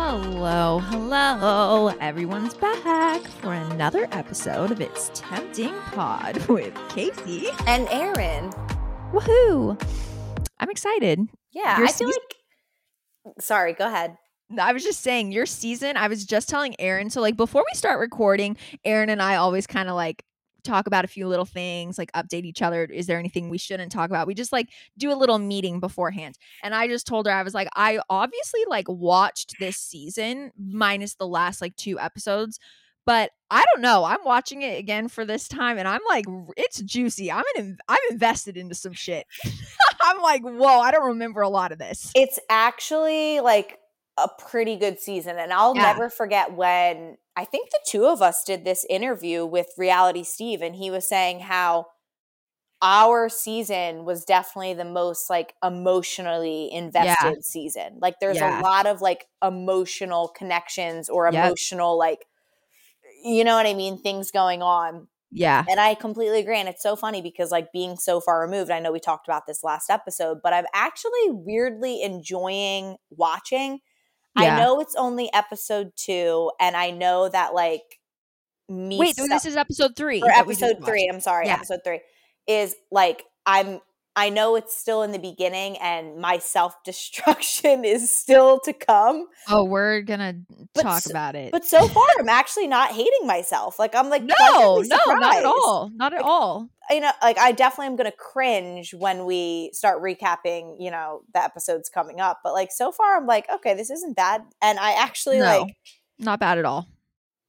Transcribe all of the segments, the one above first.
Hello, hello. Everyone's back for another episode of It's Tempting Pod with Kaci. and Erin. Woohoo! I'm excited. Yeah, Your I feel season- like. Sorry, go ahead. I was just saying, your season, I was just telling Erin. So, like, before we start recording, Erin and I always kind of like talk about a few little things, like update each other. Is there anything we shouldn't talk about? We just like do a little meeting beforehand. And I just told her, I was like, I obviously like watched this season minus the last like two episodes. But I don't know. I'm watching it again for this time, and I'm like, it's juicy. I'm an, I'm invested into some shit. I'm like, whoa, I don't remember a lot of this. It's actually like a pretty good season. And I'll Yeah. never forget when I think the two of us did this interview with Reality Steve, and he was saying how our season was definitely the most like emotionally invested season. Like there's Yeah. a lot of like emotional connections or Yep. emotional like you know what I mean, things going on. Yeah. And I completely agree. And it's so funny because, like, being so far removed, I know we talked about this last episode, but I'm actually weirdly enjoying watching. Yeah. I know it's only episode two, and I know that, like, me. Wait, so- this is episode three. or that we just episode three. I'm sorry, Yeah. episode three is like, I'm. I know it's still in the beginning, and my self destruction is still to come. Oh, we're gonna But talk s- about it. But so far, I'm actually not hating myself. Like I'm like no, no, not at all. Not at Like, all. you know, like I definitely am going to cringe when we start recapping, you know, the episodes coming up. But like so far, I'm like, okay, this isn't bad, and I actually No. like, Not bad at all.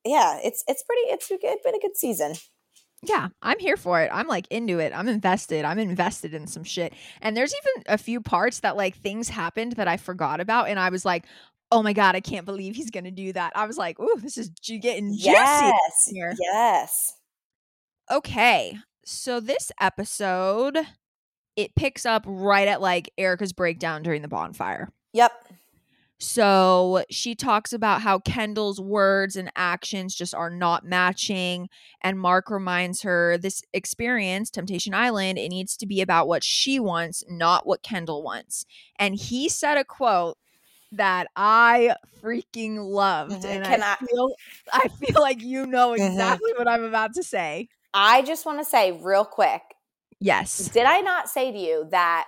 yeah, it's it's pretty, it's good- been a good season. Yeah, I'm here for it. I'm like into it. I'm invested. I'm invested in some shit. And there's even a few parts that like things happened that I forgot about, and I was like, oh my god, I can't believe he's gonna do that. I was like, ooh, this is getting juicy. Yes, here. yes, Okay, so this episode it picks up right at like Erica's breakdown during the bonfire. yep, So she talks about how Kendall's words and actions just are not matching. And Mark reminds her this experience, Temptation Island, it needs to be about what she wants, not what Kendall wants. And he said a quote that I freaking loved. Mhm. And Can I, I- feel, I feel like you know Mhm. exactly what I'm about to say. I just want to say real quick, Yes. did I not say to you that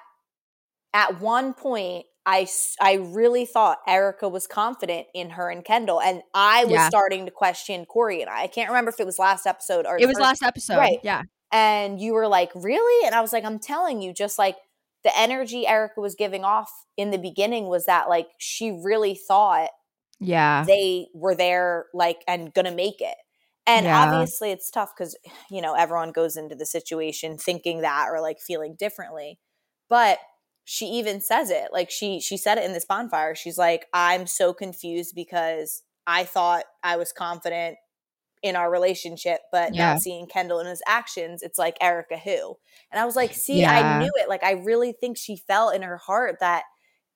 at one point? I, I really thought Erica was confident in her and Kendall, and I was Yeah. starting to question Corey and I. I can't remember if it was last episode or It was first- last episode. Right. Yeah. and you were like, "Really?" And I was like, "I'm telling you, just like the energy Erica was giving off in the beginning was that like she really thought Yeah. they were there like and gonna make it." And Yeah. obviously it's tough cuz you know, everyone goes into the situation thinking that or like feeling differently. But she even says it. Like she she said it in this bonfire. She's like, "I'm so confused because I thought I was confident in our relationship, but Yeah. now seeing Kendall in his actions, it's like Erica who. And I was like, see, Yeah. I knew it. Like I really think she felt in her heart that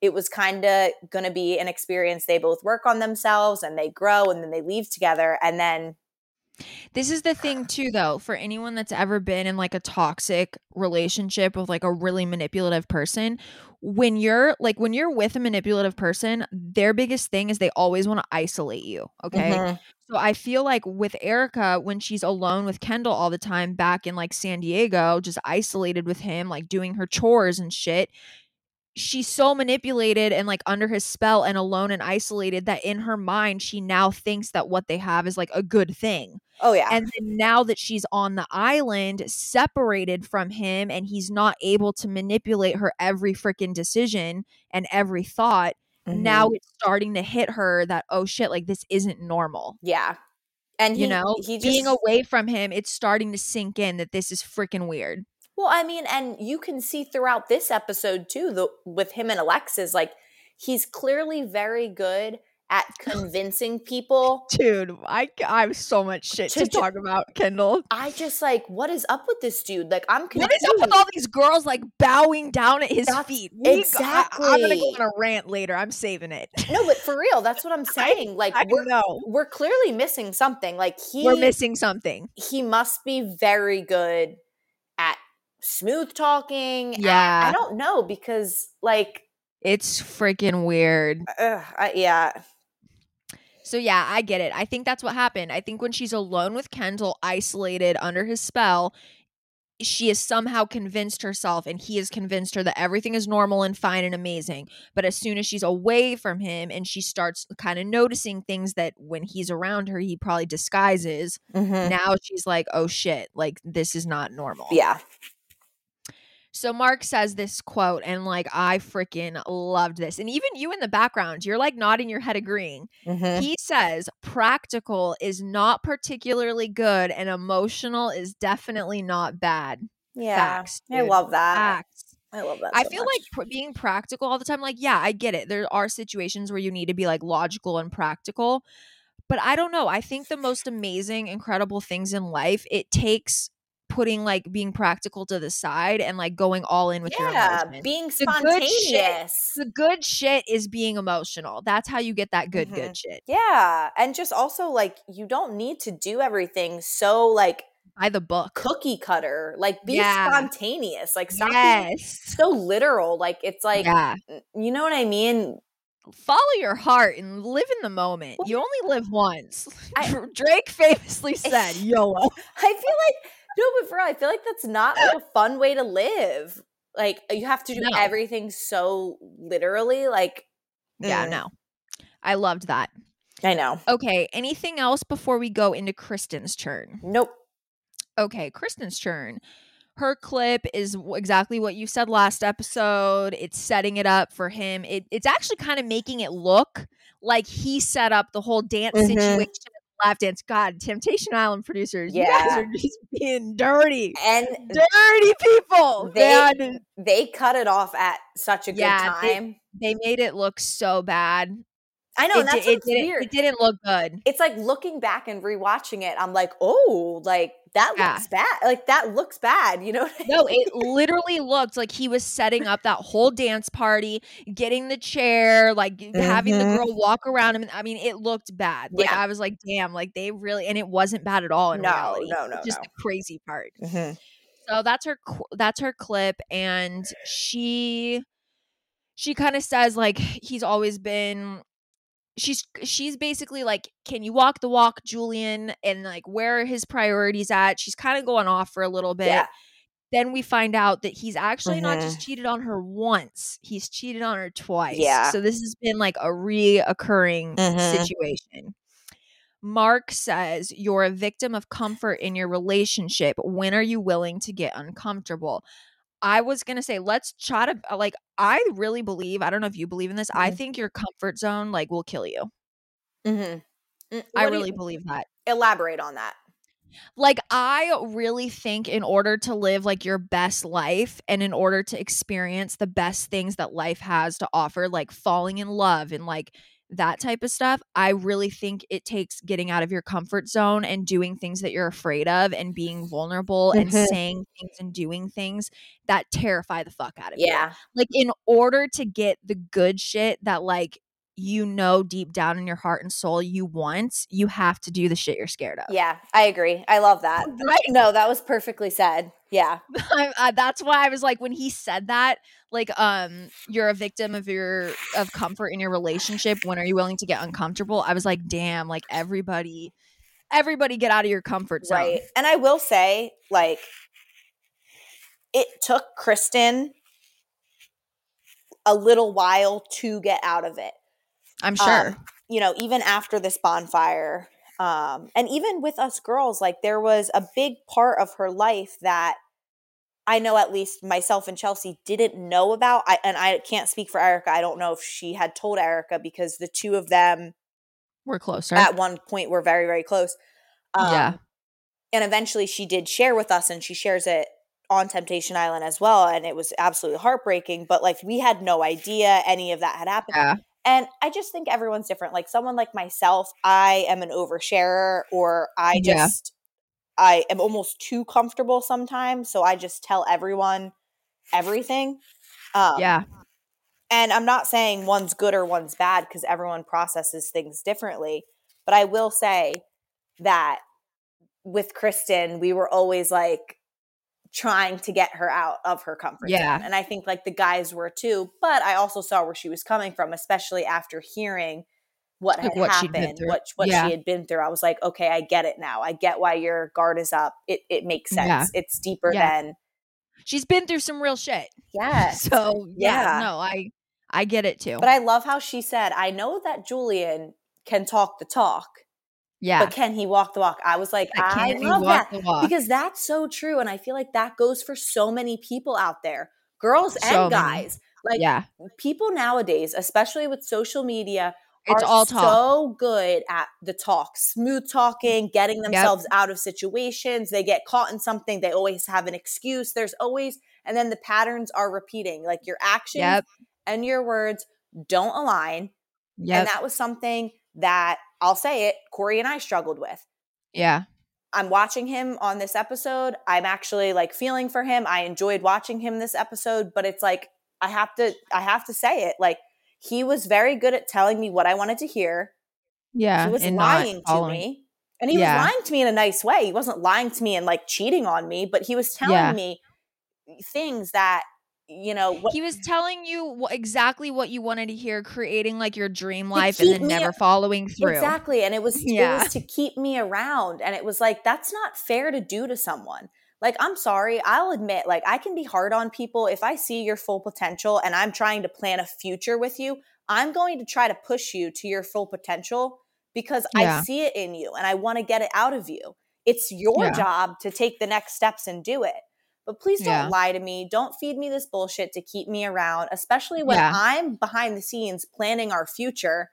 it was kind of going to be an experience they both work on themselves and they grow and then they leave together and then This is the thing too though, for anyone that's ever been in like a toxic relationship with like a really manipulative person, when you're like when you're with a manipulative person, their biggest thing is they always want to isolate you, okay? Mhm. So I feel like with Erica when she's alone with Kendall all the time back in like San Diego, just isolated with him, like doing her chores and shit, she's so manipulated and like under his spell and alone and isolated that in her mind she now thinks that what they have is like a good thing. oh yeah. And then now that she's on the island, separated from him, and he's not able to manipulate her every freaking decision and every thought, now Mhm. it's starting to hit her that, oh shit, like this isn't normal. yeah. And he, you know, he just, being away from him, it's starting to sink in that this is freaking weird. Well, I mean, and you can see throughout this episode too, the with him and Alexis, like he's clearly very good at convincing people. Dude, I, I have so much shit To to, ju- talk about, Kendall. I just like, what is up with this dude? Like, I'm confused. What is up with all these girls like bowing down at his That's- feet? We go- I, am gonna go on a rant later. I'm saving it. no, but for real, that's what I'm saying. Like, I we're know. we're clearly missing something. Like he We're missing something. he must be very good smooth talking. Yeah. I don't know because like, It's freaking weird. ugh, I, yeah, So yeah, I get it. I think that's what happened. I think when she's alone with Kendall, isolated under his spell, she has somehow convinced herself and he has convinced her that everything is normal and fine and amazing. But as soon as she's away from him and she starts kind of noticing things that when he's around her, he probably disguises, Mhm. now she's like, oh shit, like this is not normal. Yeah. So Mark says this quote, and like I freaking loved this. And even you in the background, you're like nodding your head agreeing. Mhm. He says practical is not particularly good and emotional is definitely not bad. Yeah. Facts, I love that. Facts. I love that. I so feel much. like pr- being practical all the time, like, yeah, I get it. There are situations where you need to be like logical and practical. But I don't know. I think the most amazing, incredible things in life, it takes putting like being practical to the side and like going all in with your yeah, emotions. being The good shit- spontaneous. the good shit is being emotional. That's how you get that good, Mhm. good shit. Yeah, and just also like you don't need to do everything so like By the book. cookie cutter. Like be Yeah. spontaneous. Like stop Yes. so literal. Like it's like yeah. you know what I mean? Follow your heart and live in the moment. You only live once. I- Drake famously said, YOLO. I feel like no, but for real, I feel like that's not like a fun way to live. Like you have to do No. everything so literally. Like Yeah, Mm. no. I loved that. I know. Okay, anything else before we go into Kristen's turn? Nope. Okay, Kristen's turn. Her clip is exactly what you said last episode. It's setting it up for him. It, it's actually kind of making it look like he set up the whole dance Mhm. situation. Lap dance. God, Temptation Island producers, you Yeah. guys are just being dirty. And Dirty people. They- man. they cut it off at such a good Yeah, they- time. They made it look so bad. I know, it, that's it didn't, weird. it didn't look good. it's like looking back and rewatching it, I'm like, oh, like that Yeah. looks bad. Like that looks bad. You know? What I No, it literally looked like he was setting up that whole dance party, getting the chair, like g- having the Mhm. girl walk around him. I mean, it looked bad. Like Yeah. I was like, damn, like they really, and it wasn't bad at all in No, reality. no, no, just no. the crazy part. Mhm. So that's her. That's her clip, and she, she kind of says like he's always been. She's she's basically like, can you walk the walk, Julian? And like, where are his priorities at? She's kind of going off for a little bit Yeah. then we find out that he's actually not Mhm. just cheated on her once, he's cheated on her twice. Yeah. So this has been like a reoccurring Mhm. situation. Mark says, You're a victim of comfort in your relationship. When are you willing to get uncomfortable? I was going to say, let's chat. uh, like, I really believe, I don't know if you believe in this, I Mhm. think your comfort zone, like, will kill you. Mhm. Mm, I do you- really believe that. elaborate on that. like i really think in order to live like your best life and in order to experience the best things that life has to offer like falling in love and like that type of stuff i really think it takes getting out of your comfort zone and doing things that you're afraid of and being vulnerable and Mhm. saying things and doing things that terrify the fuck out of you Yeah. like in order to get the good shit that like you know deep down in your heart and soul you want you have to do the shit you're scared of Yeah. I agree. I love that. right No, that was perfectly said. Yeah. That's why I was like when he said that like um you're a victim of your of comfort in your relationship when are you willing to get uncomfortable I was like damn like everybody everybody get out of your comfort zone Right. And I will say, like, it took Kristen a little while to get out of it. I'm sure Um, you know, even after this bonfire, um, and even with us girls, like there was a big part of her life that I know at least myself and Chelsea didn't know about. I, and I can't speak for Erica. I don't know if she had told Erica because the two of them were closer at one point were very, very close. Um, Yeah. And eventually she did share with us and she shares it on Temptation Island as well. And it was absolutely heartbreaking. But like we had no idea any of that had happened. yeah And I just think everyone's different. Like someone like myself, I am an oversharer or I Yeah. just I am almost too comfortable sometimes. So I just tell everyone everything. Um, yeah and I'm not saying one's good or one's bad because everyone processes things differently. But I will say that with Kristen, we were always like trying to get her out of her comfort Yeah. zone. And I think like the guys were too. But I also saw where she was coming from, especially after hearing what Like had what happened, what what Yeah. she had been through. I was like, okay, I get it now. I get why your guard is up. It it makes sense. Yeah. It's deeper Yeah. than She's been through some real shit. Yeah. So yeah, Yeah. no, I I get it too. But I love how she said, I know that Julian can talk the talk, yeah. but can he walk the walk? I was like, That I love walk that walk. because that's so true. And I feel like that goes for so many people out there, girls and guys. Like yeah. people nowadays, especially with social media, It's are all talk. so good at the talk, smooth talking, getting themselves out of situations. They get caught in something, they always have an excuse. There's always, and then the patterns are repeating. Like your actions Yep. and your words don't align. Yep. And that was something that I'll say it, Corey and I struggled with. yeah. I'm watching him on this episode. I'm actually like feeling for him. I enjoyed watching him this episode, but it's like I have to I have to say it. Like he was very good at telling me what I wanted to hear. Yeah. he wasn't lying to me. And he Yeah. was lying to me in a nice way. He wasn't lying to me and like cheating on me, but he was telling Yeah. me things that you know what He was telling you wh- exactly what you wanted to hear, creating like your dream life and then never following through. Exactly. And it was Yeah. it was to keep me around. And it was like, that's not fair to do to someone. Like, I'm sorry, I'll admit, like, I can be hard on people. If I see your full potential and I'm trying to plan a future with you, I'm going to try to push you to your full potential because Yeah. I see it in you and I want to get it out of you. It's your Yeah. job to take the next steps and do it. But please don't Yeah. lie to me. Don't feed me this bullshit to keep me around, especially when Yeah. I'm behind the scenes planning our future,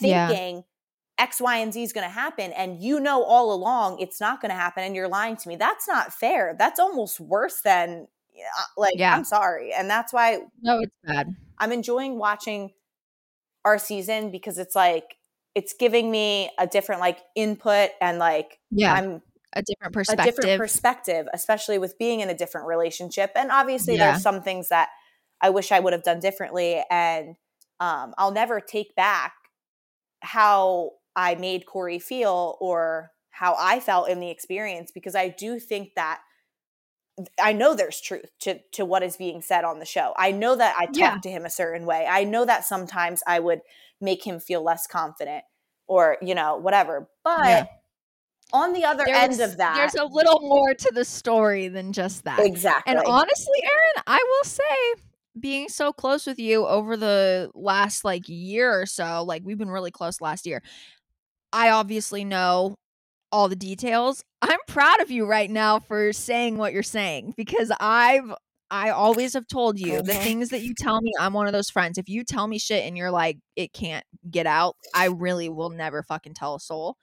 Yeah. thinking X, Y, and Z is going to happen. And you know all along it's not going to happen and you're lying to me. That's not fair. That's almost worse than, uh, like, Yeah. I'm sorry. And that's why No, it's bad. I'm enjoying watching our season because it's like, it's giving me a different like input and like Yeah. I'm a different a perspective. different perspective, especially with being in a different relationship. And obviously, Yeah. there's some things that I wish I would have done differently. And um, I'll never take back how I made Corey feel or how I felt in the experience because I do think that I know there's truth to to what is being said on the show. I know that I talk Yeah. to him a certain way. I know that sometimes I would make him feel less confident or you know whatever. But Yeah. On the other There's- end of that, there's a little more to the story than just that. exactly. And honestly, Erin, I will say, being so close with you over the last like year or so, like we've been really close last year. I obviously know all the details. I'm proud of you right now for saying what you're saying because I've I always have told you the Mhm. things that you tell me. I'm one of those friends. If you tell me shit and you're like, it can't get out, I really will never fucking tell a soul.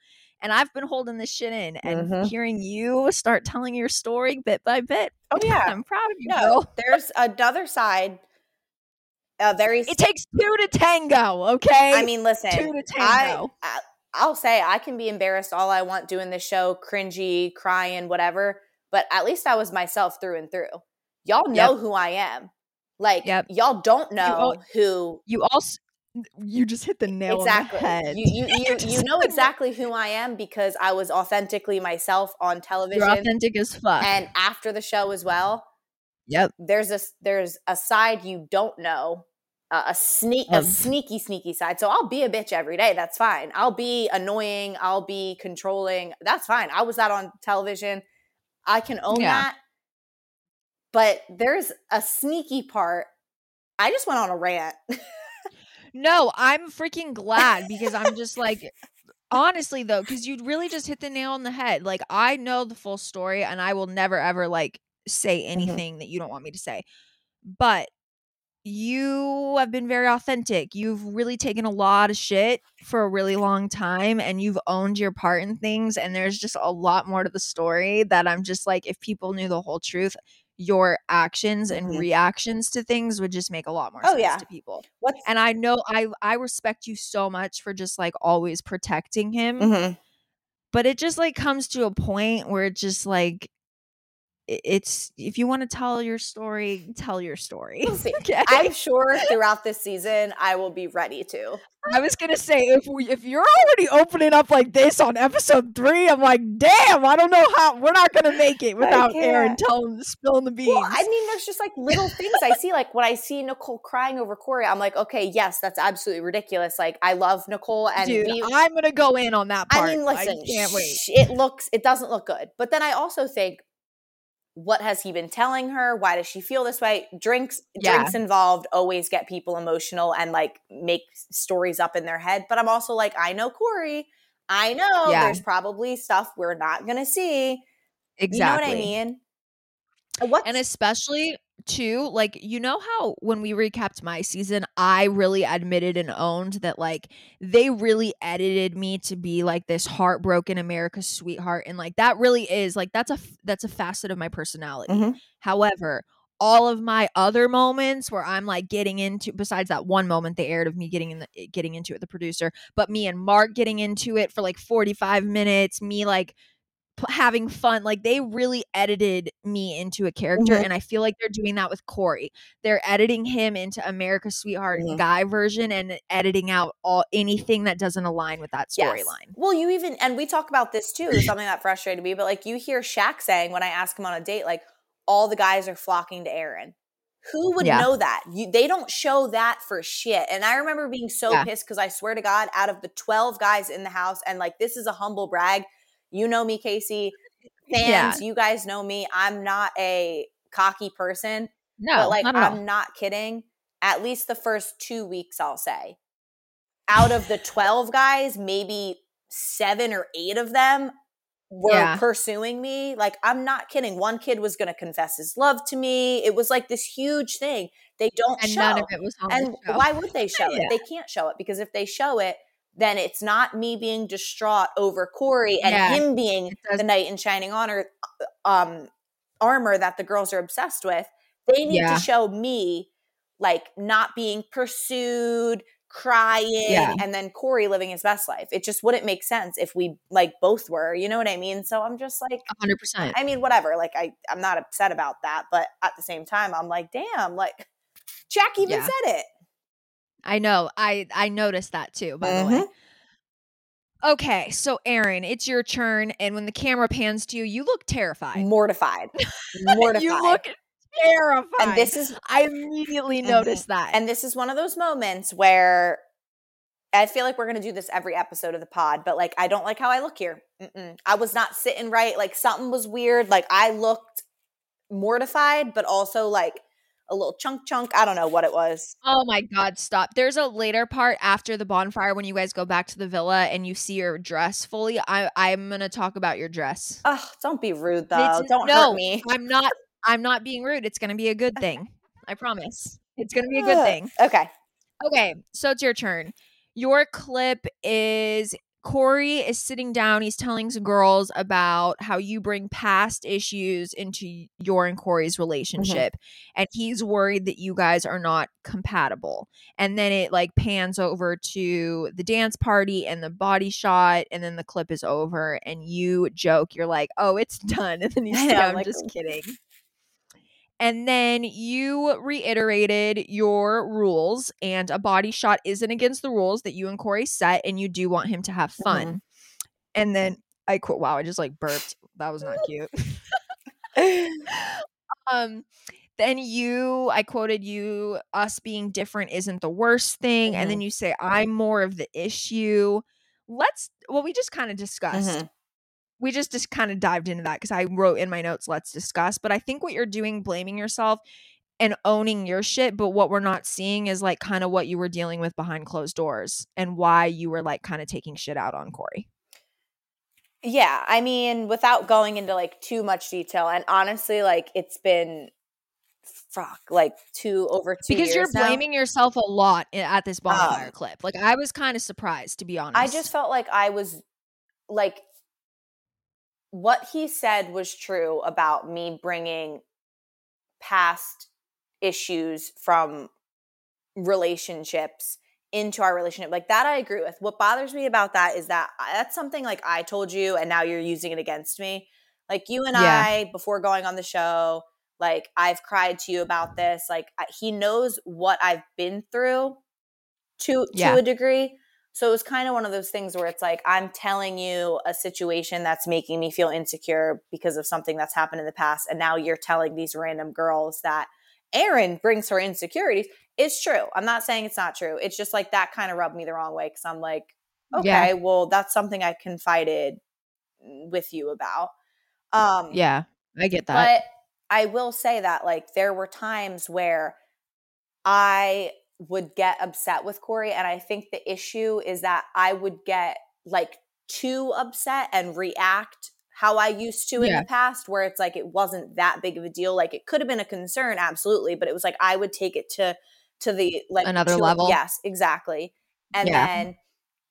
And I've been holding this shit in and Mhm. hearing you start telling your story bit by bit. oh yeah, I'm proud of you, no, there's another side. A very, It takes two to tango, okay? I mean, listen, two to I, tango. I I'll say I can be embarrassed all I want doing this show, cringy, crying, whatever. But at least I was myself through and through. Y'all know who I am. Like Yep. y'all don't know al- who you also you just hit the nail exactly. on the head. You you you, you know exactly who I am because I was authentically myself on You're television authentic as fuck. and after the show as well. yep. there's a there's a side you don't know uh, a sneak a sneaky sneaky side so i'll be a bitch every day that's fine i'll be annoying i'll be controlling that's fine i was that on television i can own Yeah. that but there's a sneaky part i just went on a rant No, I'm freaking glad because I'm just like honestly though, because you really just hit the nail on the head. Like I know the full story and I will never ever like say mm-hmm. anything that you don't want me to say. But you have been very authentic. You've really taken a lot of shit for a really long time and you've owned your part in things. And there's just a lot more to the story that I'm just like, if people knew the whole truth, your actions and Mhm. reactions to things would just make a lot more Oh, sense yeah. to people. what's And I know I I respect you so much for just like always protecting him. Mhm. But it just like comes to a point where it just like it's if you want to tell your story, tell your story. Okay. I'm sure throughout this season I will be ready to. I was gonna say if we if you're already opening up like this on episode three, I'm like, damn, I don't know how we're not gonna make it without Erin telling spilling the beans. Well, I mean, there's just like little things I see. Like when I see Nicole crying over Corey, I'm like, okay, yes, that's absolutely ridiculous. Like I love Nicole, and Dude, we, I'm gonna go in on that part. I mean, listen, can't wait. it looks, it doesn't look good. But then I also think, what has he been telling her? Why does she feel this way? Drinks, Yeah. drinks involved always get people emotional and like make stories up in their head. But I'm also like, I know Corey. I know Yeah. there's probably stuff we're not gonna see. Exactly. You know what I mean? What? And especially too, like you know how when we recapped my season, I really admitted and owned that like they really edited me to be like this heartbroken America's sweetheart, and like that really is like that's a, that's a facet of my personality. Mhm. However, all of my other moments where I'm like getting into besides that one moment they aired of me getting in the eh, getting into it the producer, but me and Mark getting into it for like 45 minutes, me like p- having fun like they really edited me into a character Mhm. and i feel like they're doing that with corey they're editing him into america's sweetheart Mhm. guy version and editing out all anything that doesn't align with that Yes. storyline Well, you even and we talk about this too, something that frustrated me, but like you hear Shaq saying when I ask him on a date, like all the guys are flocking to Erin. Who would Yeah. know that? You, they don't show that for shit. And I remember being so Yeah. pissed because I swear to God, out of the 12 guys in the house, and like this is a humble brag. You know me, Kaci. Fans, you guys know me. I'm not a cocky person. no but like not. I'm not kidding. At least the first two weeks, I'll say. Out of the 12 guys, maybe seven or eight of them were Yeah. pursuing me. Like, I'm not kidding. One kid was going to confess his love to me. It was like this huge thing. They don't and show. none of it was on and the show. why would they show Yeah. it? They can't show it because if they show it, then it's not me being distraught over Corey and Yeah. him being the knight in shining honor um armor that the girls are obsessed with. They need Yeah. to show me like not being pursued, crying, Yeah. and then Corey living his best life. It just wouldn't make sense if we like both were. You know what I mean? So I'm just like 100% I mean, whatever. Like I, I'm not upset about that, but at the same time, I'm like, damn, like Jack even said it. I know i i noticed that too by the way Mhm. okay so erin it's your turn and when the camera pans to you you look terrified Mortified, mortified. you look terrified and this is i immediately noticed that and this is one of those moments where I feel like we're gonna do this every episode of the pod, but like I don't like how I look here. Mm-mm. I was not sitting right. Like something was weird. Like I looked mortified, but also like a little chunk chunk. I don't know what it was. Oh my god, stop. There's a later part after the bonfire when you guys go back to the villa and you see your dress fully. I I'm going to talk about your dress. Oh, don't be rude though. It's- don't no, hurt me. I'm not I'm not being rude. It's going to be a good thing. I promise. It's going to be a good thing. Okay. Okay, so it's your turn. Your clip is Corey is sitting down. He's telling some girls about how you bring past issues into your and Corey's mm-hmm. relationship. And he's worried that you guys are not compatible. And then it like pans over to the dance party and the body shot. And then the clip is over. And you joke, you're like, oh, it's done. And then you say, I'm like, just kidding. And then you reiterated your rules, and a body shot isn't against the rules that you and Corey set, and you do want him to have fun. And then I quote, wow, I just like burped. That was not cute. um, then you, I quoted you, us being different isn't the worst thing. And then you say, I'm more of the issue. Let's, well, we just kind of discussed Mhm. We just just kind of dived into that because I wrote in my notes, let's discuss. But I think what you're doing, blaming yourself and owning your shit, but what we're not seeing is like kind of what you were dealing with behind closed doors and why you were like kind of taking shit out on Corey. Yeah, I mean, without going into like too much detail, and honestly, like it's been fuck, like two over two Because you're years now. blaming yourself a lot at this bonfire Um, clip. Like I was kind of surprised to be honest. I just felt like I was like what he said was true about me bringing past issues from relationships into our relationship. Like that I agree with. What bothers me about that is that that's something like I told you and now you're using it against me. Like you and Yeah. I, before going on the show, like I've cried to you about this. Like I- he knows what I've been through to Yeah. to a degree. So it was kind of one of those things where it's like I'm telling you a situation that's making me feel insecure because of something that's happened in the past, and now you're telling these random girls that Erin brings her insecurities. It's true. I'm not saying it's not true. It's just like that kind of rubbed me the wrong way because I'm like, okay, Yeah. well, that's something I confided with you about. Um, Yeah. I get that. but I will say that like there were times where I would get upset with Corey, and I think the issue is that I would get like too upset and react how I used to in Yeah. the past, where it's like it wasn't that big of a deal. Like it could have been a concern, absolutely, but it was like I would take it to to the like Another to- level? Yes, exactly. And Yeah. then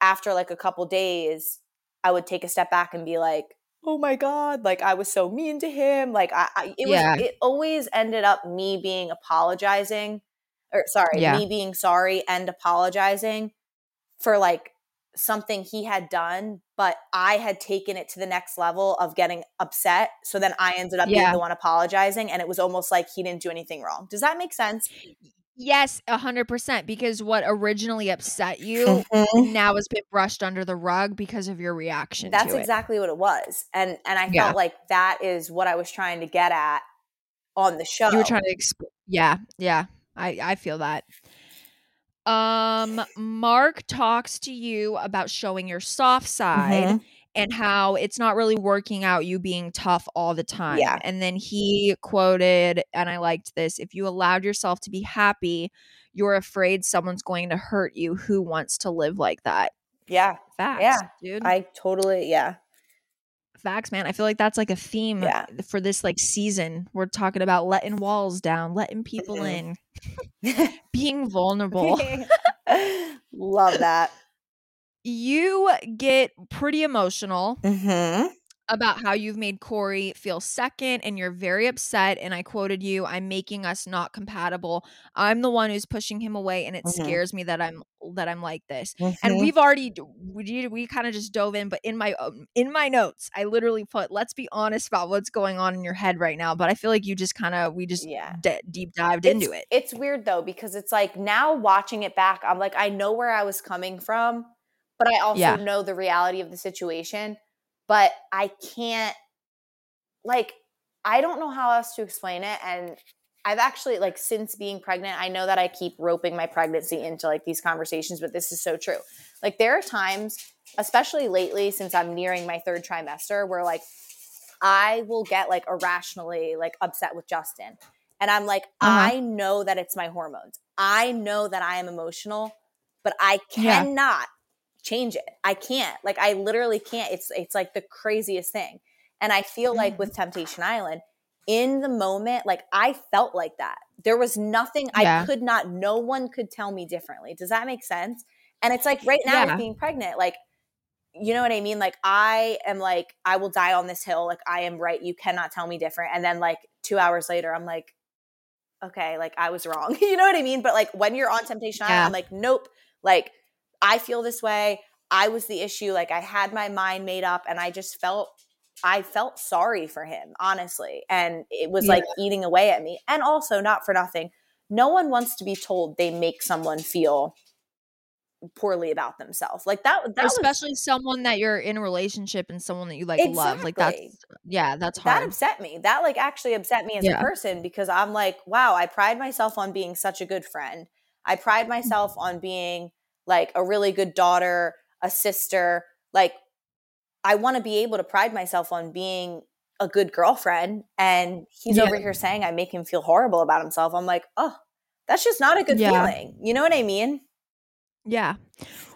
after like a couple days, I would take a step back and be like, "Oh my god!" Like I was so mean to him. Like I, I it Yeah. was. It always ended up me being apologizing, or sorry, Yeah. me being sorry and apologizing for like something he had done, but I had taken it to the next level of getting upset. So then I ended up being the one apologizing, and it was almost like he didn't do anything wrong. Does that make sense? Yes, a hundred percent. Because what originally upset you mm-hmm. now has been brushed under the rug because of your reaction. That's to it. exactly what it was, and and I Yeah. felt like that is what I was trying to get at on the show. You were trying to explain. Yeah, yeah. I I feel that. Um, Mark talks to you about showing your soft side Mhm. and how it's not really working out you being tough all the time. Yeah. And then he quoted, and I liked this: "If you allowed yourself to be happy, you're afraid someone's going to hurt you. Who wants to live like that?" Yeah, Facts, Yeah, dude. I totally yeah. Facts, man. I feel like that's like a theme Yeah. for this like season. We're talking about letting walls down, letting people Mhm. in, being vulnerable. Love that. you get pretty emotional Mm-hmm. About how you've made Corey feel second and you're very upset. And I quoted you, I'm making us not compatible. I'm the one who's pushing him away, and it Mhm. scares me that I'm that I'm like this. Mm-hmm. And we've already we we kind of just dove in, but in my um, in my notes, I literally put, "Let's be honest about what's going on in your head right now." But I feel like you just kind of we just yeah. d- deep dived into it. It's weird though because it's like now watching it back, I'm like I know where I was coming from, but I also Yeah. know the reality of the situation. But I can't like I don't know how else to explain it and I've actually like since being pregnant, I know that I keep roping my pregnancy into like these conversations, but this is so true. Like there are times, especially lately since I'm nearing my third trimester, where like I will get like irrationally like upset with Justin. And I'm like, Uh-huh. I know that it's my hormones. I know that I am emotional, but I cannot change it. I can't. Like I literally can't. It's it's like the craziest thing. And I feel like Mhm. with Temptation Island, in the moment, like I felt like that. There was nothing Yeah. I could not, no one could tell me differently. Does that make sense? And it's like right now Yeah. with being pregnant, like, you know what I mean? Like I am like, I will die on this hill. Like I am right. You cannot tell me different. And then like two hours later, I'm like, okay, like I was wrong. you know what I mean? But like when you're on Temptation Island, Yeah. I'm like, nope. Like I feel this way. I was the issue. Like I had my mind made up and I just felt I felt sorry for him, honestly. And it was Yeah. like eating away at me. And also, not for nothing, no one wants to be told they make someone feel poorly about themselves. Like that, that was Especially someone that you're in a relationship and someone that you like love. Like Exactly. that's yeah, that's hard. that upset me. That like actually upset me as Yeah. a person because I'm like, wow, I pride myself on being such a good friend. I pride myself mm-hmm. on being like a really good daughter, a sister. Like I want to be able to pride myself on being a good girlfriend. And he's Yeah. over here saying I make him feel horrible about himself. I'm like, oh, that's just not a good Yeah. feeling. You know what I mean? Yeah.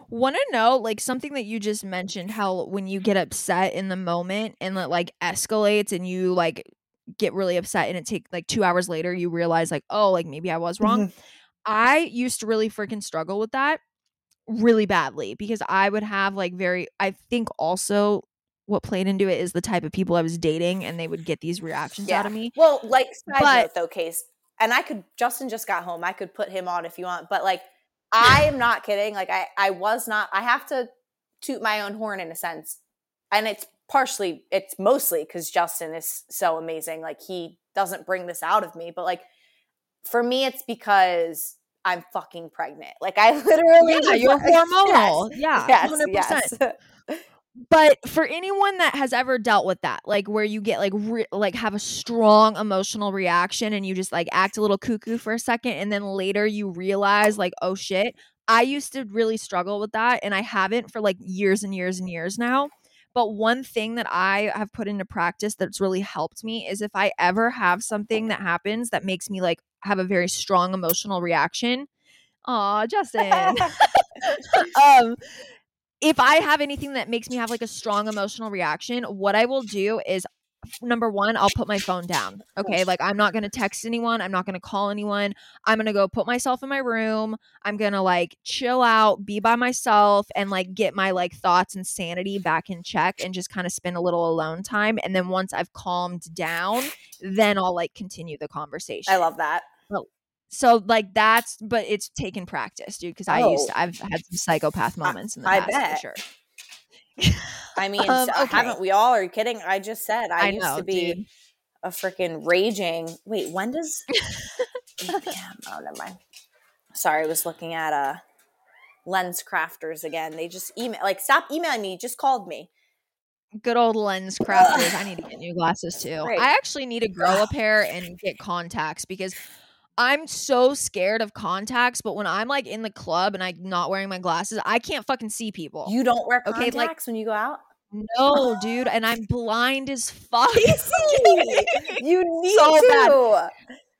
Want to know like something that you just mentioned how when you get upset in the moment and it like escalates and you like get really upset and it take like 2 hours later you realize like oh like maybe I was wrong. Mm-hmm. I used to really freaking struggle with that really badly because I would have like very I think also what played into it is the type of people I was dating and they would get these reactions out of me. Well, like side But- note though, case, and I could Justin just got home. I could put him on if you want, but like I am not kidding. Like I, I was not. I have to toot my own horn in a sense. and it's partially it's mostly because Justin is so amazing. Like he doesn't bring this out of me, but like for me, it's because I'm fucking pregnant. Like I literally, yeah, you're hormonal. Yes, yeah, yes, 100%. yes. But for anyone that has ever dealt with that, like where you get like re- like have a strong emotional reaction and you just like act a little cuckoo for a second and then later you realize like oh shit, I used to really struggle with that and I haven't for like years and years and years now. But one thing that I have put into practice that's really helped me is if I ever have something that happens that makes me like have a very strong emotional reaction. Aw, Justin. um, if I have anything that makes me have like a strong emotional reaction, what I will do is number one, I'll put my phone down. Okay. Like I'm not going to text anyone. I'm not going to call anyone. I'm going to go put myself in my room. I'm going to like chill out, be by myself, and like get my like thoughts and sanity back in check and just kind of spend a little alone time. And then once I've calmed down, then I'll like continue the conversation. I love that. So like that's, but it's taken practice, dude. Because I used Oh. to, I've had some psychopath moments in the I past bet. for sure. I mean, Um, okay. haven't we all? Are you kidding? I just said I, I used know, to be dude. a freaking raging. Wait, when does? yeah, oh, never mind. Sorry, I was looking at uh LensCrafters again. They just email like stop emailing me. Just called me. Good old LensCrafters. I need to get new glasses too. Right. I actually need to grow a pair and get contacts because I'm so scared of contacts. But when I'm like in the club and I'm not wearing my glasses, I can't fucking see people. You don't wear Okay, contacts like- when you go out. no, dude, and I'm blind as fuck. you need So to.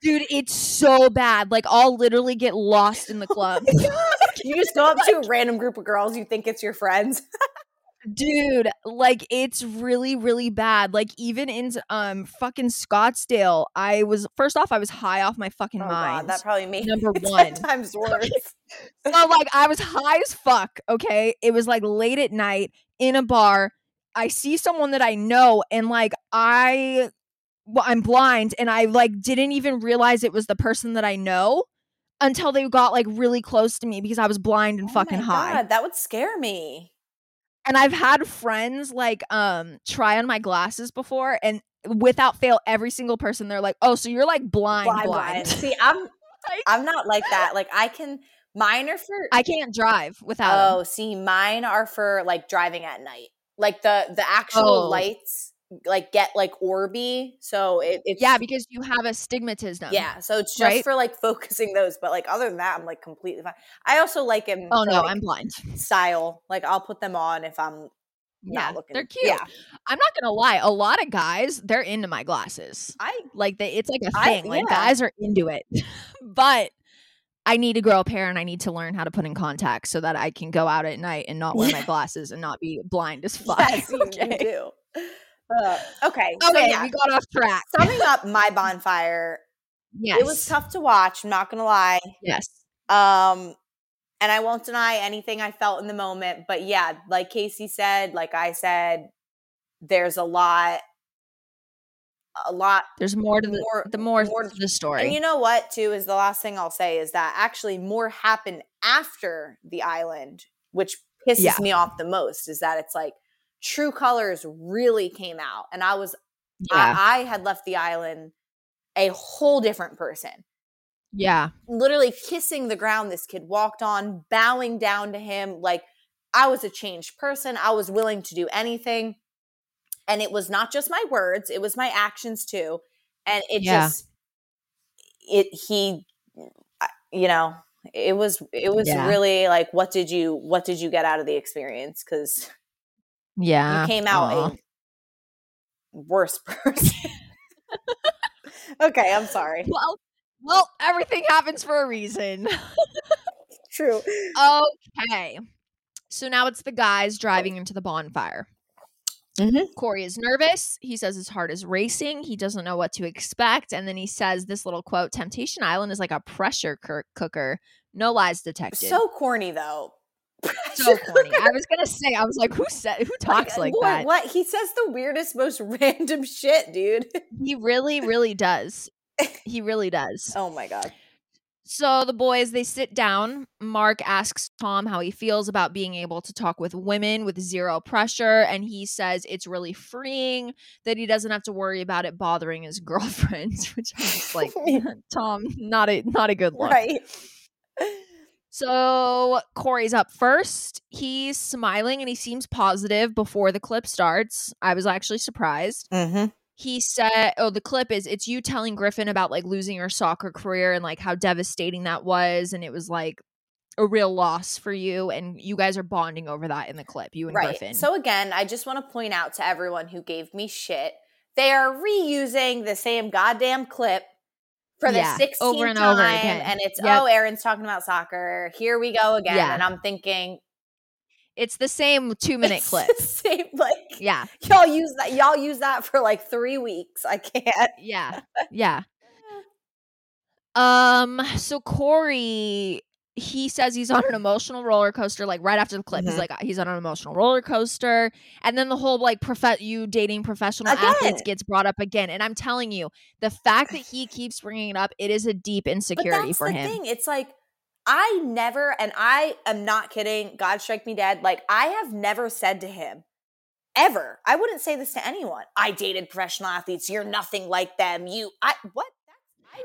dude, it's so bad. Like I'll literally get lost in the club. You just go up to a random group of girls. You think it's your friends. Dude like it's really really bad like even in um fucking scottsdale i was first off i was high off my fucking Oh mind god, that probably made Number one. times worse. so like i was high as fuck okay it was like late at night in a bar i see someone that i know and like i well, i'm blind and i like didn't even realize it was the person that i know until they got like really close to me because i was blind and Oh fucking my high God, that would scare me. And I've had friends like um try on my glasses before and without fail every single person they're like, "Oh, so you're like blind blind." blind, blind. See, I'm I'm not like that. Like I can mine are for I can't drive without Oh, see, mine are for like driving at night. Like the the actual Oh. lights like get like orby. So it, it's Yeah, because you have astigmatism. yeah. So it's just right? for like focusing those. But like other than that, I'm like completely fine. I also like them. Oh for, no, like, I'm blind. style. Like I'll put them on if I'm Yeah, not looking. they're cute. Yeah, I'm not gonna lie. A lot of guys, they're into my glasses. I Like they, it's like a thing. like yeah. guys are into it. but I need to grow a pair and I need to learn how to put in contacts so that I can go out at night and not wear my glasses and not be blind as fuck. yes, you, you okay. do. Uh, okay, so Okay, yeah. we got off track. Summing up my bonfire, Yes. it was tough to watch. I'm not gonna lie. Yes. Um, and I won't deny anything I felt in the moment, but yeah, like Kaci said, like I said, there's a lot, a lot. There's more to the More- the more, more- to the story. And you know what, too, is the last thing I'll say is that actually more happened after the island, which pisses Yeah. me off the most. Is that it's like True Colors really came out, and I was yeah. I, I had left the island a whole different person. yeah. literally kissing the ground this kid walked on, bowing down to him. Like I was a changed person. I was willing to do anything. And it was not just my words, it was my actions too. And it Yeah. just, it, he, you know, it was, it was Yeah. really like, what did you, what did you get out of the experience? Cause Yeah. you came out Aw. a worse person. okay, I'm sorry. Well, well, everything happens for a reason. True. okay. So now it's the guys driving into the bonfire. Mhm. Corey is nervous. He says his heart is racing. He doesn't know what to expect. And then he says this little quote Temptation Island is like a pressure cooker. No lies detected. So corny though. So corny. I was to say, I was like, who said, who talks like, boy, that? What he says the weirdest, most random shit, dude. He really, really does. He really does. Oh my god. So the boys they sit down. Mark asks Tom how he feels about being able to talk with women with zero pressure and he says it's really freeing that he doesn't have to worry about it bothering his girlfriend, which I'm just like Tom, not a not a good look. Right. So Corey's up first. He's smiling and he seems positive before the clip starts. I was actually surprised. Mm-hmm. He said, "Oh, the clip is it's you telling Griffin about like losing your soccer career and like how devastating that was, and it was like a real loss for you, and you guys are bonding over that in the clip, you and Right. Griffin." So again, I just want to point out to everyone who gave me shit, they are reusing the same goddamn clip for the Yeah, 16th over and time, over again. and it's Yep. oh, Erin's talking about soccer. Here we go again, Yeah. and I'm thinking it's the same two minute it's clip. the same, like Yeah, y'all use that. Y'all use that for like three weeks. I can't. yeah, yeah. Um. So Corey, he says he's on an emotional roller coaster. Like right after the clip, he's Mhm. like he's on an emotional roller coaster, and then the whole like prof- you dating professional athletes gets brought up again. And I'm telling you, the fact that he keeps bringing it up, it is a deep But insecurity that's for the him. thing. It's like I never, and I am not kidding. God strike me dead. Like I have never said to him ever. I wouldn't say this to anyone. I dated professional athletes. You're nothing like them. You, I what?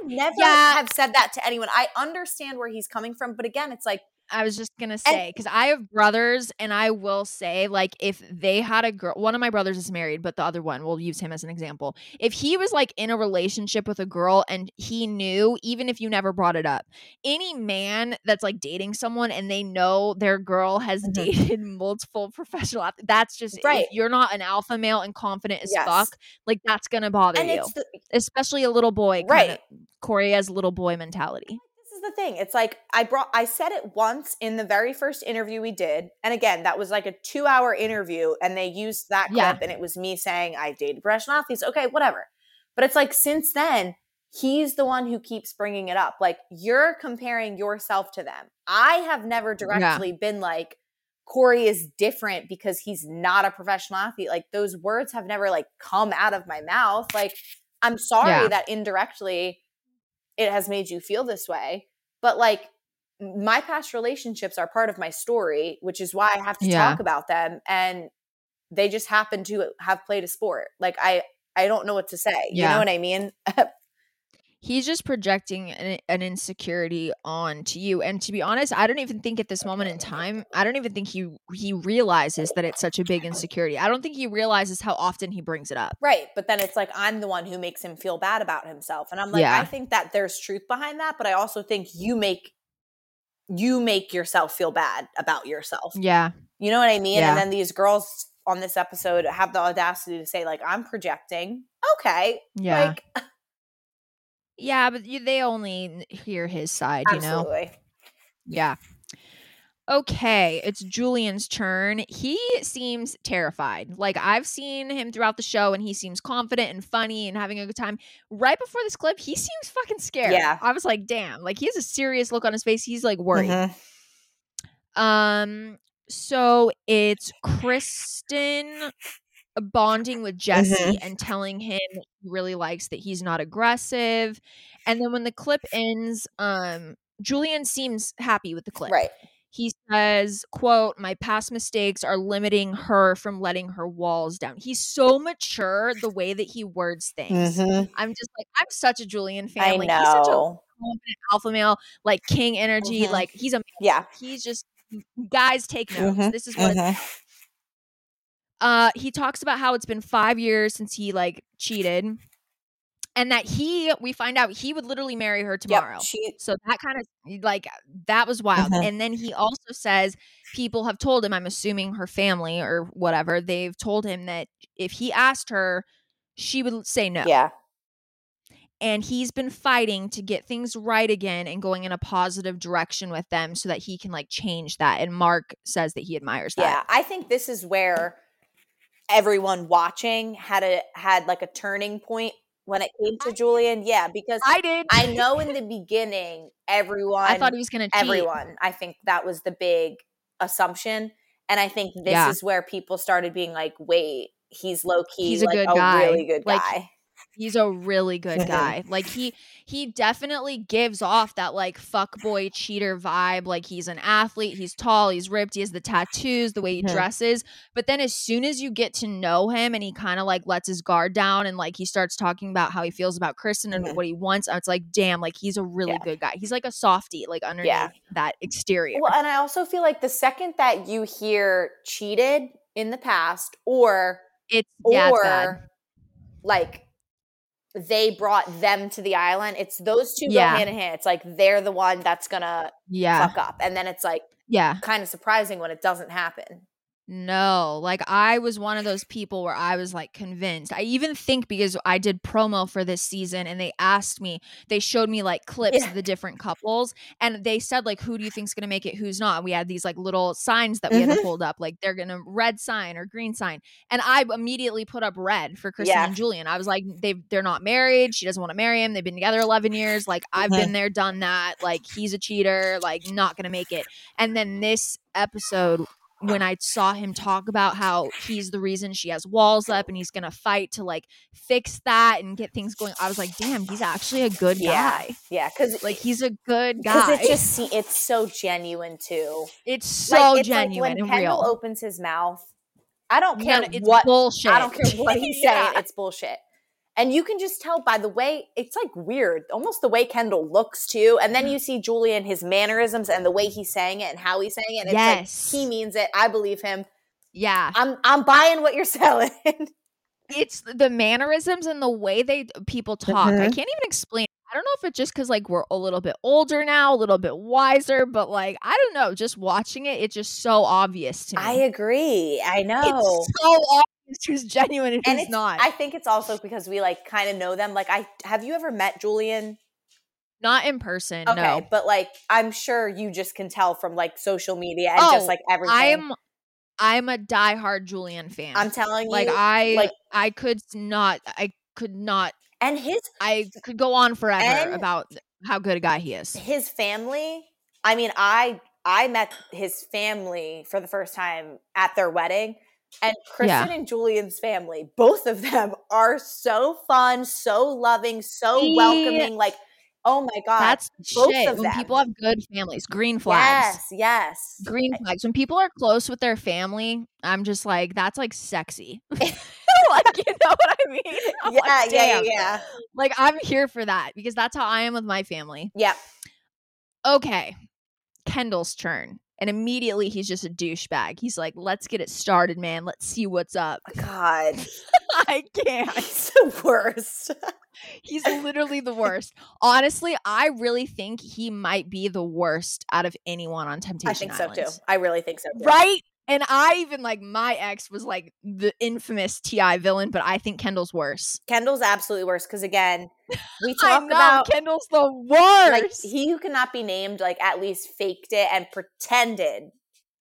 Never Yeah. have said that to anyone. I understand where he's coming from, but again, it's like I was just gonna say because I have brothers, and I will say, like, if they had a girl, one of my brothers is married, but the other one, we'll use him as an example. If he was like in a relationship with a girl and he knew, even if you never brought it up, any man that's like dating someone and they know their girl has Mhm. dated multiple professional athletes, that's just Right. If you're not an alpha male and confident as Yes. fuck, like that's gonna bother and you, the, especially a little boy. Right. Corey has little boy mentality. The thing. It's like I brought I said it once in the very first interview we did. And again, that was like a 2-hour interview and they used that clip Yeah. and it was me saying I dated professional athletes. Okay, whatever. But it's like since then, he's the one who keeps bringing it up. Like you're comparing yourself to them. I have never directly been like Corey is different because he's not a professional athlete. Like those words have never like come out of my mouth. Like I'm sorry Yeah. that indirectly it has made you feel this way. But like my past relationships are part of my story, which is why I have to Yeah. talk about them. And they just happen to have played a sport. Like I I don't know what to say. You know what I mean? he's just projecting an, an insecurity onto you and to be honest i don't even think at this moment in time i don't even think he he realizes that it's such a big insecurity i don't think he realizes how often he brings it up right. But then it's like I'm the one who makes him feel bad about himself. And I'm like, Yeah. I think that there's truth behind that, but I also think you make you make yourself feel bad about yourself. yeah You know what I mean? Yeah. And then these girls on this episode have the audacity to say, like, I'm projecting. Okay. yeah Like, yeah but you, they only hear his side you know? Yeah. Okay it's julian's turn. He seems terrified. Like i've seen him throughout the show and he seems confident and funny and having a good time. Right before this clip he seems fucking scared. Yeah. i was like damn. Like he has a serious look on his face. He's like worried. Mhm. Um, so it's Kristen bonding with Jesse Mhm. and telling him he really likes that he's not aggressive. And then when the clip ends, um, Julian seems happy with the clip. Right. He says, quote, my past mistakes are limiting her from letting her walls down. He's so mature the way that he words things. Mhm. I'm just like, I'm such a Julian fan. I like he's such a confident alpha male, like king energy. Mhm. Like he's a Yeah. he's just guys take notes. Mhm, This is what Mhm. Uh he talks about how it's been 5 years since he like cheated and that he we find out he would literally marry her tomorrow. Yep. She. so that kind of like that was wild. Mhm. And then he also says people have told him I'm assuming her family or whatever, they've told him that if he asked her she would say no. Yeah. And he's been fighting to get things right again and going in a positive direction with them so that he can like change that. And Mark says that he admires that. Yeah. I think this is where everyone watching had a had like a turning point when it came to Julian. Yeah, because I did. I know in the beginning everyone I thought he was going to cheat. everyone. I think that was the big assumption. And I think this Yeah. is where people started being like, wait, he's low key He's a like good a guy. really good Like, guy. He's a really good guy. like he he definitely gives off that like fuck boy cheater vibe. Like he's an athlete, he's tall, he's ripped, he has the tattoos, the way he Mhm. dresses. But then as soon as you get to know him and he kind of like lets his guard down and like he starts talking about how he feels about Kristen and Mhm. what he wants, it's like, damn, like he's a really Yeah. good guy. He's like a softie, like underneath that exterior. Well, and I also feel like the second that you hear cheated in the past or it's yeah, it's or like they brought them to the island, it's those two Yeah. go hand in hand. It's like they're the one that's gonna Yeah. fuck up. And then it's like Yeah. kind of surprising when it doesn't happen. No, like I was one of those people where I was like convinced. I even think because I did promo for this season and they asked me, they showed me like clips Yeah. of the different couples and they said like who do you think's going to make it, who's not. We had these like little signs that we had to Mhm. hold up like they're going to red sign or green sign. And I immediately put up red for Kristen Yeah. and Julian. I was like they they're not married, she doesn't want to marry him. They've been together 11 years. Like I've Mhm. been there, done that. Like he's a cheater, like not going to make it. And then this episode when I saw him talk about how he's the reason she has walls up and he's gonna fight to like fix that and get things going, I was like, damn, he's actually a good Yeah. guy. Yeah, because Like he's a good guy. it just it's so genuine too. it's so Like, it's genuine like and when Kendall real. opens his mouth. I don't care it's what bullshit. I don't care what he's Yeah. saying. It's bullshit. And you can just tell by the way it's like weird, almost the way Kendall looks too. And then you see Julian, his mannerisms and the way he's saying it and how he's saying it. And Yes. Like he means it. I believe him. Yeah. I'm I'm buying what you're selling. It's the mannerisms and the way they people talk. I Mhm. can't even explain. I don't know if it's just because like we're a little bit older now, a little bit wiser, but like I don't know, just watching it, it's just so obvious to me. I agree. I know. It's so obvious who's genuine and and who's not. I think it's also because we like kind of know them. Like I have you ever met Julian? not in person. Okay, No, but like I'm sure you just can tell from like social media and Oh, just like everything. I'm I'm a diehard Julian fan. I'm telling you. like I like- I could not I could not and his I could go on forever about how good a guy he is. his family. I mean, I I met his family for the first time at their wedding. And Kristen and Julian's family, both of them are so fun, so loving, so See? welcoming. Like, oh my God. That's both shit. When them. people have good families, green flags. yes, yes. Green flags. When people are close with their family, I'm just like, that's like sexy. like, you know what I mean? I'm Yeah, like, yeah, yeah, yeah. Like, I'm here for that because that's how I am with my family. Yep. okay, Kendall's turn. And immediately he's just a douchebag. He's like, let's get it started, man. Let's see what's up. Oh, God. I can't. It's the worst. He's literally the worst. Honestly, I really think he might be the worst out of anyone on Temptation I think so too. I really think so too. Right? And I even like my ex was like the infamous Ti villain, but I think Kendall's worse. Kendall's absolutely worse because again, we talk about Kendall's the worst. like he who cannot be named like at least faked it and pretended.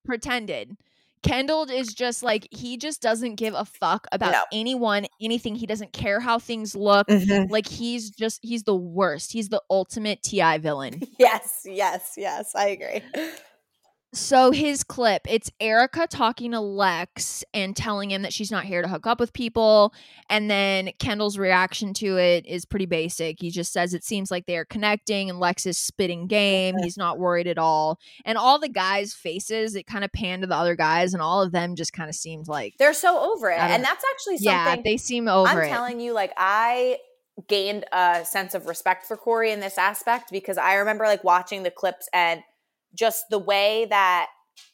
pretended. Kendall is just like he just doesn't give a fuck about No. anyone, anything. He doesn't care how things look. Mm-hmm. Like he's just he's the worst. He's the ultimate TI villain. Yes, yes, yes. I agree. So his clip, it's Erica talking to Lex and telling him that she's not here to hook up with people. And then Kendall's reaction to it is pretty basic. He just says it seems like they are connecting and Lex is spitting game. He's not worried at all. And all the guys' faces, it kind of panned to the other guys, and all of them just kind of seemed like They're so over it. And that's actually Yeah, something they seem over I'm it. telling you, like I gained a sense of respect for Corey in this aspect because I remember like watching the clips and just the way that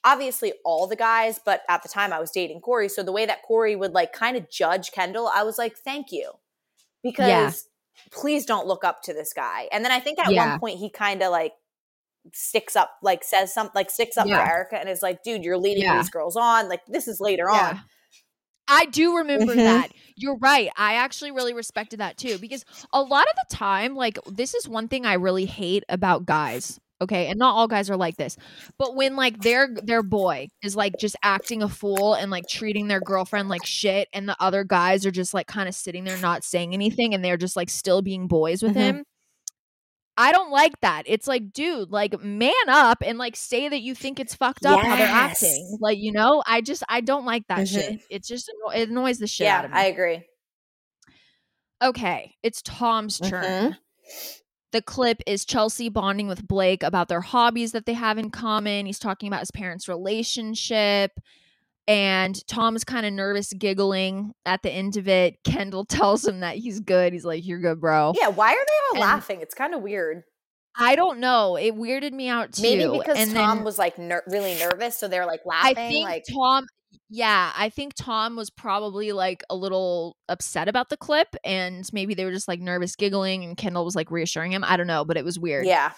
obviously all the guys, but at the time I was dating Corey. So the way that Corey would like kind of judge Kendall, I was like, thank you. Because please don't look up to this guy. And then I think at Yeah. one point he kind of like sticks up, like says something, like sticks up Yeah. for Erica and is like, dude, you're leading Yeah. these girls on. Like this is later Yeah. on. I do remember Mhm. that. You're right. I actually really respected that too because a lot of the time, like, this is one thing I really hate about guys. Okay, and not all guys are like this, but when like their their boy is like just acting a fool and like treating their girlfriend like shit, and the other guys are just like kind of sitting there not saying anything, and they're just like still being boys with Mhm. him. I don't like that. It's like, dude, like man up and like say that you think it's fucked up how they're acting. Like, you know, I just I don't like that Mhm. shit. It just it annoys the shit yeah, out of me. I agree. Okay, it's Tom's turn. Mhm. The clip is Chelsea bonding with Blake about their hobbies that they have in common. He's talking about his parents' relationship. And Tom's kind of nervous, giggling at the end of it. Kendall tells him that he's good. He's like, You're good, bro. Yeah, why are they all And- laughing? It's kind of weird. I don't know. It weirded me out too. Maybe because and Tom then was like ner- really nervous, so they're like laughing. I think like Tom, yeah, I think Tom was probably like a little upset about the clip, and maybe they were just like nervous, giggling, and Kendall was like reassuring him. I don't know, but it was weird. yeah,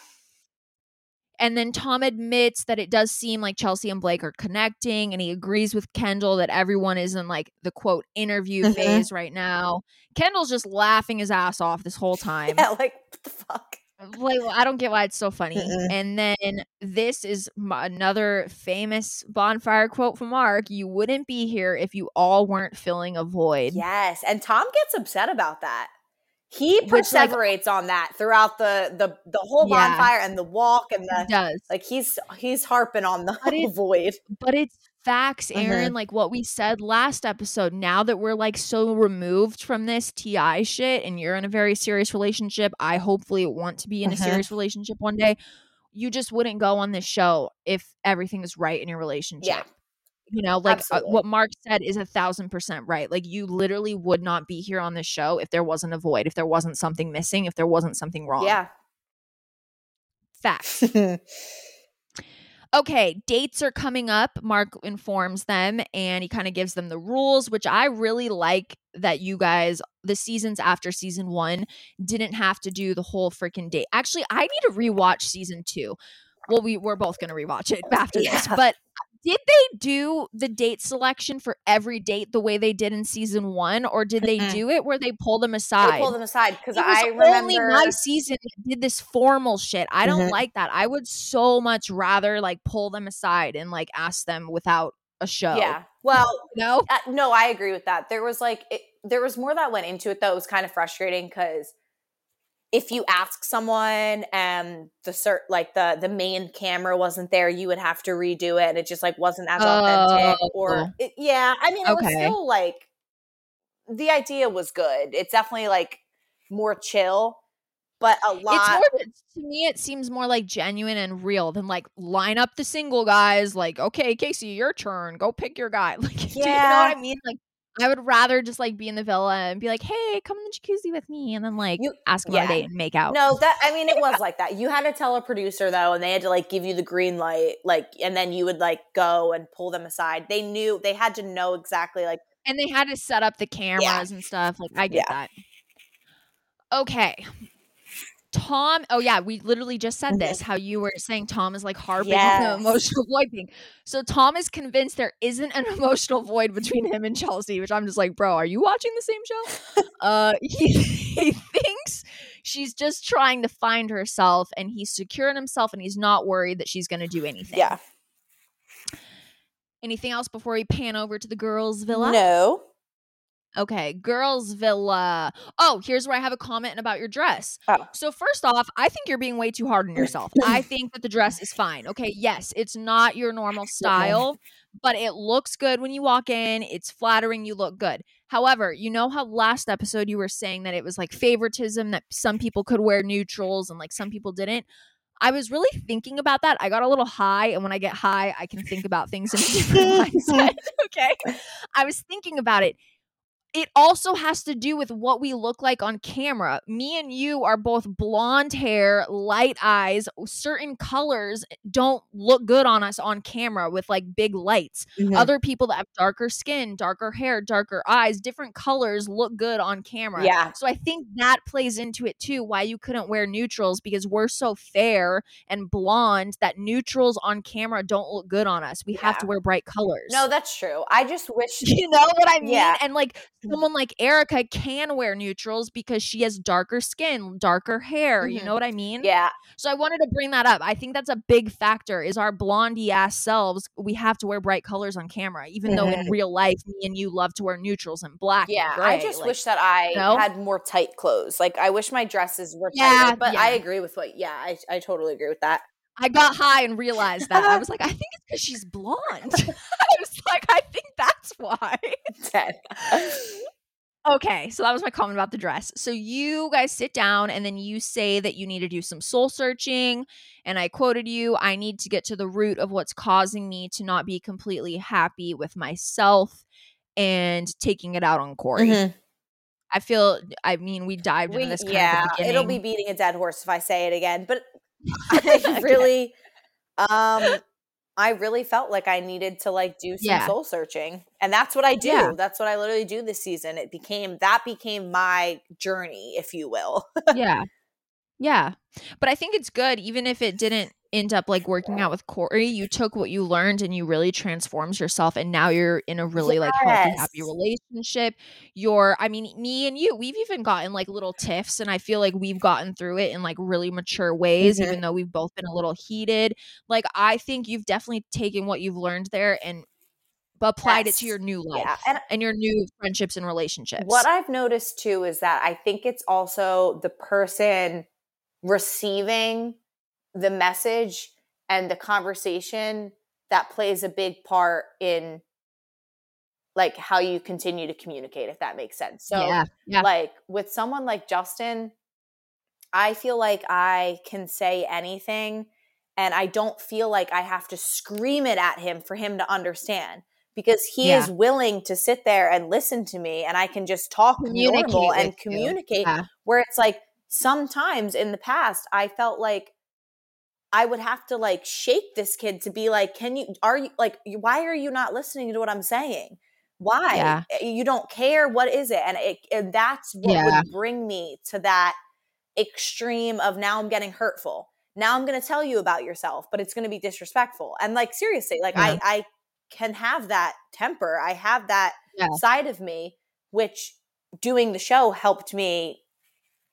And then Tom admits that it does seem like Chelsea and Blake are connecting, and he agrees with Kendall that everyone is in like the quote interview Mhm. phase right now. Kendall's just laughing his ass off this whole time. yeah. Like what the fuck? Like I don't get why it's so funny. And then this is another famous bonfire quote from Mark: "You wouldn't be here if you all weren't filling a void." Yes, and Tom gets upset about that. He Which, like- perseverates on that throughout the the the whole Yeah. bonfire and the walk and He the does, like. He's he's harping on the it- void. but it's facts, Mhm. Erin. Like what we said last episode. Now that we're like so removed from this Ti shit, and you're in a very serious relationship, I hopefully want to be in a Mhm. serious relationship one day. You just wouldn't go on this show if everything is right in your relationship. Yeah, you know like uh, what mark said is a thousand percent right like you literally would not be here on this show if there wasn't a void if there wasn't something missing if there wasn't something wrong yeah. facts okay dates are coming up mark informs them and he kind of gives them the rules which i really like that you guys the seasons after season one didn't have to do the whole freaking date. Actually i need to rewatch season two. Well we, we're both gonna rewatch it after this but did they do the date selection for every date the way they did in season one or did they do it where they pull them aside They pull them aside because I remember. only my season did this formal shit. I don't Mhm. like that. I would so much rather like pull them aside and like ask them without a show. yeah. Well, no. Uh, no, I agree with that. There was like it, there was more that went into it though. It was kind of frustrating because if you ask someone and the cert like the the main camera wasn't there, you would have to redo it, and it just like wasn't as authentic. Oh. Or it, yeah, I mean, it was still like the idea was good. It's definitely like more chill, but a lot. It's more to me it seems more like genuine and real than like line up the single guys like, okay, Kaci, your turn. Go pick your guy. Like do you know what I mean? Like I would rather just like be in the villa and be like, hey, come in the jacuzzi with me and then like You- ask him on a date and make out. No, that I mean it was like that. You had to tell a producer though, and they had to like give you the green light, like, and then you would like go and pull them aside. They knew they had to know exactly like and they had to set up the cameras and stuff. Like I get that. Okay. Tom, oh yeah, we literally just said Mhm. this. How you were saying Tom is like harping on Yes. the emotional void thing. So Tom is convinced there isn't an emotional void between him and Chelsea, which I'm just like, bro, are you watching the same show? uh, he, he thinks she's just trying to find herself, and he's secure in himself, and he's not worried that she's going to do anything. yeah. Anything else before we pan over to the girls' villa? No. Okay, girls' villa. Oh, here's where I have a comment about your dress. Oh. So first off, I think you're being way too hard on yourself. I think that the dress is fine. Okay, yes, it's not your normal style, but it looks good when you walk in. It's flattering. You look good. However, you know how last episode you were saying that it was like favoritism that some people could wear neutrals and like some people didn't. I was really thinking about that. I got a little high, and when I get high, I can think about things in a different mindset. Okay. I was thinking about it. It also has to do with what we look like on camera. Me and you are both blonde hair, light eyes. Certain colors don't look good on us on camera with like big lights. Mhm. Other people that have darker skin, darker hair, darker eyes, different colors look good on camera. Yeah. So I think that plays into it too, why you couldn't wear neutrals because we're so fair and blonde that neutrals on camera don't look good on us. We have to wear bright colors. No, that's true. I just wish you know what I mean? Yeah. And like someone like Erica can wear neutrals because she has darker skin, darker hair. You Mhm. know what I mean? Yeah. So I wanted to bring that up. I think that's a big factor is our blondie ass selves. We have to wear bright colors on camera, even though in Mhm. real life, me and you love to wear neutrals and black. and Yeah. gray. I just Like, wish that I No? had more tight clothes. Like I wish my dresses were Yeah, tighter. But I agree with what yeah, I, I totally agree with that. I got high and realized that. I was like, I think it's because she's blonde. I was like, I think that's why. Okay, so that was my comment about the dress. So you guys sit down and then you say that you need to do some soul searching. And I quoted you I need to get to the root of what's causing me to not be completely happy with myself and taking it out on Corey. Mhm. I feel, I mean, we dived We- into this kind yeah, of at the it'll be beginning. beating a dead horse if I say it again. But I really, um, I really felt like I needed to like do some Yeah. soul searching, and that's what I do. Yeah. That's what I literally do this season. It became that became my journey, if you will. yeah. Yeah. But I think it's good, even if it didn't end up like working out with Corey, you took what you learned and you really transformed yourself. And now you're in a really like healthy, happy relationship. You're, I mean, me and you, we've even gotten like little tiffs. And I feel like we've gotten through it in like really mature ways, Mhm. even though we've both been a little heated. Like, I think you've definitely taken what you've learned there and applied it to your new life Yeah, and and your new friendships and relationships. What I've noticed too is that I think it's also the person receiving the message and the conversation that plays a big part in like how you continue to communicate if that makes sense. So yeah. Yeah. like with someone like Justin, I feel like I can say anything and I don't feel like I have to scream it at him for him to understand because he Yeah. is willing to sit there and listen to me and I can just talk normal and communicate Yeah. where it's like sometimes in the past I felt like I would have to like shake this kid to be like, can you, are you like, why are you not listening to what I'm saying? Why? Yeah. Eh, You don't care. What is it? And, it, and that's what Yeah. would bring me to that extreme of now I'm getting hurtful. Now I'm going to tell you about yourself, but it's going to be disrespectful. And like, seriously, like Yeah. I, I can have that temper. I have that side of me, which doing the show helped me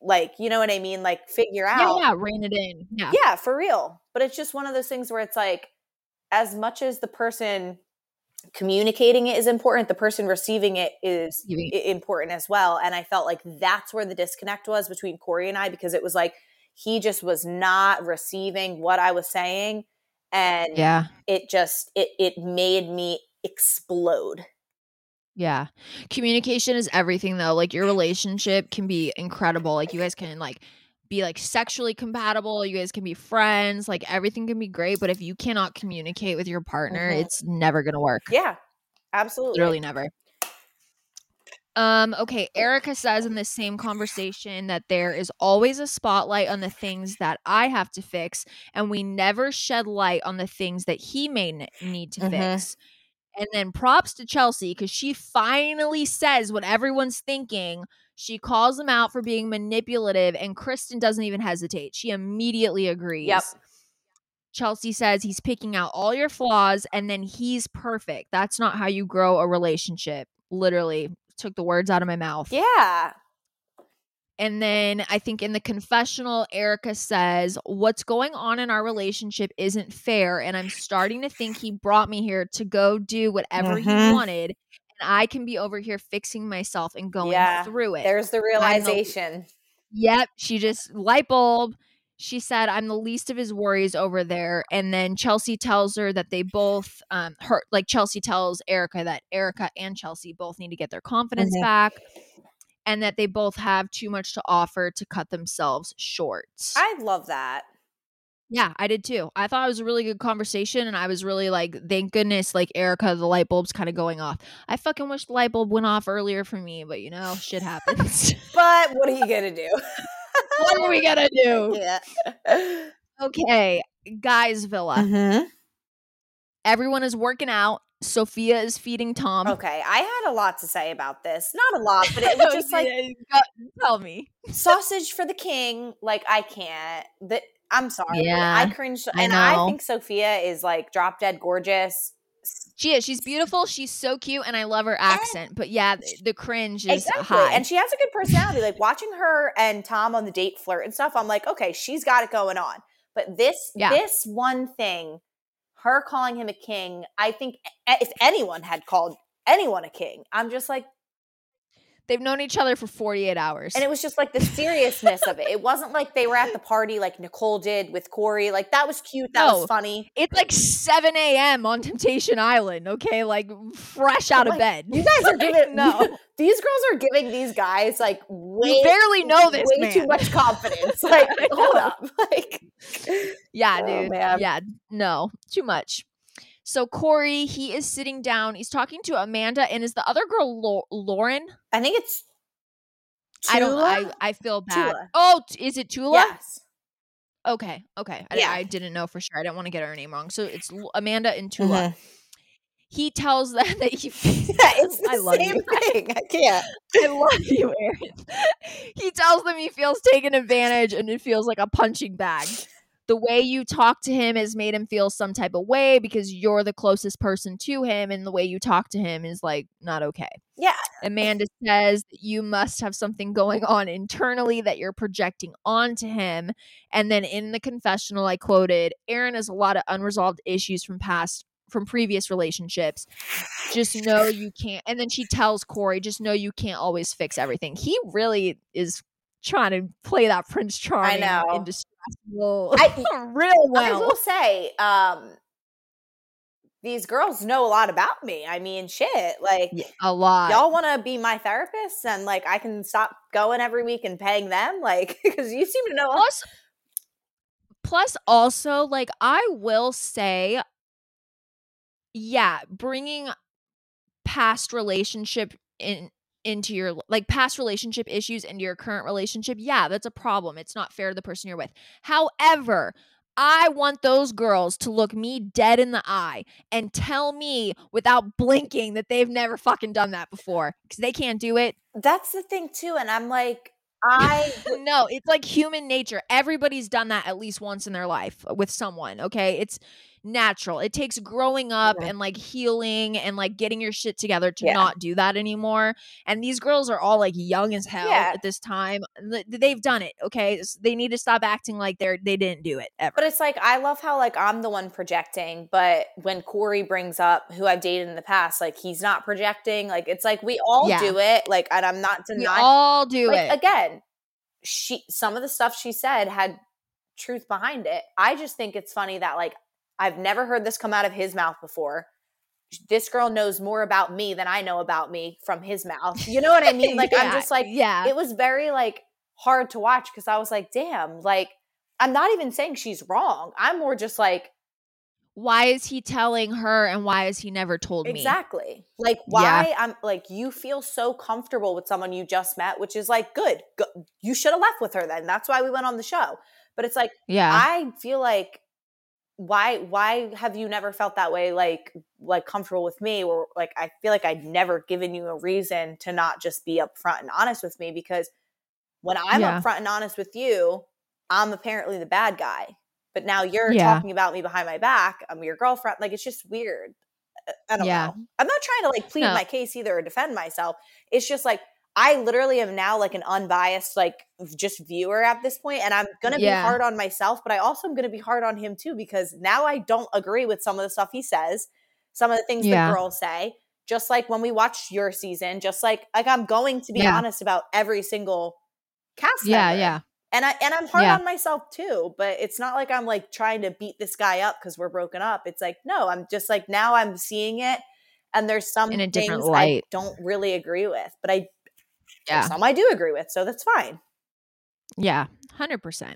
like, you know what I mean? Like figure out Yeah. Rein it in. Yeah. yeah, for real. But it's just one of those things where it's like, as much as the person communicating it is important, the person receiving it is important as well. And I felt like that's where the disconnect was between Corey and I because it was like he just was not receiving what I was saying, and Yeah. it just it it made me explode. Yeah. Communication is everything though. Like your relationship can be incredible. Like you guys can like be like sexually compatible, you guys can be friends, like everything can be great, but if you cannot communicate with your partner, Mhm. it's never going to work. Yeah, absolutely. Literally never. Um okay, Erica says in this same conversation that there is always a spotlight on the things that I have to fix and we never shed light on the things that he may n- need to Mhm. fix. And then props to Chelsea because she finally says what everyone's thinking. She calls him out for being manipulative, and Kristen doesn't even hesitate. She immediately agrees. Yep. Chelsea says he's picking out all your flaws and then he's perfect. That's not how you grow a relationship. Literally took the words out of my mouth. Yeah. And then I think in the confessional, Erica says, What's going on in our relationship isn't fair. And I'm starting to think he brought me here to go do whatever he Mhm. wanted. And I can be over here fixing myself and going Yeah. through it. There's the I'm the- realization. Yep. She just light bulb. She said, I'm the least of his worries over there. And then Chelsea tells her that they both, um, her, like Chelsea tells Erica that Erica and Chelsea both need to get their confidence Mhm. back and that they both have too much to offer to cut themselves short. I love that. yeah, I did too. I thought it was a really good conversation. And I was really like, thank goodness, like Erica, the light bulb's kind of going off. I fucking wish the light bulb went off earlier for me, but you know, shit happens. But what are you gonna do? what are we gonna do? yeah. Okay, guys, Villa. Mm-hmm. Everyone is working out. Sophia is feeding Tom. Okay, I had a lot to say about this. Not a lot, but it was just like Go- tell me. sausage for the king. Like I can't. The, I'm sorry. Yeah, I cringe, I and I think Sophia is like drop dead gorgeous. She is. She's beautiful. She's so cute, and I love her accent. But yeah, th- the cringe is Exactly, high. and she has a good personality. like watching her and Tom on the date flirt and stuff. I'm like, okay, she's got it going on. But this, Yeah. this one thing, her calling him a king. I think if anyone had called anyone a king, I'm just like, They've known each other for 48 hours. And it was just like the seriousness of it. It wasn't like they were at the party like Nicole did with Corey. Like that was cute. That No. was funny. it's like 7 a.m. on Temptation Island, okay? Like fresh out of bed. You guys are giving no. These girls are giving these guys like way You barely know this way man. too much confidence. Like hold up. Like Yeah, Oh, dude. man. Yeah, no, too much. So Corey, he is sitting down. He's talking to Amanda, and is the other girl Lau- Lauren? I think it's I don't. I Tula? I feel bad. Tula. Oh, is it Tula? Yes. Okay, okay. I, Yeah. I didn't know for sure. I didn't want to get her name wrong. So it's Amanda and Tula. Mhm. He tells them that he. Yeah, it's the I love same you. thing. I can't. I love you, Erin. he tells them he feels taken advantage and it feels like a punching bag. The way you talk to him has made him feel some type of way because you're the closest person to him, and the way you talk to him is like not okay. Yeah. Amanda says you must have something going on internally that you're projecting onto him. And then in the confessional, I quoted, Erin has a lot of unresolved issues from past from previous relationships. Just know you can't. And then she tells Corey, just know you can't always fix everything. He really is trying to play that Prince Charming I know. I- real I will say, um, these girls know a lot about me. I mean, shit. Like Yeah, a lot. y'all want to be my therapist, and like I can stop going every week and paying them, like because you seem to know. plus plus also like i will say yeah bringing past relationship in into your like past relationship issues into your current relationship yeah that's a problem it's not fair to the person you're with however I want those girls to look me dead in the eye and tell me without blinking that they've never fucking done that before because they can't do it. That's the thing too, and I'm like, I no, it's like human nature. Everybody's done that at least once in their life uh, with someone, okay? It's natural. It takes growing up Yeah. and like healing and like getting your shit together to Yeah. not do that anymore. And these girls are all like young as hell Yeah. at this time. They've done it, okay? S- They need to stop acting like they're they didn't do it ever. But it's like I love how like I'm the one projecting, but when Corey brings up who I've dated in the past, like he's not projecting. Like it's like we all do it. Like and I'm not denying. we all do like it. again, she some of the stuff she said had truth behind it. I just think it's funny that like I've never heard this come out of his mouth before. This girl knows more about me than I know about me from his mouth. You know what I mean? Like I'm just like yeah. it was very like hard to watch because I was like, damn, like I'm not even saying she's wrong. I'm more just like, why is he telling her and why has he never told me? exactly. Like Yeah. why I'm like you feel so comfortable with someone you just met, which is like good. Go- you should have left with her then. That's why we went on the show. But it's like Yeah. I feel like why why have you never felt that way like like comfortable with me or like I feel like I'd never given you a reason to not just be upfront and honest with me because when I'm Yeah. upfront and honest with you, I'm apparently the bad guy. But now you're Yeah. talking about me behind my back. I'm your girlfriend. Like it's just weird. I don't Yeah. know. I'm not trying to like plead No. my case either or defend myself. It's just like I literally am now like an unbiased, like just viewer at this point, and I'm gonna Yeah. be hard on myself, but I also am gonna be hard on him too because now I don't agree with some of the stuff he says, some of the things Yeah. the girls say. Just like when we watched your season, just like like I'm going to be Yeah. honest about every single cast yeah, member. yeah. And I and I'm hard on myself too, but it's not like I'm like trying to beat this guy up because we're broken up. It's like no, I'm just like now I'm seeing it, and there's some In a different things light. I don't really agree with, but I Yeah. some I do agree with, so that's fine. Yeah, 100%.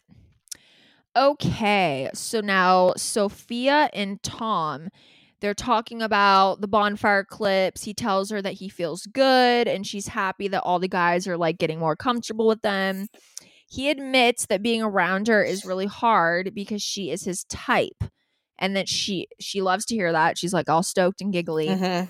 Okay, so now Sophia and Tom, they're talking about the bonfire clips. He tells her that he feels good and she's happy that all the guys are like getting more comfortable with them. He admits that being around her is really hard because she is his type and that she she loves to hear that. She's like all stoked and giggly. Mm-hmm.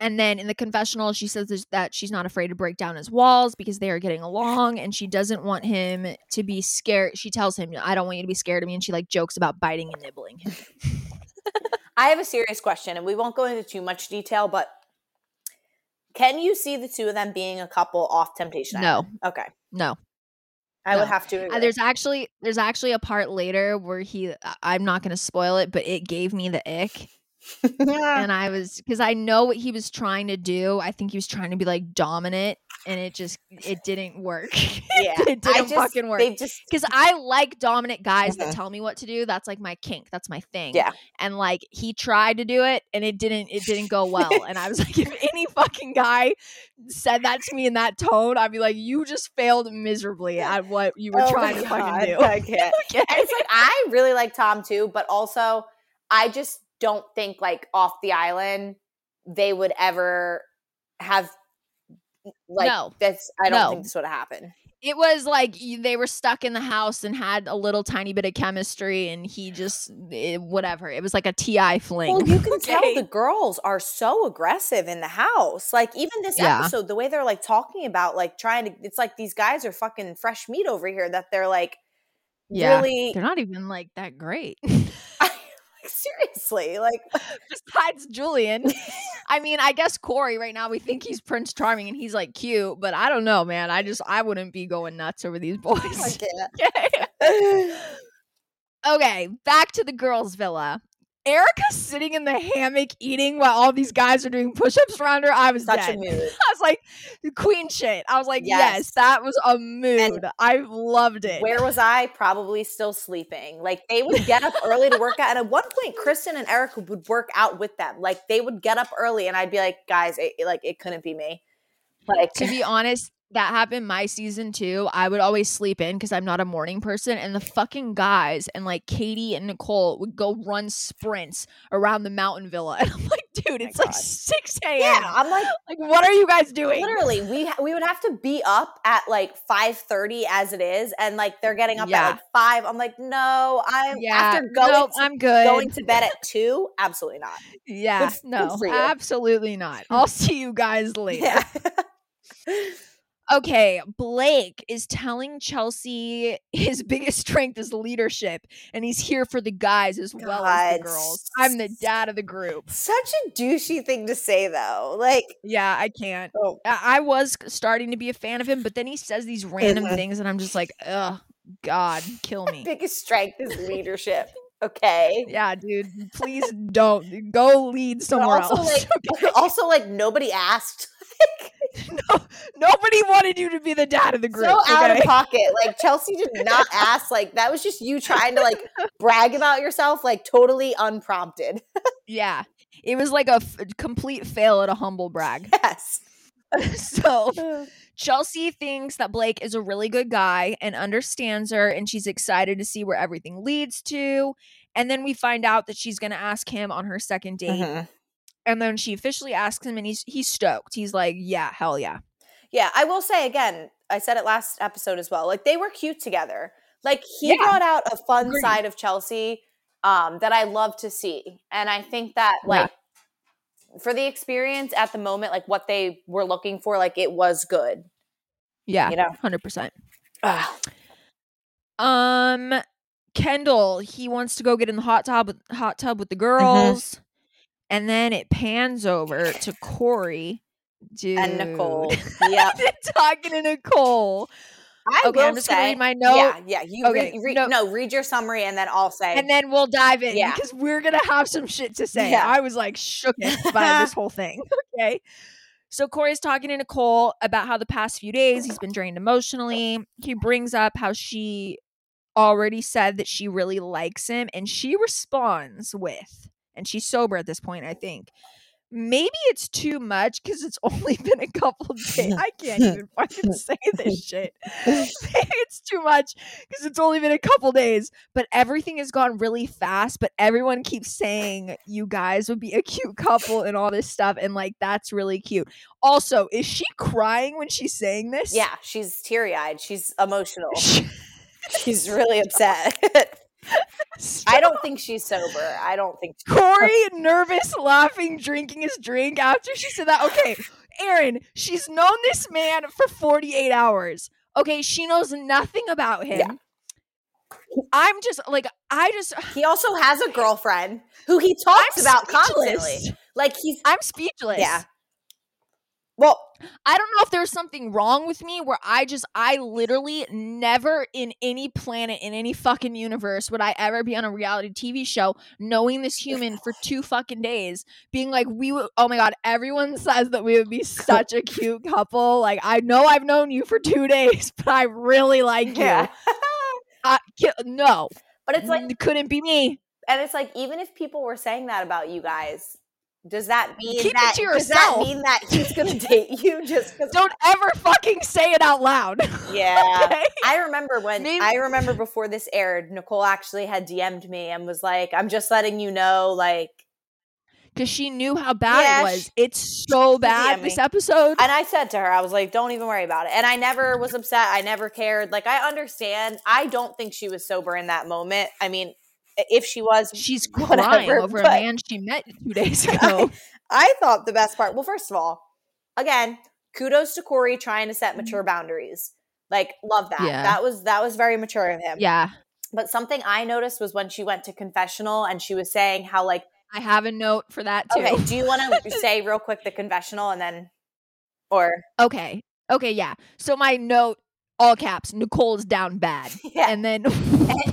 And then in the confessional, she says that she's not afraid to break down his walls because they are getting along and she doesn't want him to be scared. She tells him, I don't want you to be scared of me. And she like jokes about biting and nibbling him. I have a serious question, and we won't go into too much detail, but can you see the two of them being a couple off Temptation No. Island? Okay, No. I No. would have to. Agree. Uh, there's actually there's actually a part later where he I'm not gonna spoil it, but it gave me the ick. And I was because I know what he was trying to do. I think he was trying to be like dominant and it just it didn't work. Yeah, it didn't just, fucking work. Just Because I like dominant guys that uh-huh. tell me what to do. That's like my kink. That's my thing. Yeah. And like he tried to do it and it didn't it didn't go well. and I was like, if any fucking guy said that to me in that tone, I'd be like, you just failed miserably at what you were Oh trying to fucking do. I can't. Okay. And it's like I really like Tom too, but also I just don't think like off the island they would ever have like No. that's I don't No. think this would have happened. It was like they were stuck in the house and had a little tiny bit of chemistry, and he just it, whatever. It was like a Ti fling. Well, you can tell the girls are so aggressive in the house. Like even this Yeah. episode, the way they're like talking about like trying to it's like these guys are fucking fresh meat over here that they're like Yeah. really They're not even like that great. seriously like Besides Julian, I mean, I guess Corey right now we think he's Prince Charming and he's like cute, but I don't know, man. I just I wouldn't be going nuts over these boys. okay, back to the girls' villa. Erica's sitting in the hammock eating while all these guys are doing push-ups around her. I was Such dead. a mood. I was like, queen shit. I was like, yes, Yes. that was a mood. I loved it. Where was I? Probably still sleeping. Like they would get up early to work out. And at one point, Kristen and Erica would work out with them. Like they would get up early, and I'd be like, guys, it- like it couldn't be me. Like to be honest, that happened my season too. I would always sleep in because I'm not a morning person, and the fucking guys and like Katie and Nicole would go run sprints around the mountain villa, and I'm like, oh dude, my it's like God. six a.m. yeah, I'm like Like, what are you guys doing? literally we we would have to be up at like five thirty as it is, and like they're getting up Yeah. at like five. I'm like, no, I'm Yeah, after going nope, to, I'm good. going to bed at two. Absolutely not. yeah, good f- good no, absolutely not. I'll see you guys later. Yeah. Okay, Blake is telling Chelsea his biggest strength is leadership, and he's here for the guys as well as the girls. I'm the dad of the group. Such a douchey thing to say, though. Like, Yeah, I can't. oh, I I was starting to be a fan of him, but then he says these random things, and I'm just like, ugh, God, kill me. biggest strength is leadership. Okay. yeah, dude, please don't go lead somewhere also, else. like, also, like nobody asked. no, nobody wanted you to be the dad of the group. so out okay? of pocket. Like Chelsea did not ask. Like that was just you trying to like brag about yourself, like totally unprompted. yeah, it was like a f- complete fail at a humble brag. Yes. so Chelsea thinks that Blake is a really good guy and understands her, and she's excited to see where everything leads to. And then we find out that she's going to ask him on her second date. Mhm. And then she officially asks him, and he's he's stoked. He's like, "Yeah, hell yeah, Yeah, I will say again. I said it last episode as well. Like they were cute together. Like he Yeah. brought out a fun Agreed. side of Chelsea um, that I love to see, and I think that Yeah. like for the experience at the moment, like what they were looking for, like it was good. yeah, You know. hundred percent." Um, Kendall, he wants to go get in the hot tub with hot tub with the Mm-hmm. And then it pans over to Corey, dude, And Nicole. Yep. talking to Nicole. I Okay, will I'm just gonna read my note. Yeah, yeah. You Okay, read, read, no. no. read your summary and then I'll say. and then we'll dive in Yeah. because we're gonna have some shit to say. Yeah. I was like shook by this whole thing. Okay. So Corey's talking to Nicole about how the past few days he's been drained emotionally. He brings up how she already said that she really likes him, and she responds with, and she's sober at this point, I think. Maybe it's too much because it's only been a couple of days. I can't even fucking say this shit. It's too much because it's only been a couple days, but everything has gone really fast. But everyone keeps saying you guys would be a cute couple and all this stuff, and like that's really cute. Also, is she crying when she's saying this? yeah, she's teary eyed. She's emotional. She's really upset. I don't think she's sober. I don't think. Corey nervous, laughing, drinking his drink after she said that. Okay, Erin, she's known this man for 48 hours. Okay, she knows nothing about him. Yeah. I'm just like, I just, he also has a girlfriend who he talks I'm about speechless. constantly. Like he's I'm speechless. yeah. Well, I don't know if there's something wrong with me where I just I literally never in any planet in any fucking universe would I ever be on a reality TV show knowing this human for two fucking days being like we would oh my god everyone says that we would be such a cute couple like I know I've known you for 2 days but I really like Yeah. you. I, no. but it's like It couldn't be me. and it's like even if people were saying that about you guys, does that mean Keep it that to does that mean that he's gonna date you just because Don't ever fucking say it out loud. Yeah. Okay? I remember when Maybe- I remember before this aired, Nicole actually had DM'd me and was like, I'm just letting you know, like because she knew how bad Yeah, it was. she- it's so bad this episode. and I said to her, I was like, don't even worry about it. And I never was upset. I never cared. Like I understand. I don't think she was sober in that moment. I mean, if she was, She's whatever, crying over a man she met two days ago. I thought the best part. Well, first of all, again, kudos to Corey trying to set mature boundaries. Like, love that. Mm-hmm. Yeah. That was that was very mature of him. yeah, But something I noticed was when she went to confessional and she was saying how like, I have a note for that too. okay, do you want to say real quick the confessional and then, or Okay. Okay. Yeah. So my note, all caps, Nicole is down bad. yeah, And then and,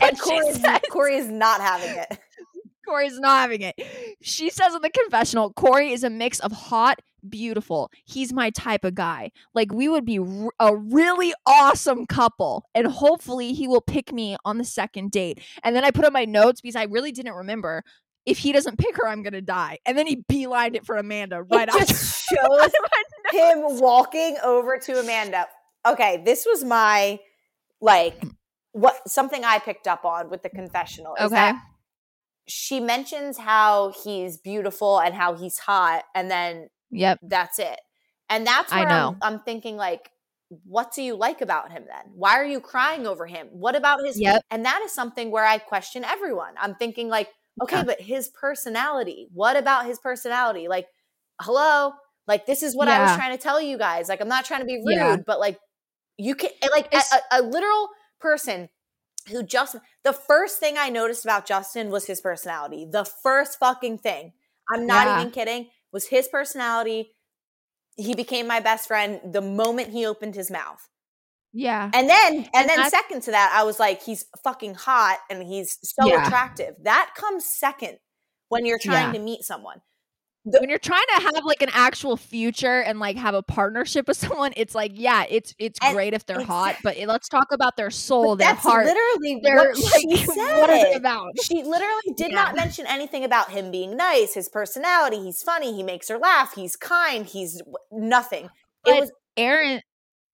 and Corey, is, says- Corey is not having it. Corey's not having it. She says in the confessional, Corey is a mix of hot, beautiful. He's my type of guy. Like we would be r- a really awesome couple, and hopefully he will pick me on the second date. And then I put on my notes because I really didn't remember. If he doesn't pick her, I'm gonna die. And then he beelined it for Amanda right it after. just shows him walking over to Amanda. Okay, this was my like mm. what something I picked up on with the confessional. Is Okay. that she mentions how he's beautiful and how he's hot, and then Yep. that's it. And that's I where know. I'm, I'm thinking like, what do you like about him then? Why are you crying over him? What about his? Yep. And that is something where I question everyone. I'm thinking like, okay, Yeah. but his personality. What about his personality? Like, hello, like this is what I was trying to tell you guys. Like, I'm not trying to be rude, Yeah. but like, you can like a, a, a literal person who just the first thing I noticed about Justin was his personality. The first fucking thing. I'm not Yeah. even kidding. Was his personality. He became my best friend the moment he opened his mouth. Yeah. And then and, And then that's- second to that, I was like, he's fucking hot and he's so Yeah. attractive. That comes second when you're trying Yeah. to meet someone. When you're trying to have like an actual future and like have a partnership with someone, it's like, yeah, it's it's And great if they're hot, but it- let's talk about their soul, their that's heart. literally Their what like, she what are said. about? She literally did Yeah. not mention anything about him being nice, his personality. He's funny. He makes her laugh. He's kind. He's nothing. But it was Erin,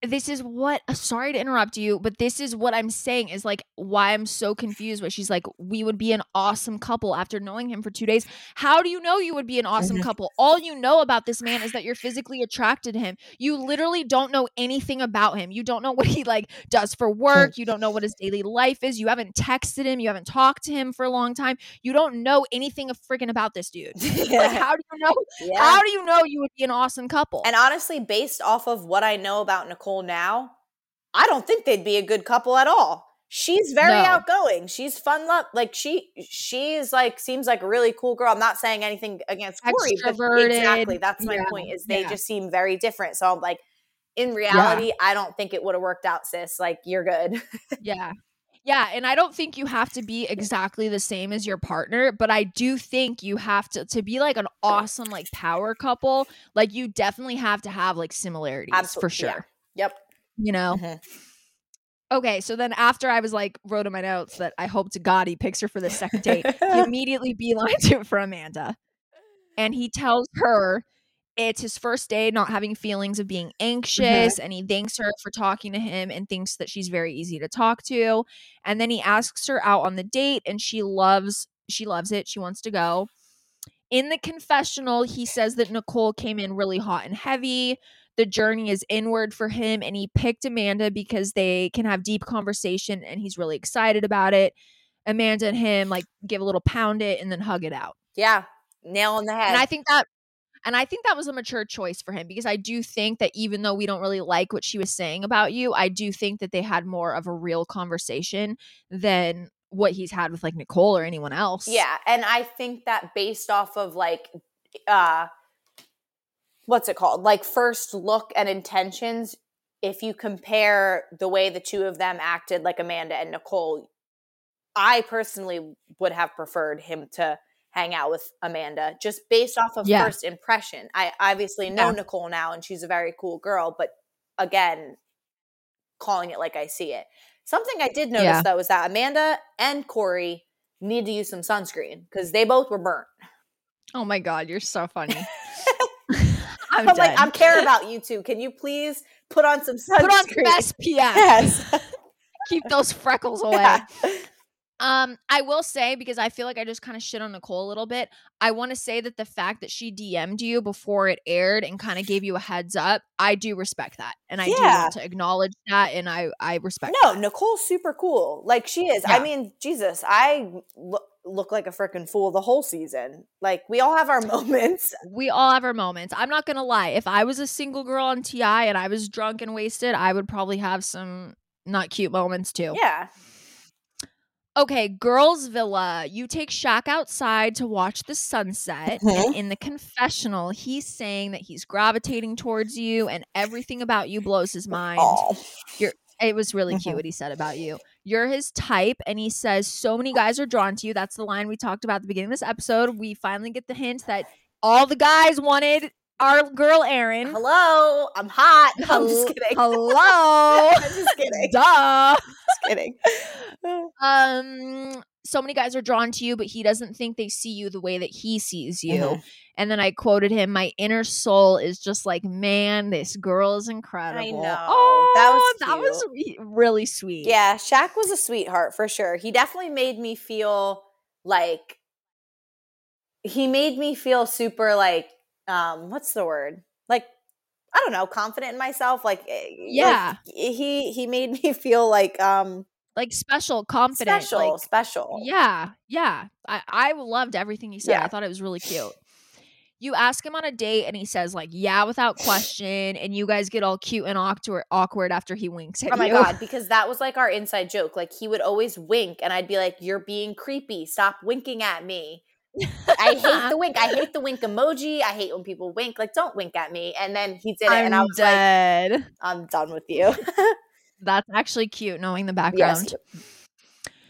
this is what. uh, Sorry to interrupt you, but this is what I'm saying is like why I'm so confused. Where she's like, we would be an awesome couple after knowing him for two days. How do you know you would be an awesome couple? All you know about this man is that you're physically attracted to him. You literally don't know anything about him. You don't know what he like does for work. You don't know what his daily life is. You haven't texted him. You haven't talked to him for a long time. You don't know anything of freaking about this dude. Like, how do you know? yeah. How do you know you would be an awesome couple? And honestly, based off of what I know about Nicole now, I don't think they'd be a good couple at all. She's very No. outgoing. She's fun love. Like she she's like seems like a really cool girl. I'm not saying anything against Corey, but exactly. That's my Yeah, point. Is they yeah. just seem very different. So I'm like, in reality, I don't think it would have worked out, sis. Like you're good. Yeah. Yeah, and I don't think you have to be exactly the same as your partner, but I do think you have to to be like an awesome like power couple, like you definitely have to have like similarities Absol- for yeah. sure. Yep. You know. Mhm. Okay, so then after I was like wrote in my notes that I hope to God he picks her for the second date, he immediately beelines it for Amanda. And he tells her it's his first day not having feelings of being anxious and he thanks her for talking to him and thinks that she's very easy to talk to. And then he asks her out on the date and she loves she loves it. She wants to go. In the confessional, he says that Nicole came in really hot and heavy. The journey is inward for him and he picked Amanda because they can have deep conversation and he's really excited about it. Amanda and him like give a little pound it and then hug it out. Yeah. Nail on the head. And I think that and I think that was a mature choice for him because I do think that even though we don't really like what she was saying about you, I do think that they had more of a real conversation than what he's had with like Nicole or anyone else. Yeah, and I think that based off of like uh what's it called? Like first look and intentions. If you compare the way the two of them acted, like Amanda and Nicole, I personally would have preferred him to hang out with Amanda just based off of Yeah. first impression. I obviously know Yeah. Nicole now and she's a very cool girl, but again, calling it like I see it. Something I did notice Yeah. though is that Amanda and Corey need to use some sunscreen because they both were burnt. Oh my god, you're so funny. I'm, I'm like. I care about you too. Can you please put on some sunscreen? Put on some SPF. Yes. Keep those freckles away. Yeah. Um, I will say because I feel like I just kind of shit on Nicole a little bit. I want to say that the fact that she DM'd you before it aired and kind of gave you a heads up, I do respect that, and I do want to acknowledge that, and I I respect. No, Nicole's super cool. Like she is. I mean, Jesus, I look like a freaking fool the whole season. Like we all have our moments. we all have our moments. I'm not gonna lie. If I was a single girl on TI and I was drunk and wasted, I would probably have some not cute moments too. Yeah. Okay, girls' villa. You take Shaq outside to watch the sunset, Mhm. and in the confessional, he's saying that he's gravitating towards you, and everything about you blows his mind. Oh. It was really cute Mhm. what he said about you. You're his type, and he says so many guys are drawn to you. That's the line we talked about at the beginning of this episode. We finally get the hint that all the guys wanted our girl Erin. Hello, I'm hot. No, I'm just kidding. Hello. I'm just kidding. Duh. just kidding. Um, so many guys are drawn to you, but he doesn't think they see you the way that he sees you. Mhm. And then I quoted him, "My inner soul is just like, man, this girl is incredible." I know. Oh, That was that was re- really sweet. Yeah, Shaq was a sweetheart for sure. He definitely made me feel like he made me feel super like um what's the word? Like I don't know, confident in myself like eh, like, Yeah. he he made me feel like um like special, confident, special, like special. yeah, yeah. I I loved everything he said. Yeah. I thought it was really cute. You ask him on a date, and he says like, "Yeah," without question, and you guys get all cute and awkward, awkward after he winks at Oh my you. god, because that was like our inside joke. Like he would always wink and I'd be like, You're being creepy. Stop winking at me. I hate the wink. I hate the wink emoji. I hate when people wink. Like, don't wink at me. And then he did it, I'm and I was like, dead. I'm done with you. That's actually cute knowing the background. yes.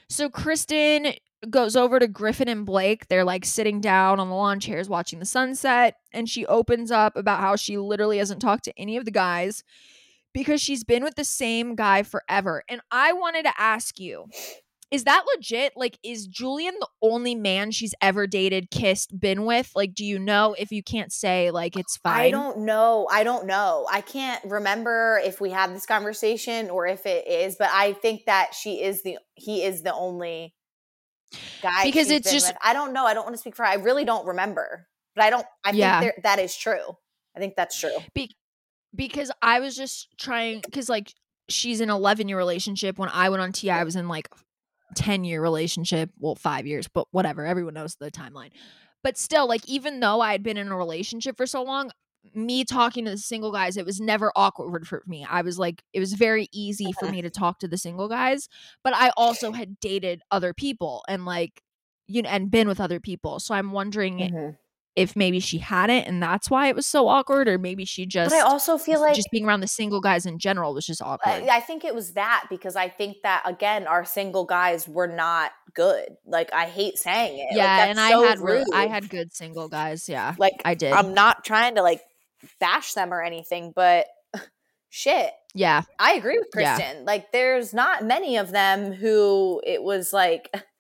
So Kristen goes over to Griffin and Blake. They're like sitting down on the lawn chairs watching the sunset. And she opens up about how she literally hasn't talked to any of the guys because she's been with the same guy forever. And I wanted to ask you. Is that legit? Like, is Julian the only man she's ever dated, kissed, been with? Like, do you know if you can't say, like, it's fine? I don't know. I don't know. I can't remember if we had this conversation or if it is, but I think that she is the he is the only guy Because it's just- with. I don't know. I don't want to speak for her. I really don't remember. But I don't I Yeah. think there, that is true. I think that's true. because I was just trying because like she's in an 11 year relationship. When I went on TI, I was in like 10 year relationship. Well, five years, but whatever. Everyone knows the timeline. But still, like even though I had been in a relationship for so long, me talking to the single guys, it was never awkward for me. I was like, it was very easy for me to talk to the single guys. But I also had dated other people and like you know and been with other people. So I'm wondering Mm-hmm. If maybe she hadn't and that's why it was so awkward, or maybe she just But I also feel like just being around the single guys in general was just awkward. I, I think it was that because I think that again, our single guys were not good. Like I hate saying it. Yeah, that's and I had re- I had good single guys. Yeah, like I did. I'm not trying to like bash them or anything, but shit. yeah, I agree with Yeah. Kristen. Like there's not many of them who it was like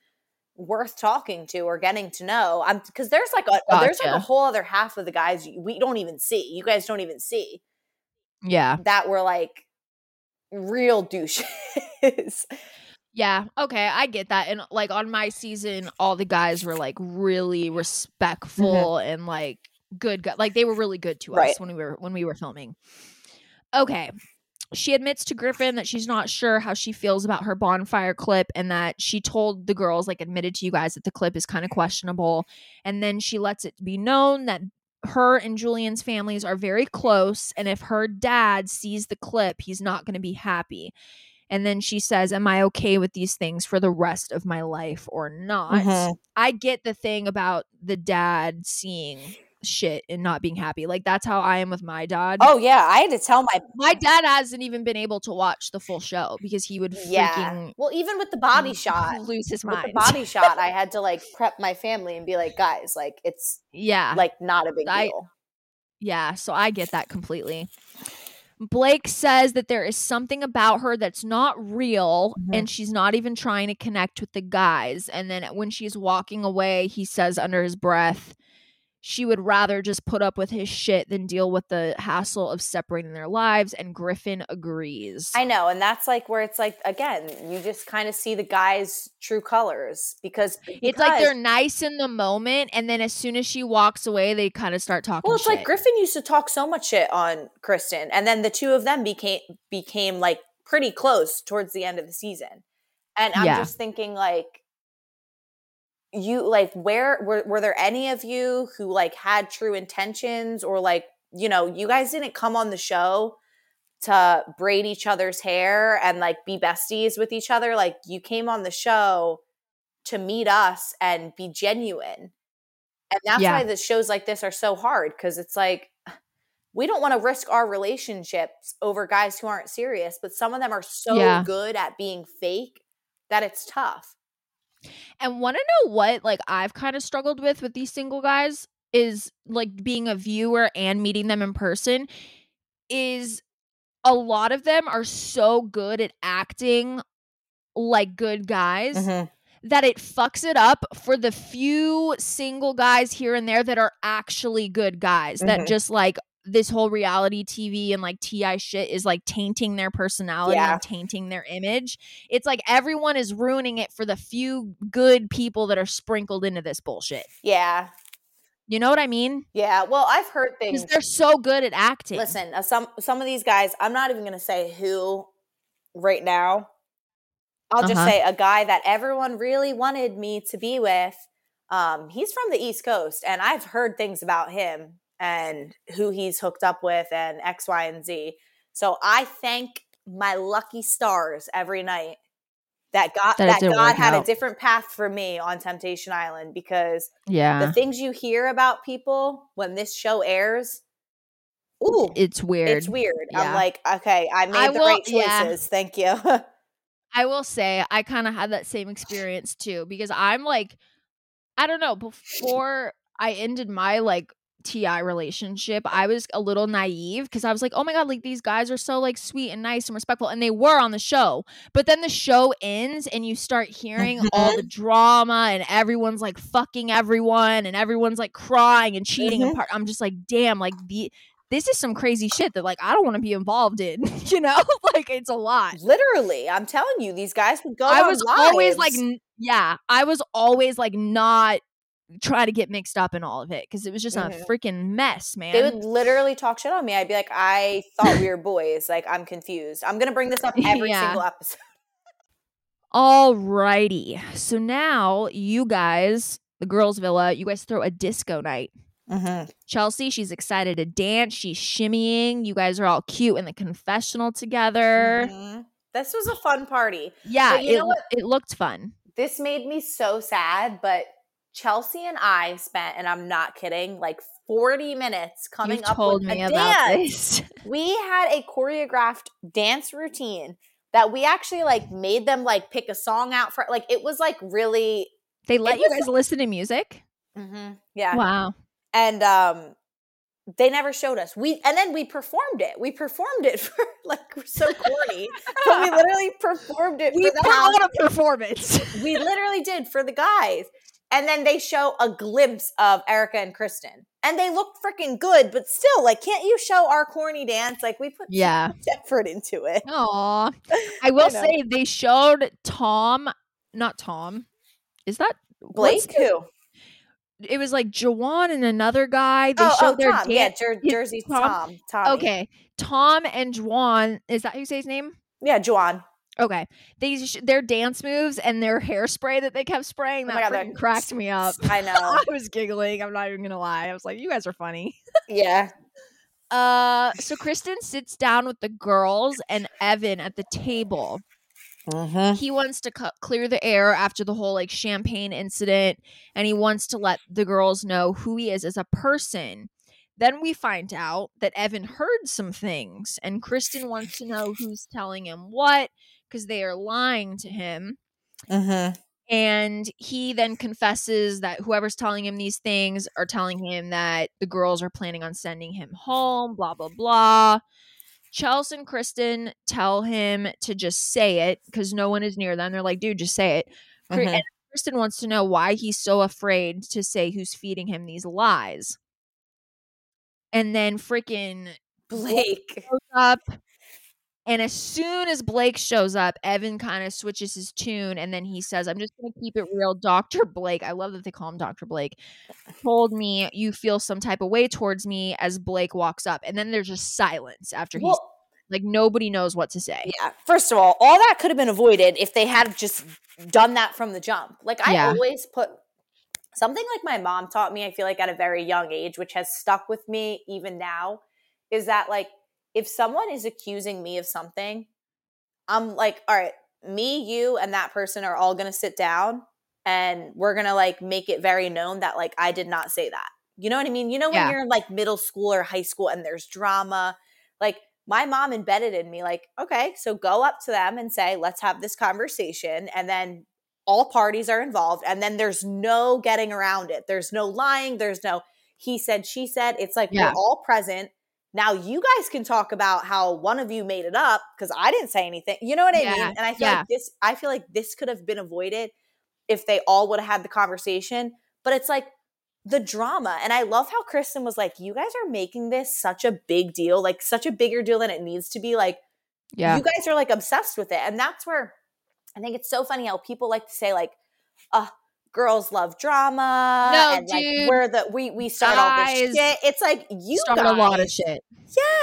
worth talking to or getting to know. I'm because there's like a there's like a whole other half of the guys we don't even see. You guys don't even see yeah, that were like real douches. yeah. Okay, I get that. And like on my season, all the guys were like really mm-hmm. respectful and like good. Like they were really good to Right. us when we were when we were filming. Okay. She admits to Griffin that she's not sure how she feels about her bonfire clip and that she told the girls, like, admitted to you guys that the clip is kind of questionable. And then she lets it be known that her and Julian's families are very close. And if her dad sees the clip, he's not going to be happy. And then she says, Am I okay with these things for the rest of my life or not? Mhm. I get the thing about the dad seeing shit and not being happy. Like that's how I am with my dad. Oh yeah, I had to tell my My dad hasn't even been able to watch the full show because he would yeah. freaking Well, even with the body shot, lose his with mind. the body shot, I had to like prep my family and be like, guys, like it's yeah. like not a big I- deal. Yeah, so I get that completely. Blake says that there is something about her that's not real Mhm. and she's not even trying to connect with the guys. And then when she's walking away, he says under his breath, she would rather just put up with his shit than deal with the hassle of separating their lives. And Griffin agrees. I know, and that's like where it's like again, you just kind of see the guy's true colors because it's like they're nice in the moment, and then as soon as she walks away, they kind of start talking. Well, it's shit. like Griffin used to talk so much shit on Kristen, and then the two of them became became like pretty close towards the end of the season. And I'm Yeah. just thinking, like, you like where were were there any of you who like had true intentions or like you know you guys didn't come on the show to braid each other's hair and like be besties with each other like you came on the show to meet us and be genuine and that's Yeah. why the shows like this are so hard because it's like we don't want to risk our relationships over guys who aren't serious, but some of them are so Yeah. good at being fake that it's tough. And want to know what like I've kind of struggled with with these single guys is like being a viewer and meeting them in person is a lot of them are so good at acting like good guys that it fucks it up for the few single guys here and there that are actually good guys that Mhm. just like this whole reality TV and like TI shit is like tainting their personality Yeah. and tainting their image. It's like everyone is ruining it for the few good people that are sprinkled into this bullshit. Yeah. You know what I mean? Yeah. Well, I've heard Because things. they're so good at acting. Listen, uh, some some of these guys, I'm not even going to say who right now. I'll just Uh-huh. say a guy that everyone really wanted me to be with. Um, he's from the East Coast, and I've heard things about him and who he's hooked up with, and X, Y, and Z. So I thank my lucky stars every night that God That that, God had a different path for me on Temptation Island because yeah. the things you hear about people when this show airs, ooh, it's weird. it's weird. I'm like, okay, I made I the will- right yeah. choices. Thank you. I will say I kind of had that same experience too because I'm like, I don't know, before I ended my like TI relationship, I was a little naive because I was like, oh my God, like these guys are so like sweet and nice and respectful. And they were on the show. But then the show ends and you start hearing all the drama and everyone's like fucking everyone and everyone's like crying and cheating Mhm. and part. I'm just like, damn, like the. This is some crazy shit that like I don't want to be involved in, you know? like it's a lot. Literally, I'm telling you, these guys would go. I was always like, n- yeah, I was always like not try to get mixed up in all of it because it was just Mhm. a freaking mess, man. they would literally talk shit on me. I'd be like, I thought we were boys. Like, I'm confused. I'm gonna bring this up every Yeah. single episode. Alrighty, so now you guys, the girls' villa, you guys throw a disco night. Mm-hmm. Chelsea, she's excited to dance. She's shimmying. You guys are all cute in the confessional together. Mhm. This was a fun party. Yeah, But you it, know what? it looked fun. This made me so sad, but Chelsea and I spent, and I'm not kidding, like 40 minutes coming You've up told with me a about dance. this. we had a choreographed dance routine that we actually like made them like pick a song out for like it was like really they let you guys listen to music. yeah Wow. and um they never showed us we and then we performed it we performed it for like we're so corny but we literally performed it We put on a performance. we literally did for the guys and then they show a glimpse of erica and kristen and they look freaking good but still like can't you show our corny dance like we put Yeah. effort into it Aw. I will know. say they showed Tom, not Tom. Is that blake who It was like Jawan and another guy. They oh, oh showed oh their Tom. yeah dance. Jer- jersey Tom? tom Tommy. Okay, Tom and Juan. Is that who you say his name? yeah juan Okay, they sh- their dance moves and their hairspray that they kept spraying Oh that my God, freaking that- cracked me up. i know I was giggling. I'm not even gonna lie. I was like, "You guys are funny." yeah Uh, so Kristen sits down with the girls and Evan at the table. Mm-hmm. he wants to cu- clear the air after the whole like champagne incident and he wants to let the girls know who he is as a person then we find out that evan heard some things and kristen wants to know who's telling him what because they are lying to him Mm-hmm. and he then confesses that whoever's telling him these things are telling him that the girls are planning on sending him home, blah, blah, blah. Chelsea and Kristen tell him to just say it because no one is near them. They're like, dude, just say it. Mhm. And Kristen wants to know why he's so afraid to say who's feeding him these lies. And then freaking Blake. up. And as soon as Blake shows up, Evan kind of switches his tune and then he says, I'm just going to keep it real. Dr. Blake, I love that they call him Dr. Blake, told me you feel some type of way towards me as Blake walks up. And then there's just silence after he's Well, like, nobody knows what to say. yeah. First of all, all that could have been avoided if they had just done that from the jump. Like I Yeah. always put something like my mom taught me, I feel like at a very young age, which has stuck with me even now, is that like if someone is accusing me of something, I'm like, all right, me, you, and that person are all gonna sit down and we're gonna like make it very known that like I did not say that. You know what I mean? You know when Yeah. you're in like middle school or high school and there's drama, like my mom embedded in me like okay so go up to them and say let's have this conversation and then all parties are involved and then there's no getting around it there's no lying there's no he said she said it's like Yeah. we're all present now you guys can talk about how one of you made it up because i didn't say anything you know what i Yeah, mean and i feel yeah. like this i feel like this could have been avoided if they all would have had the conversation but it's like the drama. And I love how Kristen was like, you guys are making this such a big deal, like such a bigger deal than it needs to be. Like, Yeah. you guys are like obsessed with it. And that's where I think it's so funny how people like to say, like, uh, girls love drama. No, and like dude. we're the we we start all this shit. It's like you Start guys, a lot of shit.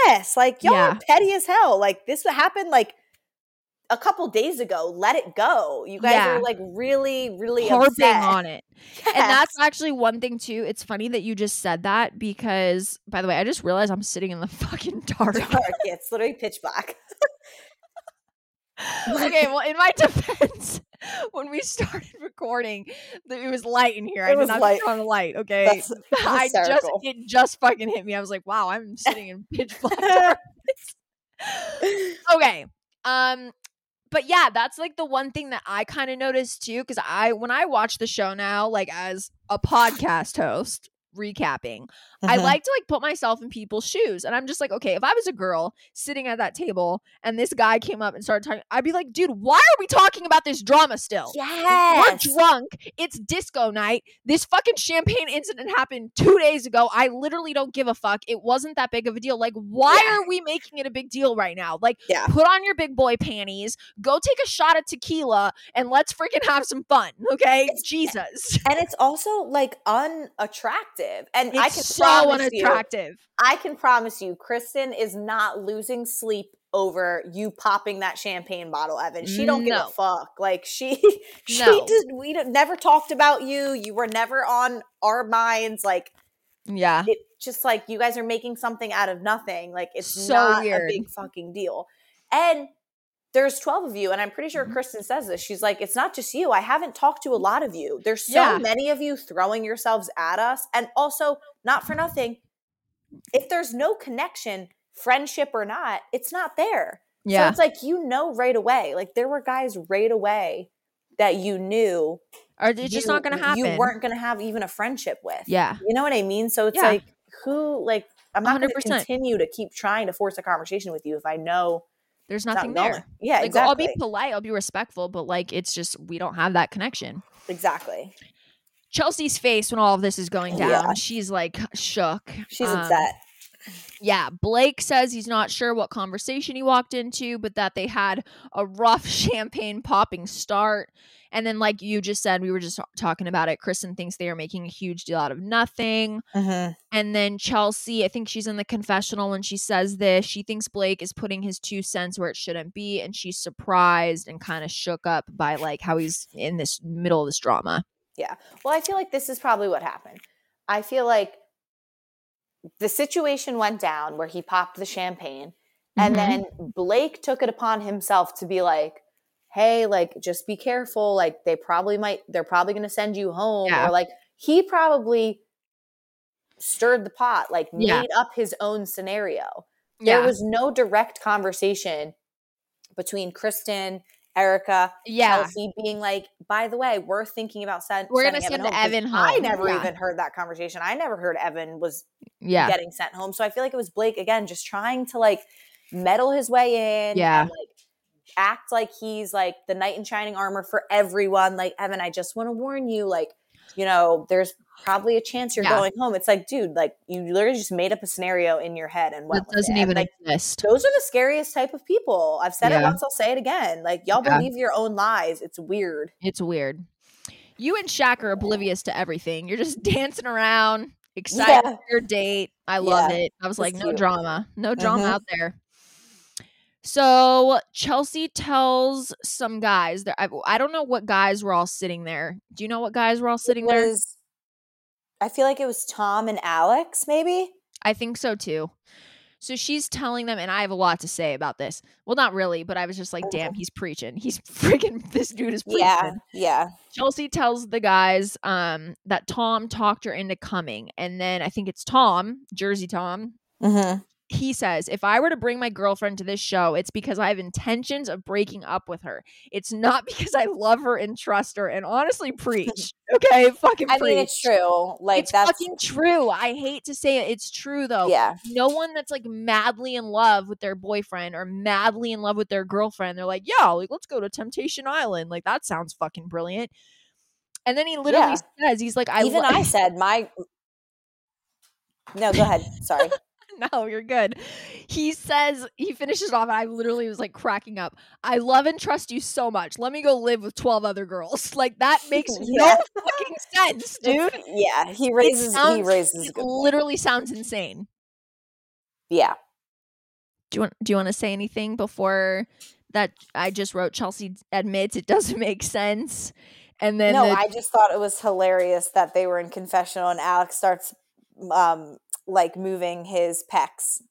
Yes. Like y'all Yeah. are petty as hell. Like this happened like a couple days ago. Let it go. You guys Yeah. are like really, really Harping upset. on it. And that's actually one thing too. It's funny that you just said that because, by the way, I just realized I'm sitting in the fucking dark. dark. It's literally pitch black. okay, well, in my defense, when we started recording, it was light in here. It I was did not light. turn on the light. Okay, That's I just hysterical. it just fucking hit me. I was like, wow, I'm sitting in pitch black okay, um, but yeah, that's like the one thing that I kind of noticed too, because I when I watch the show now, like as a podcast host recapping, I Mhm. like to like put myself in people's shoes. And I'm just like, okay, if I was a girl sitting at that table and this guy came up and started talking, I'd be like, dude, why are we talking about this drama still? Yes. We're drunk. It's disco night. This fucking champagne incident happened two days ago. I literally don't give a fuck. It wasn't that big of a deal. Like, why Yeah. are we making it a big deal right now? Like, Yeah. put on your big boy panties, go take a shot of tequila, and let's freaking have some fun. Okay. It's- Jesus. And it's also like unattractive. And I can so promise you. I can promise you, Kristen is not losing sleep over you popping that champagne bottle, Evan. She don't give a fuck. Like she, she No. did. We never talked about you. You were never on our minds. Like Yeah. it, just like you guys are making something out of nothing. Like it's So not weird. a big fucking deal. And there's 12 of you, and I'm pretty sure Mhm. Kristen says this. She's like, it's not just you. I haven't talked to a lot of you. There's so Yeah. many of you throwing yourselves at us. And also, not for nothing, if there's no connection, friendship or not, it's not there. So Yeah. it's like you know right away. Like there were guys right away that you knew Or it's just not going to happen. You weren't going to have even a friendship with. Yeah. You know what I mean? So it's Yeah. like, who, like, I'm not going to continue to keep trying to force a conversation with you if I know There's not nothing there. Yeah, Like, exactly. I'll be polite, I'll be respectful, but like, it's just, we don't have that connection. exactly. Chelsea's face when all of this is going down, Yeah. she's like shook. She's Um, upset. Yeah, Blake says he's not sure what conversation he walked into, but that they had a rough champagne popping start. And then, like you just said, we were just talking about it. Kristen thinks they are making a huge deal out of nothing. Mhm. And then Chelsea, I think she's in the confessional when she says this. She thinks Blake is putting his two cents where it shouldn't be. And she's surprised and kind of shook up by like how he's in this middle of this drama. Yeah. Well, I feel like this is probably what happened. I feel like the situation went down where he popped the champagne, and Mhm. then Blake took it upon himself to be like, hey, like just be careful. Like they probably might, they're probably going to send you home. Yeah. Or like he probably stirred the pot, like Yeah. made up his own scenario. There was no direct conversation between Kristen, Erica, yeah. Chelsea being like, by the way, we're thinking about send, We're gonna sending send home," 'cause Evan home. I never Yeah. even heard that conversation. I never heard Evan was Yeah. getting sent home. So I feel like it was Blake again, just trying to like meddle his way in. Yeah. And, like act like he's like the knight in shining armor for everyone. Like, Evan, I just want to warn you, like, you know, there's probably a chance you're Yeah. going home. It's like, dude, like you literally just made up a scenario in your head and with doesn't even like exist. those are the scariest type of people. I've said it once, I'll say it again. Like y'all Yeah. believe your own lies. It's weird. It's weird. You and Shaq are oblivious to everything. You're just dancing around, excited Yeah. for your date. I love Yeah, it. I was it's like, no drama. No drama Mhm. out there. So Chelsea tells some guys that I, I don't know what guys were all sitting there. Do you know what guys were all sitting It there? was- I feel like it was Tom and Alex, maybe. I think so too. So she's telling them, and I have a lot to say about this. Well, not really, but I was just like, damn, he's preaching. He's freaking, this dude is preaching. Yeah, yeah. Chelsea tells the guys um, that Tom talked her into coming. And then I think it's Tom, Jersey Tom. Mm-hmm. He says, if I were to bring my girlfriend to this show, it's because I have intentions of breaking up with her. It's not because I love her and trust her. And honestly, preach. Okay. Fucking I preach. mean, it's true. Like it's that's fucking true. I hate to say it. It's true though. yeah, No one that's like madly in love with their boyfriend or madly in love with their girlfriend, they're like, yeah, like let's go to Temptation Island. Like that sounds fucking brilliant. And then he literally says, he's like, I even lo- I said my. No, go ahead. Sorry. no, you're good. He says, he finishes off, and I literally was like cracking up. I love and trust you so much. Let me go live with 12 other girls. Like that makes no fucking sense, dude. yeah, he raises. he raises. good point. literally sounds insane. Yeah. Do you want do you want to say anything before that I just wrote Chelsea admits it doesn't make sense? And then no, the- I just thought it was hilarious that they were in confessional and Alex starts um like moving his pecs.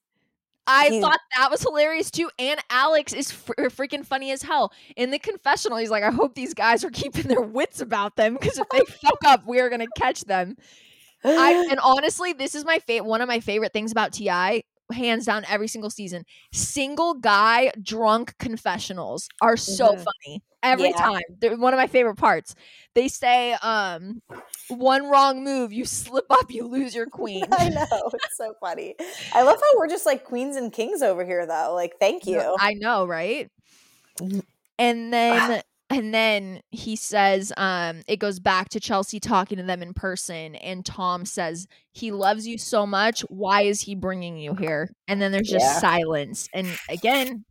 I he- thought that was hilarious too. And Alex is fr- er, freaking funny as hell. In the confessional, he's like, I hope these guys are keeping their wits about them because if they fuck up, we are going to catch them. I, and honestly, this is my favorite. One of my favorite things about Ti, hands down, every single season. Single guy drunk confessionals are so Mhm. funny every Yeah. time. They're one of my favorite parts. They say, um, "One wrong move, you slip up, you lose your queen." I know it's so funny. I love how we're just like queens and kings over here, though. Like, thank you. I know, right? Mhm. And then and then he says um it goes back to Chelsea talking to them in person and Tom says he loves you so much why is he bringing you here and then there's just Yeah. silence and again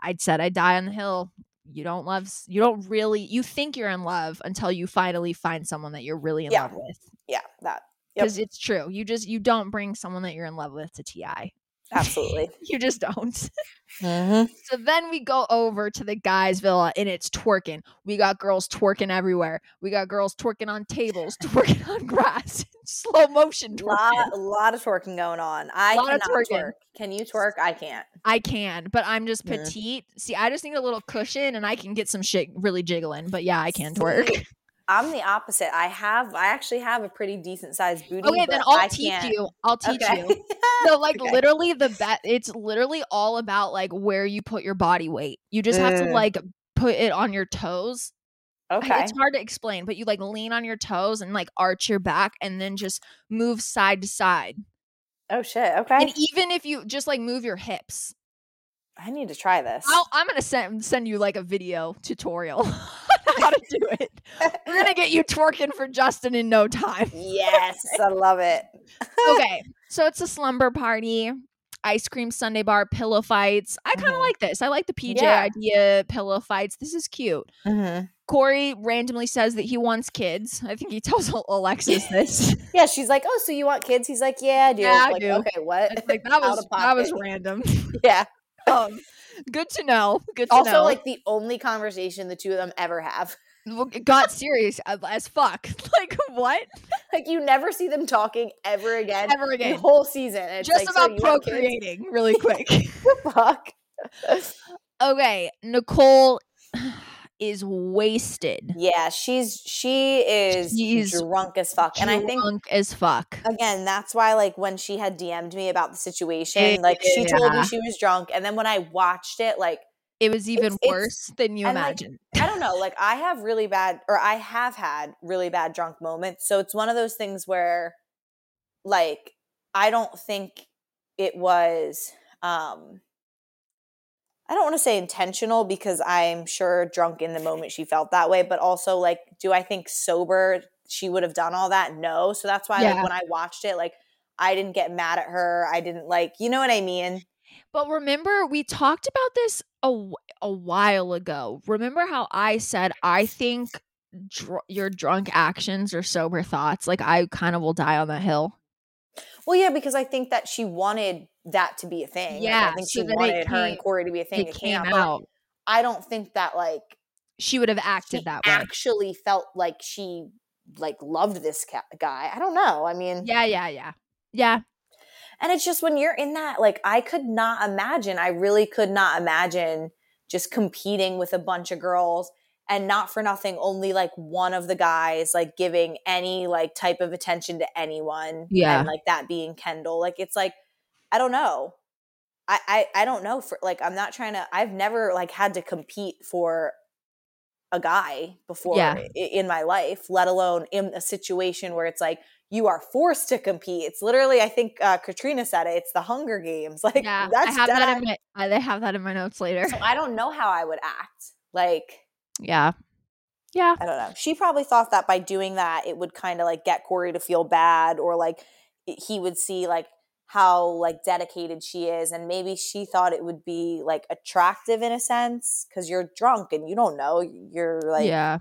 I'd said I die on the hill you don't love you don't really you think you're in love until you finally find someone that you're really in Yeah. love with yeah, that Yep. because it's true you just you don't bring someone that you're in love with to TI absolutely. you just don't mm-hmm. So then we go over to the guys' villa and it's twerking. We got girls twerking everywhere. We got girls twerking on tables, twerking on grass, slow motion twerking. lot, lot of twerking going on. I cannot twerk. Can you twerk? I can't. I can, but I'm just Yeah. petite. See, I just need a little cushion and I can get some shit really jiggling. But yeah, I can twerk. I'm the opposite. I have. I actually have a pretty decent sized booty. Okay, then I'll I teach can't. you. I'll teach Okay. you. No, like Okay. literally the bet. It's literally all about like where you put your body weight. You just have to Mm. like put it on your toes Okay. It's hard to explain, but you like lean on your toes and like arch your back and then just move side to side. Oh shit. Okay. And even if you just like move your hips, I need to try this. I'll, I'm gonna send send you like a video tutorial how to do it. We're gonna get you twerking for Justin in no time. yes, I love it. Okay, so it's a slumber party, ice cream sundae bar, pillow fights. I kind of Mhm. like this. I like the PJ Yeah. idea, pillow fights. This is cute. Mm-hmm. Corey randomly says that he wants kids. I think he tells Alexis this. Yeah, she's like, "Oh, so you want kids?" He's like, "Yeah, I do." Yeah, I like, do. Okay, what? It's like that was that was random. yeah. Um, good to know. Good to Also, know. like the only conversation the two of them ever have. Well, it got serious as, fuck. Like what? Like you never see them talking ever again. Ever The whole season. It's Just like, so about kids? procreating, really quick. Fuck. okay, Nicole. Is wasted. Yeah, she's she is She's drunk as fuck. And I think Drunk as fuck. again, that's why like when she had DM'd me about the situation, like she told me she was drunk, and then when I watched it, like It was even It's- it's- worse than you and, like. I don't know, like I have really bad or I have had really bad drunk moments. So it's one of those things where like I don't think it was um I don't want to say intentional because I'm sure drunk in the moment she felt that way, but also like do I think sober she would have done all that? No. So that's why Yeah. like when I watched it like I didn't get mad at her. I didn't like, you know what I mean? But remember, we talked about this a, a while ago. Remember how I said, I think dr- your drunk actions are sober thoughts? Like, I kind of will die on that hill. Well, yeah, because I think that she wanted that to be a thing. Like, Yeah, I think so she wanted her and Corey to be a thing. it came out. I don't think that like She would have acted that way. actually felt like she like loved this ca- guy. I don't know. I mean, Yeah, yeah, yeah. Yeah. and it's just when you're in that, like, I could not imagine. I really could not imagine just competing with a bunch of girls and not for nothing, only like one of the guys like giving any like type of attention to anyone. Yeah. and like that being Kendall. Like, it's like I don't know. I, I I don't know for like I'm not trying to I've never like had to compete for a guy before Yeah. in my life, let alone in a situation where it's like you are forced to compete. It's literally I think uh, Katrina said it. It's the Hunger Games. Like Yeah. that's I have that in my I have that in my notes later. so I don't know how I would act. Like Yeah. Yeah. I don't know. She probably thought that by doing that, it would kind of like get Corey to feel bad, or like he would see like how like dedicated she is, and maybe she thought it would be like attractive in a sense because you're drunk and you don't know you're like yeah.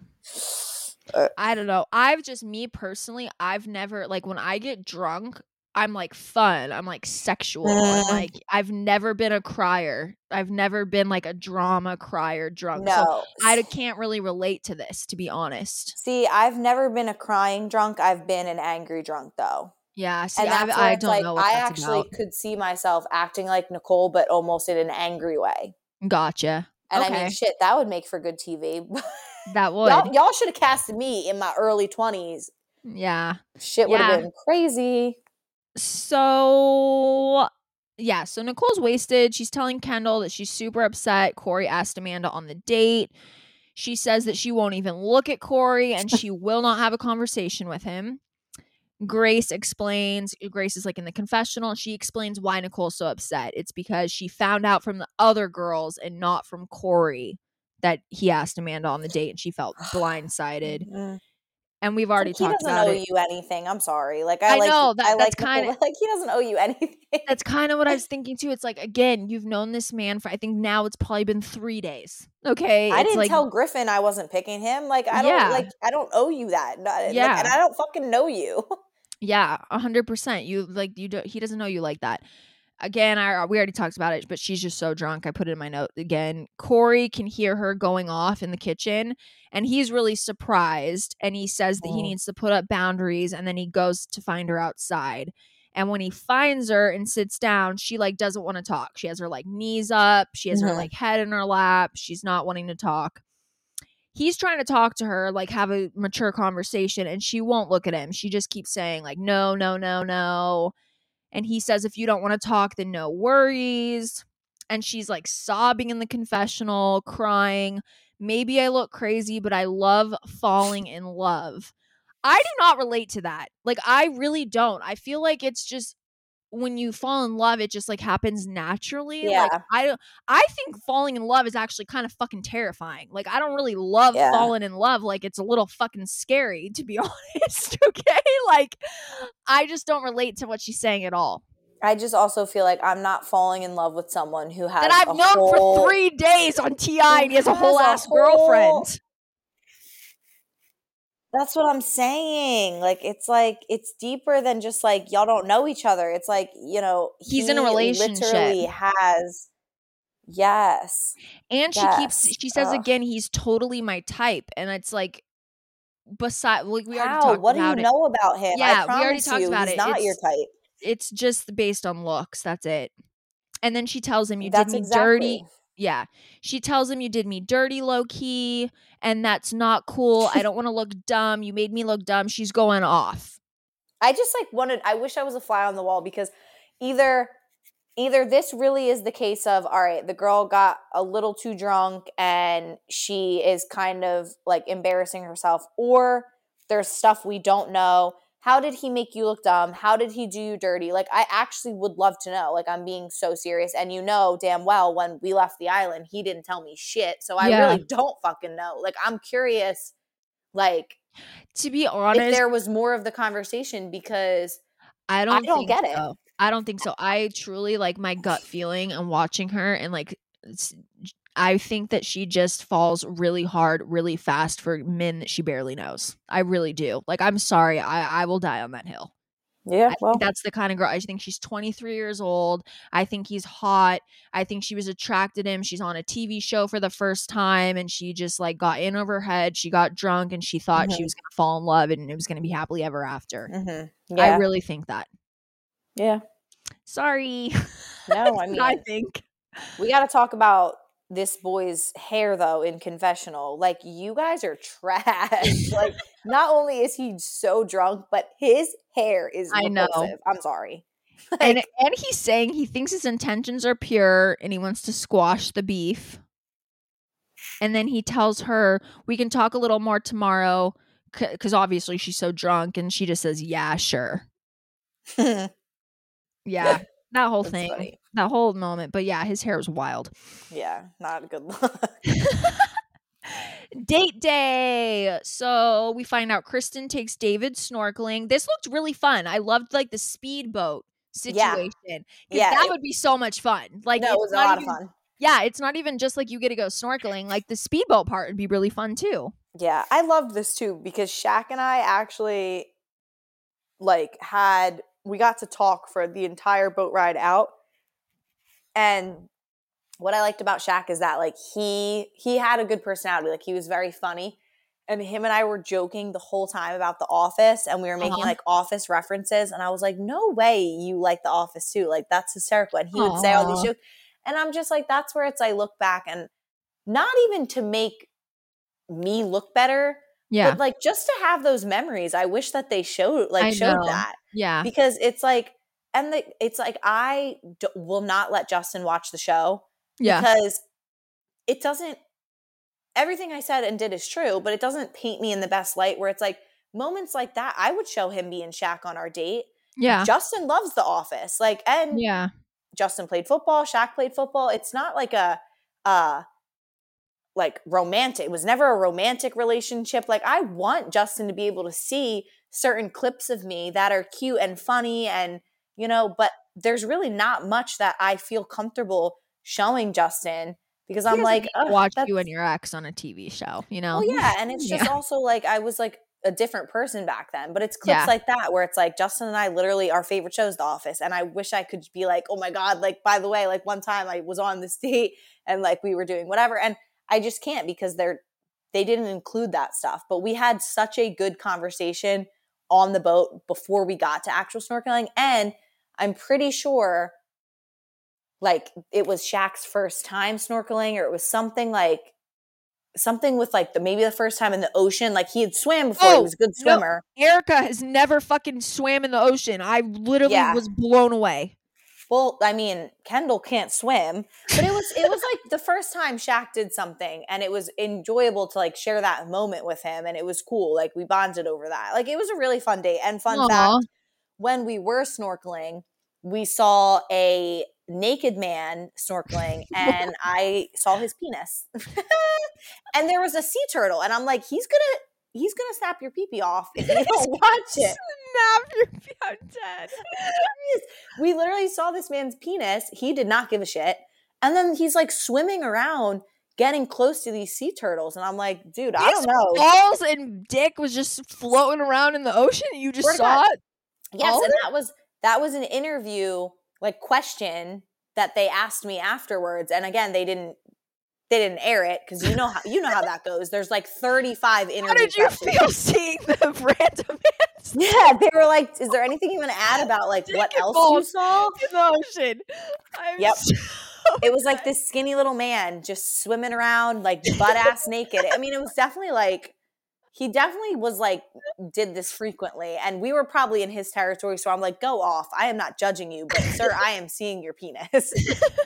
Uh, I don't know. I've just me personally, I've never like when I get drunk, I'm like fun. I'm like sexual. I'm like I've never been a crier. I've never been like a drama crier drunk. So no. I d- can't really relate to this to be honest. See, I've never been a crying drunk. I've been an angry drunk though. Yeah, see, and I, that's I don't like know what I actually about. could see myself acting like Nicole, but almost in an angry way. Gotcha. And I mean, shit, that would make for good TV. That would. y'all, y'all should have casted me in my early twenties. yeah. Shit would have Yeah. been crazy. So yeah, so Nicole's wasted. She's telling Kendall that she's super upset. Corey asked Amanda on the date. She says that she won't even look at Corey and she will not have a conversation with him. Grace explains, Grace is like in the confessional. She explains why Nicole's so upset. It's because she found out from the other girls and not from Corey that he asked Amanda on the date and she felt blindsided. And we've already he talked about it. He doesn't owe you anything. I'm sorry. Like I, I like, know, that- I that's like kinda- like he doesn't owe you anything. That's kind of what I was thinking too. It's like again, you've known this man for I think now it's probably been three days. Okay, I it's didn't like, tell Griffin I wasn't picking him. Like I don't Yeah. like I don't owe you that. No, uh, like, Yeah. and I don't fucking know you. Yeah, a hundred percent. You like you do. He doesn't know you like that. Again, I we already talked about it, but she's just so drunk. I put it in my note again. Corey can hear her going off in the kitchen, and he's really surprised. And he says that he Mm. needs to put up boundaries, and then he goes to find her outside. And when he finds her and sits down, she like doesn't want to talk. She has her like knees up. She has her Mhm. like head in her lap. She's not wanting to talk. He's trying to talk to her, like have a mature conversation, and she won't look at him. She just keeps saying, like, no, no, no, no. And he says, if you don't want to talk, then no worries. And she's like sobbing in the confessional, crying. Maybe I look crazy, but I love falling in love. I do not relate to that. Like, I really don't. I feel like it's just when you fall in love, it just like happens naturally. Like, Yeah. I don't. I think falling in love is actually kind of fucking terrifying. Like, I don't really love Yeah. falling in love. Like, it's a little fucking scary, to be honest. Okay, like, I just don't relate to what she's saying at all. I just also feel like I'm not falling in love with someone who has That I've a known whole- for three days on Ti, and he has a whole a ass whole- girlfriend. That's what I'm saying. Like it's like it's deeper than just like y'all don't know each other. It's like, you know, He's in a relationship. Literally has Yes. And she keeps she says Ugh. again, he's totally my type. And it's like beside like we already How? talked What do you it. know about him? Yeah, I we already talked you, about he's it. not your type. It's just based on looks. That's it. And then she tells him, You That's did me dirty. Yeah. She tells him you did me dirty low key and that's not cool. I don't want to look dumb. You made me look dumb. She's going off. I just like wanted I wish I was a fly on the wall because either either this really is the case of all right, the girl got a little too drunk and she is kind of like embarrassing herself or there's stuff we don't know. How did he make you look dumb? How did he do you dirty? Like I actually would love to know. Like I'm being so serious and you know damn well when we left the island he didn't tell me shit. So I Yeah. really don't fucking know. Like I'm curious like To be if honest, there was more of the conversation because I don't, I don't get it. I don't think so. I truly like my gut feeling and watching her and like I think that she just falls really hard, really fast for men that she barely knows. I really do. Like I'm sorry, I I will die on that hill. yeah, I think that's the kind of girl. I think she's 23 years old. I think he's hot. I think she was attracted to him. She's on a TV show for the first time and she just like got in over her head. She got drunk and she thought she Mhm. was going to fall in love and it was going to be happily ever after. Mm-hmm. I really think that. yeah. Sorry. No, I what I think. we got to talk about this boy's hair though in confessional. Like you guys are trash. like not only is he so drunk, but his hair is I know. I'm sorry. And and he's saying he thinks his intentions are pure and he wants to squash the beef. And then he tells her, "We can talk a little more tomorrow." Because obviously she's so drunk, and she just says, "Yeah, sure." Yeah, that whole That's thing, funny. That whole moment. But yeah, his hair was wild. yeah, not a good look. Date day. So we find out Kristen takes David snorkeling. This looked really fun. I loved like the speedboat Yeah. Yeah, that it- would be so much fun. Like no, it was a lot of fun. Yeah, it's not even just like you get to go snorkeling. Like the speedboat part would be really fun too. Yeah, I loved this too because Shaq and I actually like had we got to talk for the entire boat ride out. And what I liked about Shaq is that like he he had a good personality. Like he was very funny. And him and I were joking the whole time about the office and we were making Uh-huh. like office references and I was like, "No way you like the office too." Like that's hysterical. And he would say all these jokes and I'm just like that's where it's I look back and not even to make me look better, Yeah. but like just to have those memories i wish that they showed like I showed know. that yeah. because it's like and the, it's like i d- will not let justin watch the show Yeah. because it doesn't everything i said and did is true but it doesn't paint me in the best light where it's like moments like that i would show him me being Shaq on our date Yeah. justin loves the office like and Yeah. Justin played football, Shaq played football. It's not like a uh like romantic. It was never a romantic relationship. Like I want Justin to be able to see certain clips of me that are cute and funny and you know, but there's really not much that I feel comfortable showing Justin because I'm like need to "Ugh, watch you and your ex on a TV show, you know? well, yeah, and it's just Yeah. also like I was like a different person back then. But it's clips Yeah. like that where it's like Justin and I literally our favorite show is The Office, and I wish I could be like, oh my god, like by the way, like one time I was on this date and like we were doing whatever, and I just can't because they're they didn't include that stuff. But we had such a good conversation on the boat before we got to actual snorkeling, and I'm pretty sure like it was Shaq's first time snorkeling, or it was something like something with like the maybe the first time in the ocean. Like he had swam before, he Oh, was a good no. swimmer. Erica has never fucking swam in the ocean. I literally Yeah. was blown away. Well, I mean, Kendall can't swim, but it was it was like the first time Shaq did something, and it was enjoyable to like share that moment with him, and it was cool. Like we bonded over that. Like it was a really fun day. And fun Aw. fact, when we were snorkeling, we saw a naked man snorkeling, and I saw his penis. and there was a sea turtle, and I'm like, he's gonna he's gonna snap your peepee off if you don't watch it. Snap your I'm dead. we literally saw this man's penis. He did not give a shit. And then he's like swimming around, getting close to these sea turtles. And I'm like, dude, I don't know. Balls and dick was just floating around in the ocean. You just saw God. it. Yes, all and that was that was an interview like question that they asked me afterwards. And again, they didn't they didn't air it because you know how you know how that goes. There's like 35 interview How did you questions. feel seeing the random man's Yeah, they were like, "Is there anything you want to add about like what else you saw?" in the ocean? I'm Yep. so- it was like this skinny little man just swimming around like butt ass naked. I mean, it was definitely like he definitely was like did this frequently and we were probably in his territory so i'm like go off i am not judging you but sir i am seeing your penis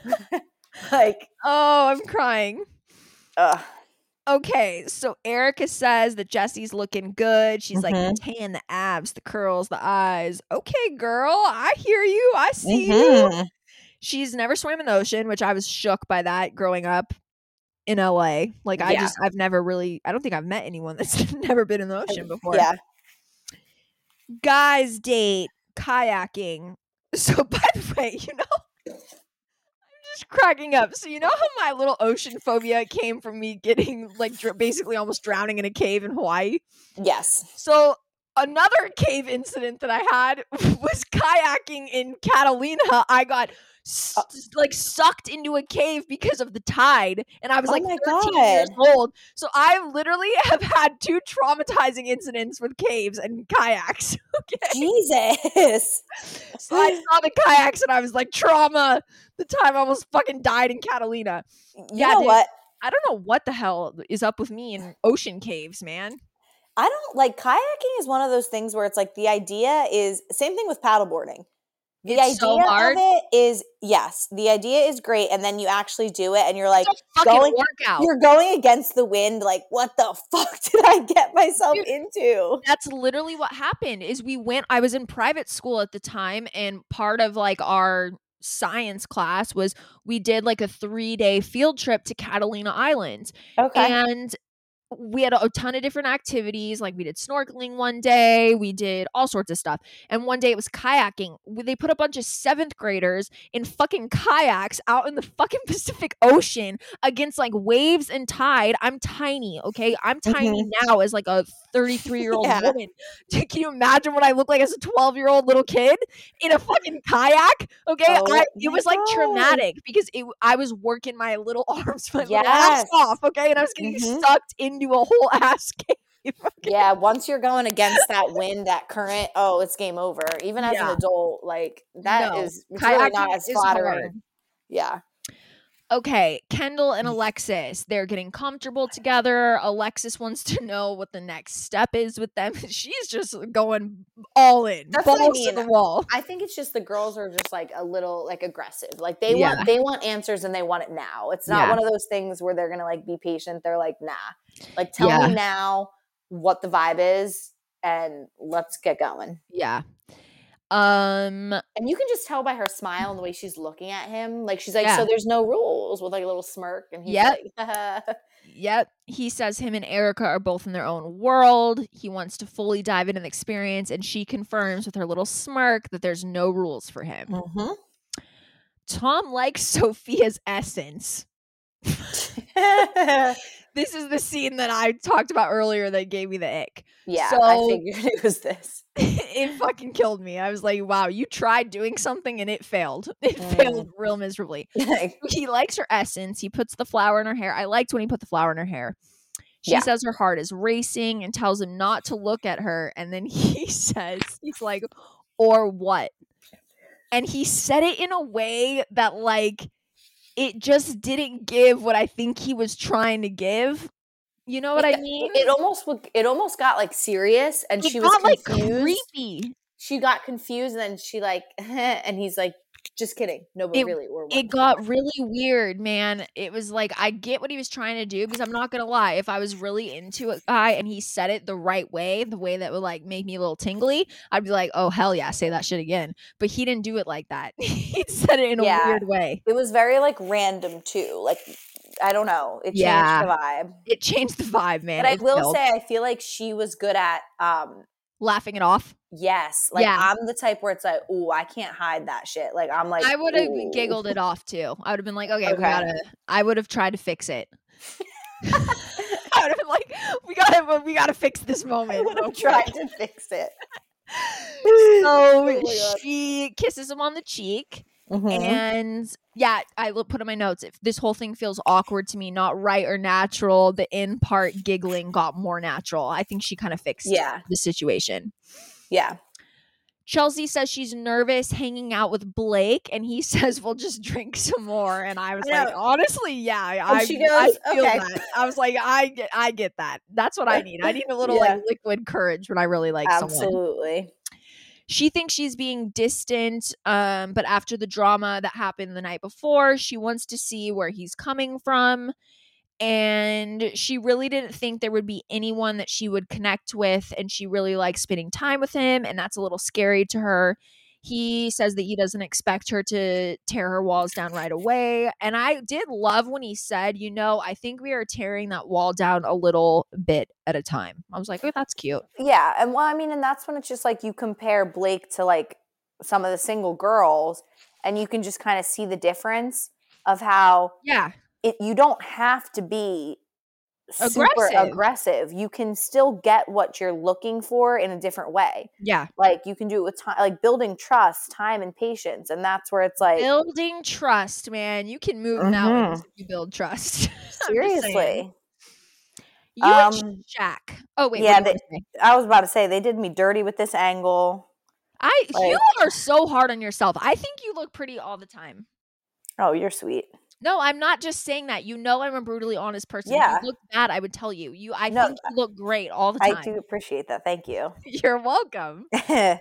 like oh, I'm crying. ugh. Okay, so Erica says that Jesse's looking good. She's like Mhm. the tan, the abs, the curls, the eyes. Okay, girl, I hear you. I see you. Mhm. She's never swam in the ocean, which I was shook by that growing up in LA. Like I Yeah. just I've never really I don't think I've met anyone that's never been in the ocean before. yeah Guys date kayaking. So by the way, you know just cracking up. So you know how my little ocean phobia came from me getting like dr- basically almost drowning in a cave in Hawaii? yes So another cave incident that I had was kayaking in Catalina. I got Uh, s- like sucked into a cave because of the tide, and I was Oh like my 13 years God. old. So I literally have had two traumatizing incidents with caves and kayaks. Okay, jesus so I saw the kayaks and I was like trauma. The time I almost fucking died in Catalina. you Yeah, know dude. what I don't know what the hell is up with me in ocean caves, man. i don't like kayaking is one of those things where it's like the idea is same thing with paddleboarding the It's so idea hard. of it is yes the idea is great and then you actually do it and you're like It's a fucking going- workout. you're going against the wind like what the fuck did i get myself Dude, into that's literally what happened is we went i was in private school at the time and part of like our science class was we did like a three day field trip to catalina Island. okay and we had a ton of different activities like we did snorkeling one day we did all sorts of stuff and one day it was kayaking they put a bunch of seventh graders in fucking kayaks out in the fucking pacific ocean against like waves and tide i'm tiny okay i'm tiny now as like a 33 year old woman can you imagine what i look like as a 12 year old little kid in a fucking kayak okay Oh I, it was like God. traumatic because it, i was working my little arms my little Yes. ass off okay and i was getting Mhm. sucked into a whole ass cave yeah once you're going against that wind that current oh it's game over. Even as Yeah. an adult like that No, is really not as flattering. yeah okay kendall and Mm. alexis they're getting comfortable together. Alexis wants to know what the next step is with them. She's just going all in That's what I balls to the wall. I think it's just the girls are just like a little like aggressive. Like they Yeah. want they want answers and they want it now. It's not Yeah. one of those things where they're gonna like be patient. They're like nah. Like tell Yeah. me now what the vibe is and let's get going. Yeah um and you can just tell by her smile and the way she's looking at him like she's like Yeah. so there's no rules with like a little smirk and he's Yep. like Yep. He says him and Erica are both in their own world. He wants to fully dive into the experience, and she confirms with her little smirk that there's no rules for him. Mhm. Tom likes Sophia's essence. This is the scene that I talked about earlier that gave me the ick. yeah, So- I figured it was this. it fucking killed me. I was like, wow, you tried doing something and it failed. It Mm. failed real miserably. He likes her essence. He puts the flower in her hair. I liked when he put the flower in her hair. She Yeah. says her heart is racing and tells him not to look at her. And then he says, he's like, or what? And he said it in a way that, like, it just didn't give what I think he was trying to give. You know what I mean? it almost it almost got like serious, and It she was got, like confused. creepy. she got confused, and then she like, and he's like, just kidding. No, but It- really, we're It got really weird, man. It was like I get what he was trying to do because I'm not gonna lie. If I was really into a guy and he said it the right way, the way that would like make me a little tingly, I'd be like, "Oh hell yeah, say that shit again." But he didn't do it like that. he said it in a weird way. It was very like random too. Like I don't know. It changed Yeah. the vibe. It changed the vibe, man. But I will killed. say, I feel like she was good at um laughing it off. Yes. Like Yeah. I'm the type where it's like, oh, I can't hide that shit. Like I'm like, I would have giggled it off too. I would have been like, "Okay, we gotta." I would have tried to fix it. I would have been like, "We gotta, we gotta fix this I moment." would have okay?" tried to fix it. so Oh she kisses him on the cheek Mhm. and yeah i lo- put in my notes if this whole thing feels awkward to me not right or natural the in part giggling got more natural i think she kind of fixed Yeah. the situation Yeah. Chelsea says she's nervous hanging out with Blake, and he says we'll just drink some more. And I was I like, honestly, yeah, I, And I, she I goes, feel "Okay." that. I was like, I get, I get that. That's what I need. I need a little Yeah. like liquid courage when I really like someone. Absolutely. She thinks she's being distant, um, but after the drama that happened the night before, she wants to see where he's coming from. And she really didn't think there would be anyone that she would connect with. And she really likes spending time with him. And that's a little scary to her. He says that he doesn't expect her to tear her walls down right away. And I did love when he said, you know, I think we are tearing that wall down a little bit at a time. I was like, oh, that's cute. Yeah, and well, I mean, and that's when it's just like you compare Blake to like some of the single girls, and you can just kind of see the difference of how Yeah. It. You don't have to be super Aggressive. aggressive. You can still get what you're looking for in a different way. Yeah. Like you can do it with time, like building trust, time, and patience, and that's where it's like building trust, man. You can move mountains Mhm. if you build trust. I'm just saying. seriously. You and Um, Shaq. Oh wait, yeah, what do you wanna say? I was about to say they did me dirty with this angle. I you are so hard on yourself. I think you look pretty all the time. Oh, you're sweet. No, I'm not just saying that. You know, I'm a brutally honest person. Yeah. If you look bad, I would tell you. You, I No, think uh, you look great all the time. I do appreciate that. Thank you. You're welcome.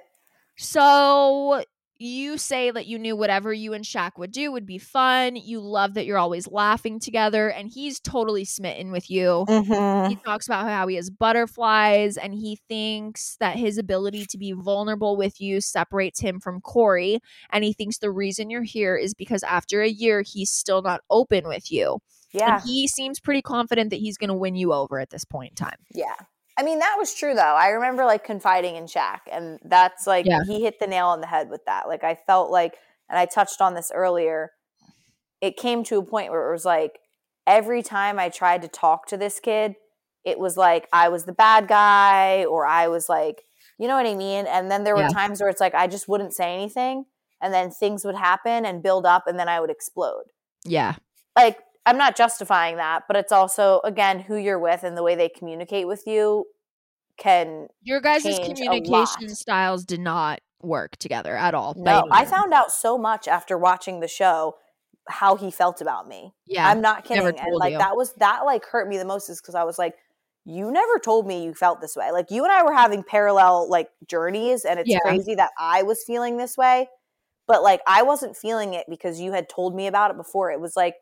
So you say that you knew whatever you and Shaq would do would be fun. You love that you're always laughing together, and he's totally smitten with you. Mhm. He talks about how he has butterflies and he thinks that his ability to be vulnerable with you separates him from Corey. And he thinks the reason you're here is because after a year, he's still not open with you. Yeah. And he seems pretty confident that he's going to win you over at this point in time. Yeah. I mean, that was true though. I remember like confiding in Shaq, and that's like Yeah. he hit the nail on the head with that. Like, I felt like, and I touched on this earlier, it came to a point where it was like every time I tried to talk to this kid, it was like I was the bad guy, or I was like, you know what I mean? And then there were Yeah. times where it's like I just wouldn't say anything, and then things would happen and build up, and then I would explode. Yeah. like I'm not justifying that, but it's also again who you're with and the way they communicate with you can Your guys' communication styles did not work together at all. no. I found out so much after watching the show how he felt about me. Yeah. I'm not kidding. And like you. that was that like hurt me the most is because I was like, you never told me you felt this way. Like you and I were having parallel like journeys, and it's Yeah. crazy that I was feeling this way. But like I wasn't feeling it because you had told me about it before. It was like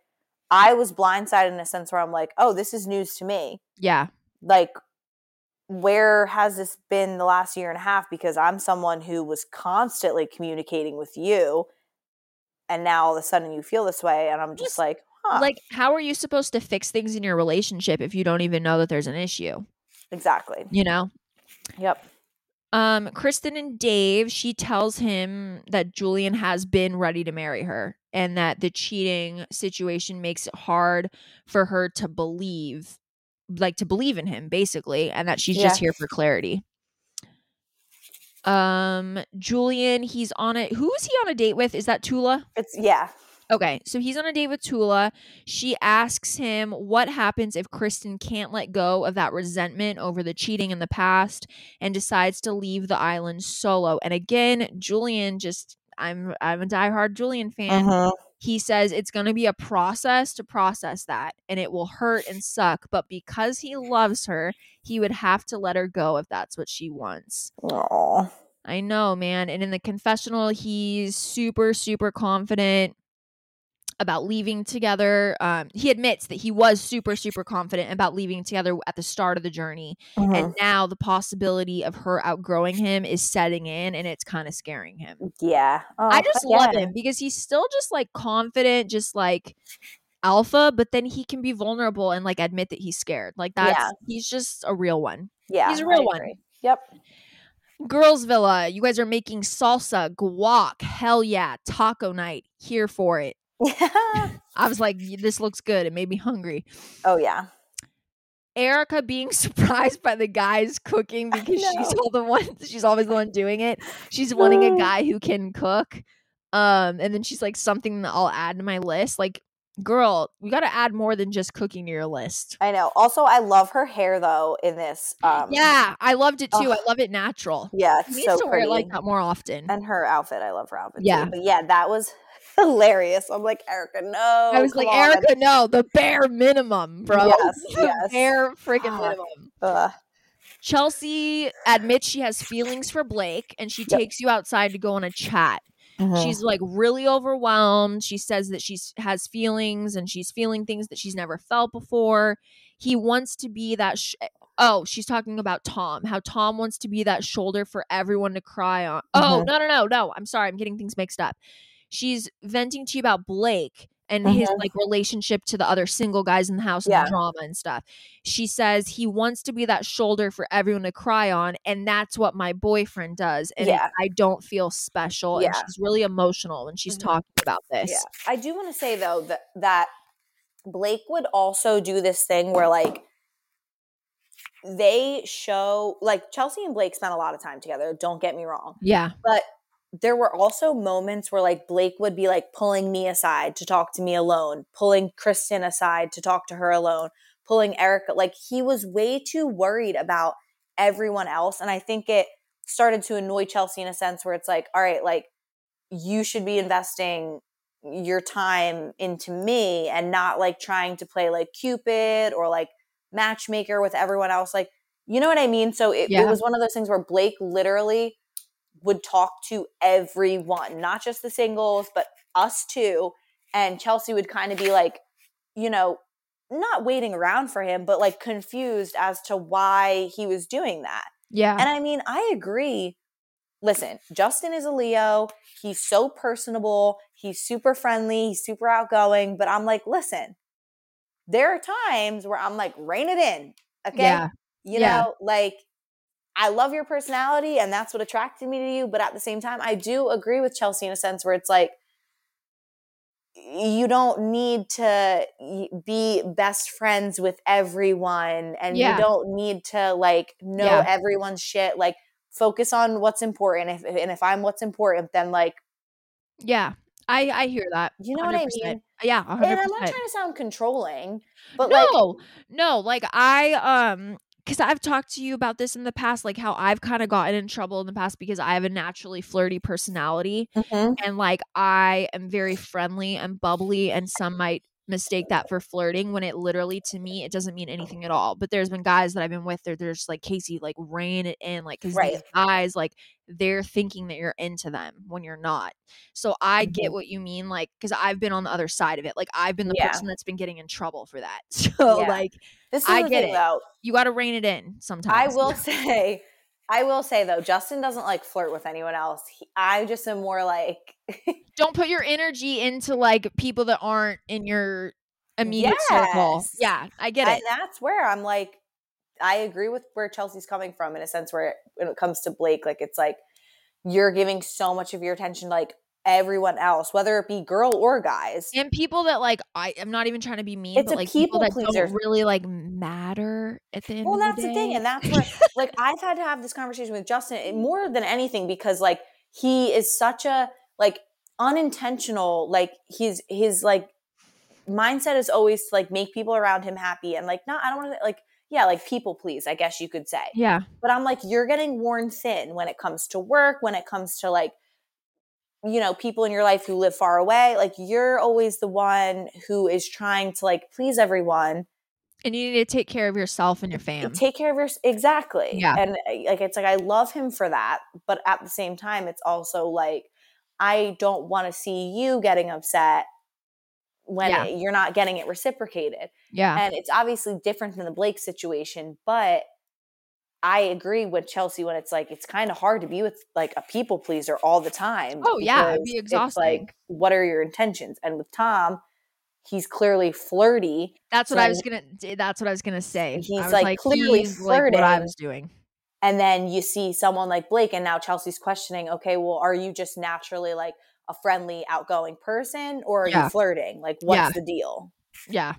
I was blindsided in a sense where I'm like, oh, this is news to me. yeah. like where has this been the last year and a half because i'm someone who was constantly communicating with you and now all of a sudden you feel this way and i'm just like huh Like, how are you supposed to fix things in your relationship if you don't even know that there's an issue? exactly You know? yep Um, Kristen and Dave, she tells him that Julian has been ready to marry her and that the cheating situation makes it hard for her to believe, like to believe in him, basically, and that she's just here for clarity. Um, Julian, he's on it. Who is he on a date with? Is that Tula? it's yeah Okay, so he's on a date with Tula. She asks him what happens if Kristen can't let go of that resentment over the cheating in the past and decides to leave the island solo. And again, Julian just I'm I'm a diehard Julian fan. Mhm. He says it's going to be a process to process that and it will hurt and suck, but because he loves her, he would have to let her go if that's what she wants. Aw. I know, man. And in the confessional, he's super, super confident about leaving together. Um, he admits that he was super, super confident about leaving together at the start of the journey. Mhm. And now the possibility of her outgrowing him is setting in and it's kind of scaring him. yeah Oh, I just love him because he's still just like confident, just like alpha, but then he can be vulnerable and like admit that he's scared. Like that's, Yeah. he's just a real one. yeah he's a real one. yep Girls Villa, you guys are making salsa, guac, hell yeah, taco night. Here for it. I was like, this looks good. It made me hungry. oh yeah Erica being surprised by the guys cooking because she's all the one. She's always the one doing it. She's wanting a guy who can cook. Um, and then she's like something that I'll add to my list. Like girl, you got to add more than just cooking to your list. I know. Also, I love her hair though in this. Um, yeah, I loved it too. ugh. I love it natural. yeah, She it's needs so to wear it like that more often. and her outfit, I love her outfit. Yeah. too. but yeah, that was hilarious. I'm like Erica, no. I was like, on." Erica, no, the bare minimum, bro. Yes, The yes. bare freaking Fuck. minimum. Ugh. Chelsea admits she has feelings for Blake and she Yep. takes you outside to go on a chat. Mhm. She's like really overwhelmed. She says that she's has feelings and she's feeling things that she's never felt before. He wants to be that sh- Oh, she's talking about Tom. How Tom wants to be that shoulder for everyone to cry on. Oh, Mhm. no, no, no, no. I'm sorry. I'm getting things mixed up. She's venting to you about Blake and his Mhm. like relationship to the other single guys in the house and the drama and stuff. She says he wants to be that shoulder for everyone to cry on, and that's what my boyfriend does. And Yeah. I don't feel special. And she's really emotional when she's Mhm. talking about this. Yeah, I do want to say though that that Blake would also do this thing where like they show like Chelsea and Blake spent a lot of time together. Don't get me wrong, Yeah. but there were also moments where like Blake would be like pulling me aside to talk to me alone, pulling Kristen aside to talk to her alone, pulling Erica. Like he was way too worried about everyone else, and I think it started to annoy Chelsea in a sense where it's like, all right, like you should be investing your time into me and not like trying to play like Cupid or like matchmaker with everyone else. Like, you know what I mean? So it, Yeah. it was one of those things where Blake literally would talk to everyone, not just the singles, but us too. And Chelsea would kind of be like, you know, not waiting around for him, but like confused as to why he was doing that. Yeah. And I mean, I agree. Listen, Justin is a Leo. He's so personable. He's super friendly. He's super outgoing. But I'm like, listen, there are times where I'm like, rein it in. Okay. Yeah. You Yeah. know, like, I love your personality and that's what attracted me to you. But at the same time, I do agree with Chelsea in a sense where it's like, you don't need to be best friends with everyone and Yeah. you don't need to like know Yeah. everyone's shit like focus on what's important if and if i'm what's important then like Yeah. I I hear that. you know what i 100%. mean Yeah, and i'm not trying to sound controlling but like no, no, like I um because I've talked to you about this in the past, like how I've kind of gotten in trouble in the past because I have a naturally flirty personality Mhm. and like I am very friendly and bubbly, and some might mistake that for flirting when it literally to me it doesn't mean anything at all. But there's been guys that I've been with, they're, they're just like Kaci, like rein it in, like because Right. these guys like they're thinking that you're into them when you're not. So I get Mhm. what you mean, like because I've been on the other side of it. Like I've been the Yeah. person that's been getting in trouble for that. So Yeah. like this is I get it. though you got to rein it in sometimes. i will say i will say though justin doesn't like flirt with anyone else he, i just am more like Don't put your energy into like people that aren't in your immediate circle. Yeah, I get and it. that's where i'm like i agree with where chelsea's coming from in a sense where when it comes to blake like it's like you're giving so much of your attention to like everyone else whether it be girl or guys And people that like I I'm not even trying to be mean, It's but a like people that people pleaser. don't really like matter at the end well that's the the, thing and that's where like i've had to have this conversation with justin eh, more than anything because like he is such a like unintentional like his his like mindset is always to like make people around him happy and like not i don't want to like yeah like people please i guess you could say yeah. but I'm like, you're getting worn thin when it comes to work, when it comes to like, you know, people in your life who live far away. Like, you're always the one who is trying to like please everyone. And you need to take care of yourself and your fam. Take care of your exactly. Yeah. And uh, like, it's like I love him for that, but at the same time, it's also like I don't want to see you getting upset when Yeah. it- you're not getting it reciprocated. yeah. And it's obviously different than the Blake situation, but I agree with Chelsea when it's like it's kind of hard to be with like a people pleaser all the time. Oh, yeah, it'd be It's exhausting. like, what are your intentions? And with Tom, he's clearly flirty. that's what I was gonna. That's what I was gonna say. He's, was like, clearly he's like what I was doing. And then you see someone like Blake, and now Chelsea's questioning, okay, well, are you just naturally like a friendly, outgoing person, or are Yeah. you flirting? Like, what's Yeah. the deal? Yeah.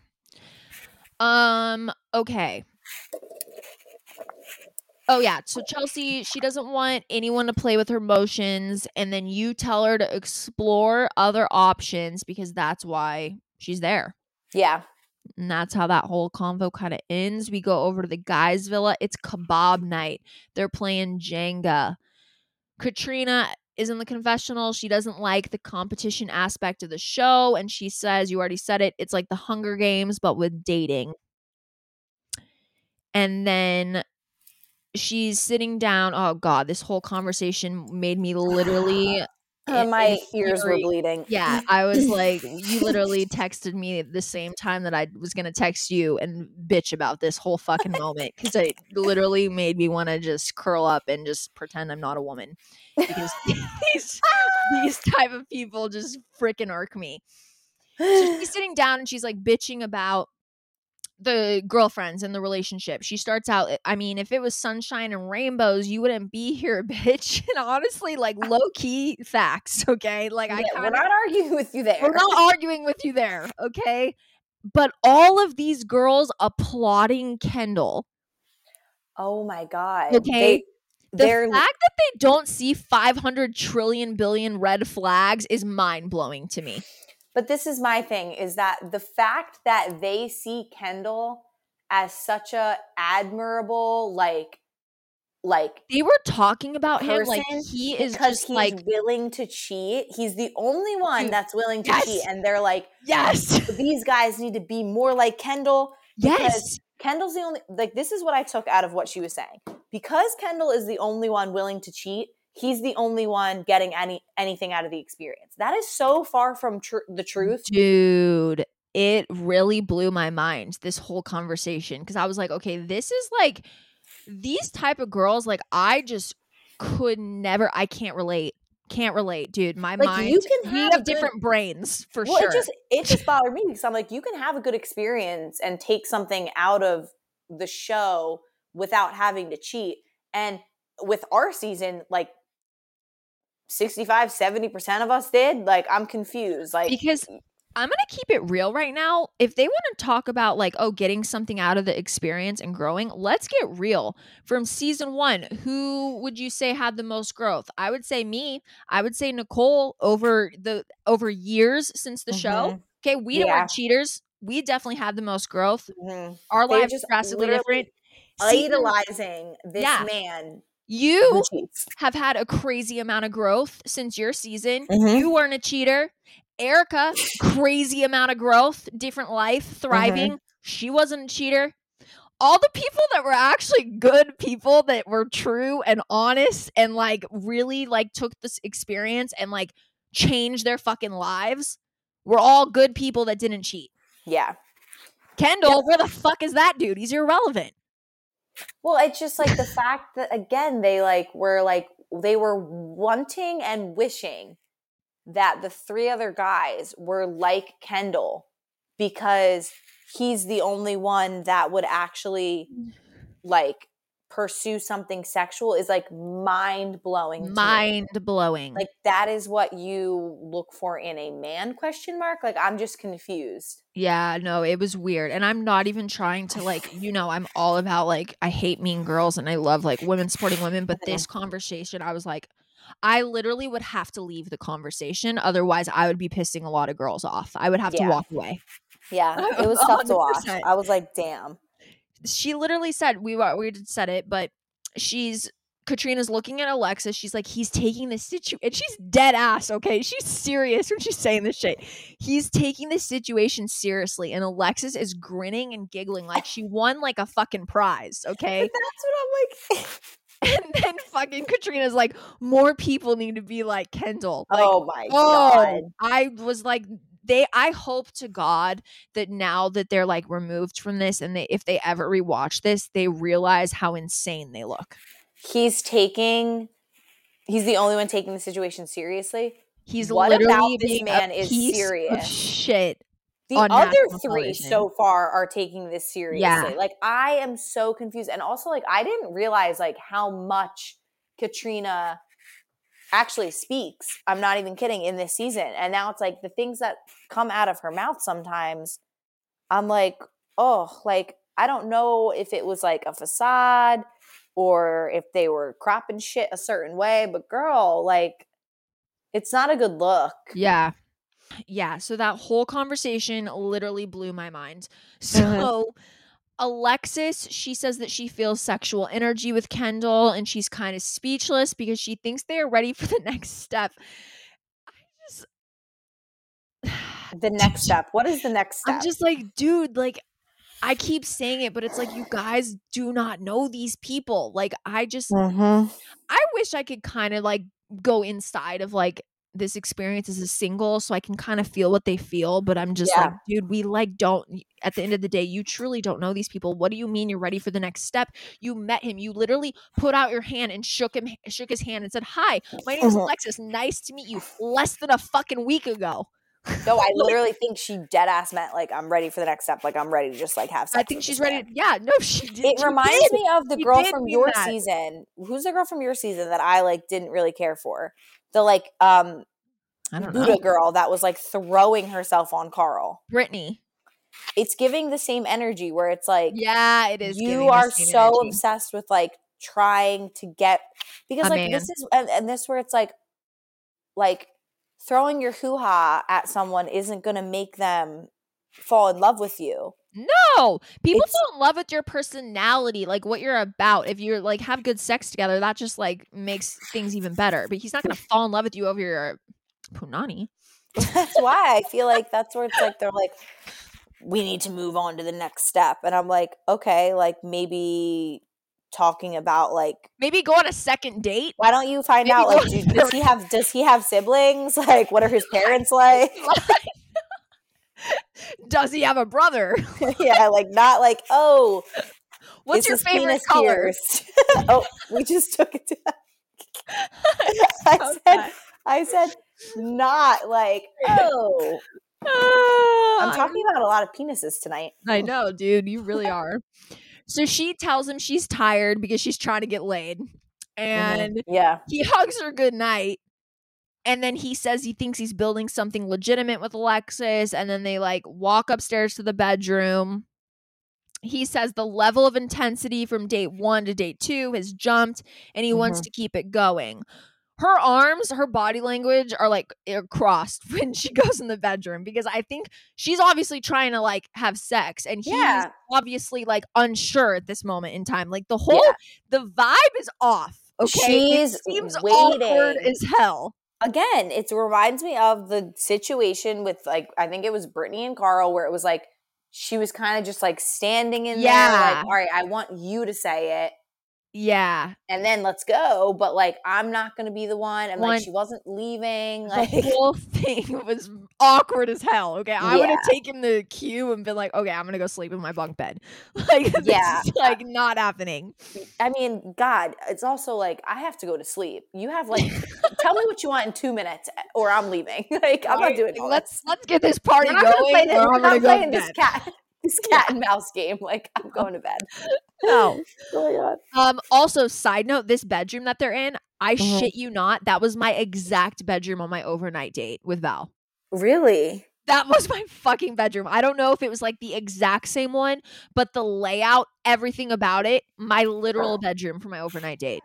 Um. Okay. Oh yeah. So Chelsea, she doesn't want anyone to play with her emotions, and then you tell her to explore other options because that's why she's there. Yeah. And that's how that whole convo kind of ends. We go over to the guys' villa. It's kebab night. They're playing Jenga. Katrina is in the confessional. She doesn't like the competition aspect of the show. And she says, You already said it, it's like the Hunger Games, but with dating. And then she's sitting down. Oh, God, this whole conversation made me literally. Uh, my ears were bleeding. Yeah, I was like, you literally texted me at the same time that I was gonna text you and bitch about this whole fucking moment because it literally made me want to just curl up and just pretend I'm not a woman because these these type of people just freaking irk me. So she's sitting down and she's like bitching about the girlfriends and the relationship. She starts out, eh, I mean, if it was sunshine and rainbows, you wouldn't be here, bitch. And honestly, like low key facts, okay? Like I Yeah, we're not arguing with you there. we're not arguing with you there, okay? But all of these girls applauding Kendall. oh my god. Okay. They, The they're fact that they don't see 500 trillion billion red flags is mind blowing to me. But this is my thing is that the fact that they see Kendall as such a admirable like like They were talking about him like he is because just he's like willing to cheat. He's the only one that's willing to yes. cheat and they're like yes, these guys need to be more like Kendall yes, Kendall's the only like this is what I took out of what she was saying. Because Kendall is the only one willing to cheat, he's the only one getting any anything out of the experience. That is so far from tr- the truth. dude. It really blew my mind this whole conversation because I was like, okay, this is like these type of girls. Like I just could never. I can't relate. Can't relate, dude. My Like, mind. you can we have a have good- different brains for well, sure. it just it just bothered me because I'm like, you can have a good experience and take something out of the show without having to cheat. And with our season, like 65, 70% of us did. Like, I'm confused. Like because I'm gonna keep it real right now. If they want to talk about like, oh, getting something out of the experience and growing, let's get real. From season one, who would you say had the most growth? I would say me. I would say Nicole over the over years since the show. Okay, we Yeah. weren't cheaters. We definitely had the most growth. Mhm. Our They lives are drastically different. Idolizing this Yeah. man you have had a crazy amount of growth since your season. Mhm. You weren't a cheater. Erica, crazy amount of growth, different life, thriving. She wasn't a cheater. All the people that were actually good people that were true and honest and like really like took this experience and like changed their fucking lives were all good people that didn't cheat. Yeah. Kendall, where the fuck is that dude? He's irrelevant. Well, it's just like the fact that again they like were like they were wanting and wishing that the three other guys were like Kendall because he's the only one that would actually mm. like pursue something sexual is like mind blowing. Mind blowing. Like that is what you look for in a man question mark? Like I'm just confused. Yeah, no, it was weird. And I'm not even trying to like, you know, I'm all about like I hate mean girls and I love like women supporting women, but this conversation I was like I literally would have to leave the conversation otherwise I would be pissing a lot of girls off. I would have Yeah. to walk away. Yeah, it was tough to watch. I was like, damn. She literally said we were we did said it, but she's Katrina's looking at Alexis. She's like, he's taking this situation. And she's dead ass, okay? She's serious when she's saying this shit. He's taking this situation seriously. And Alexis is grinning and giggling like she won like a fucking prize, okay? That's what I'm like. and then fucking Katrina's like, more people need to be like Kendall. Like, oh my oh, god. I was like, they I hope to God that now that they're like removed from this and they if they ever rewatch this, they realize how insane they look. He's taking he's the only one taking the situation seriously. He's What literally about this man is serious? Shit. The other three television. so far are taking this seriously. Yeah. Like I am so confused. And also like I didn't realize like how much Katrina actually speaks. I'm not even kidding in this season. And now it's like the things that come out of her mouth sometimes I'm like, "Oh, like I don't know if it was like a facade or if they were cropping shit a certain way, but girl, like it's not a good look. Yeah. Yeah, so that whole conversation literally blew my mind. Mhm. So Alexis, she says that she feels sexual energy with Kendall and she's kind of speechless because she thinks they are ready for the next step. I just The next step. What is the next step? I'm just like, dude, like I keep saying it, but it's like you guys do not know these people. Like I just Mhm. I wish I could kind of like go inside of like this experience as a single so I can kind of feel what they feel, but I'm just like, dude, we like don't at the end of the day, you truly don't know these people. What do you mean you're ready for the next step? You met him. You literally put out your hand and shook him shook his hand and said, "Hi, my name is Mhm. Alexis. Nice to meet you." Less than a fucking week ago. No, I literally think she dead ass meant like I'm ready for the next step. Like I'm ready to just like have sex. I think she's ready. To, yeah, no, she did. It she reminds did. me of the She girl from your that. season. Who's the girl from your season that I like didn't really care for? The like um I don't Buddha know. girl that was like throwing herself on Karl. Brittany. It's giving the same energy where it's like Yeah, it is. you are so energy. obsessed with like trying to get because A like man. this is and, and this where it's like like throwing your hoo-ha at someone isn't gonna make them fall in love with you. No, people It's- fall in love with your personality, like what you're about. If you're like have good sex together, that just like makes things even better. But he's not gonna fall in love with you over your punani. that's why I feel like that's where it's like they're like, we need to move on to the next step. And I'm like, okay, like maybe talking about like Maybe go on a second date. why don't you find Maybe out like do, does he have does he have siblings? Like what are his parents like? Does he have a brother? yeah, like not like, oh, What's your his favorite penis color? oh, we just took it to I said. I said not like, oh. I'm Ah, talking about a lot of penises tonight. I know, dude. You really are. So she tells him she's tired because she's trying to get laid. Mhm. And Yeah. he hugs her good night. And then he says he thinks he's building something legitimate with Alexis. And then they like walk upstairs to the bedroom. He says the level of intensity from date one to date two has jumped and he wants Mhm. to keep it going. Her arms, her body language are like are crossed when she goes in the bedroom because I think she's obviously trying to like have sex and he's Yeah. obviously like unsure at this moment in time. Like the whole Yeah. the vibe is off. Okay, She's it seems awkward waiting. as hell. Again, it reminds me of the situation with like I think it was Brittany and Karl where it was like she was kind of just like standing in there Yeah. like, all right, I want you to say it Yeah, and then let's go. But like I'm not gonna be the one. And One- like she wasn't leaving. Like, the whole thing was awkward as hell. Okay, I would have taken the cue and been like, okay, I'm gonna go sleep in my bunk bed. Like, Yeah. like not happening. I mean, God, it's also like I have to go to sleep. You have like tell me what you want in two minutes or I'm leaving. like I'm not doing all let's this. let's get this party We're gonna play this, we're I'm not go playing this cat this cat and mouse game. Like I'm going to bed. No. Oh my god. Um. Also, side note: this bedroom that they're in, I Mhm. shit you not, that was my exact bedroom on my overnight date with Val. Really? That was my fucking bedroom. I don't know if it was like the exact same one, but the layout, everything about it, my literal bedroom for my overnight date.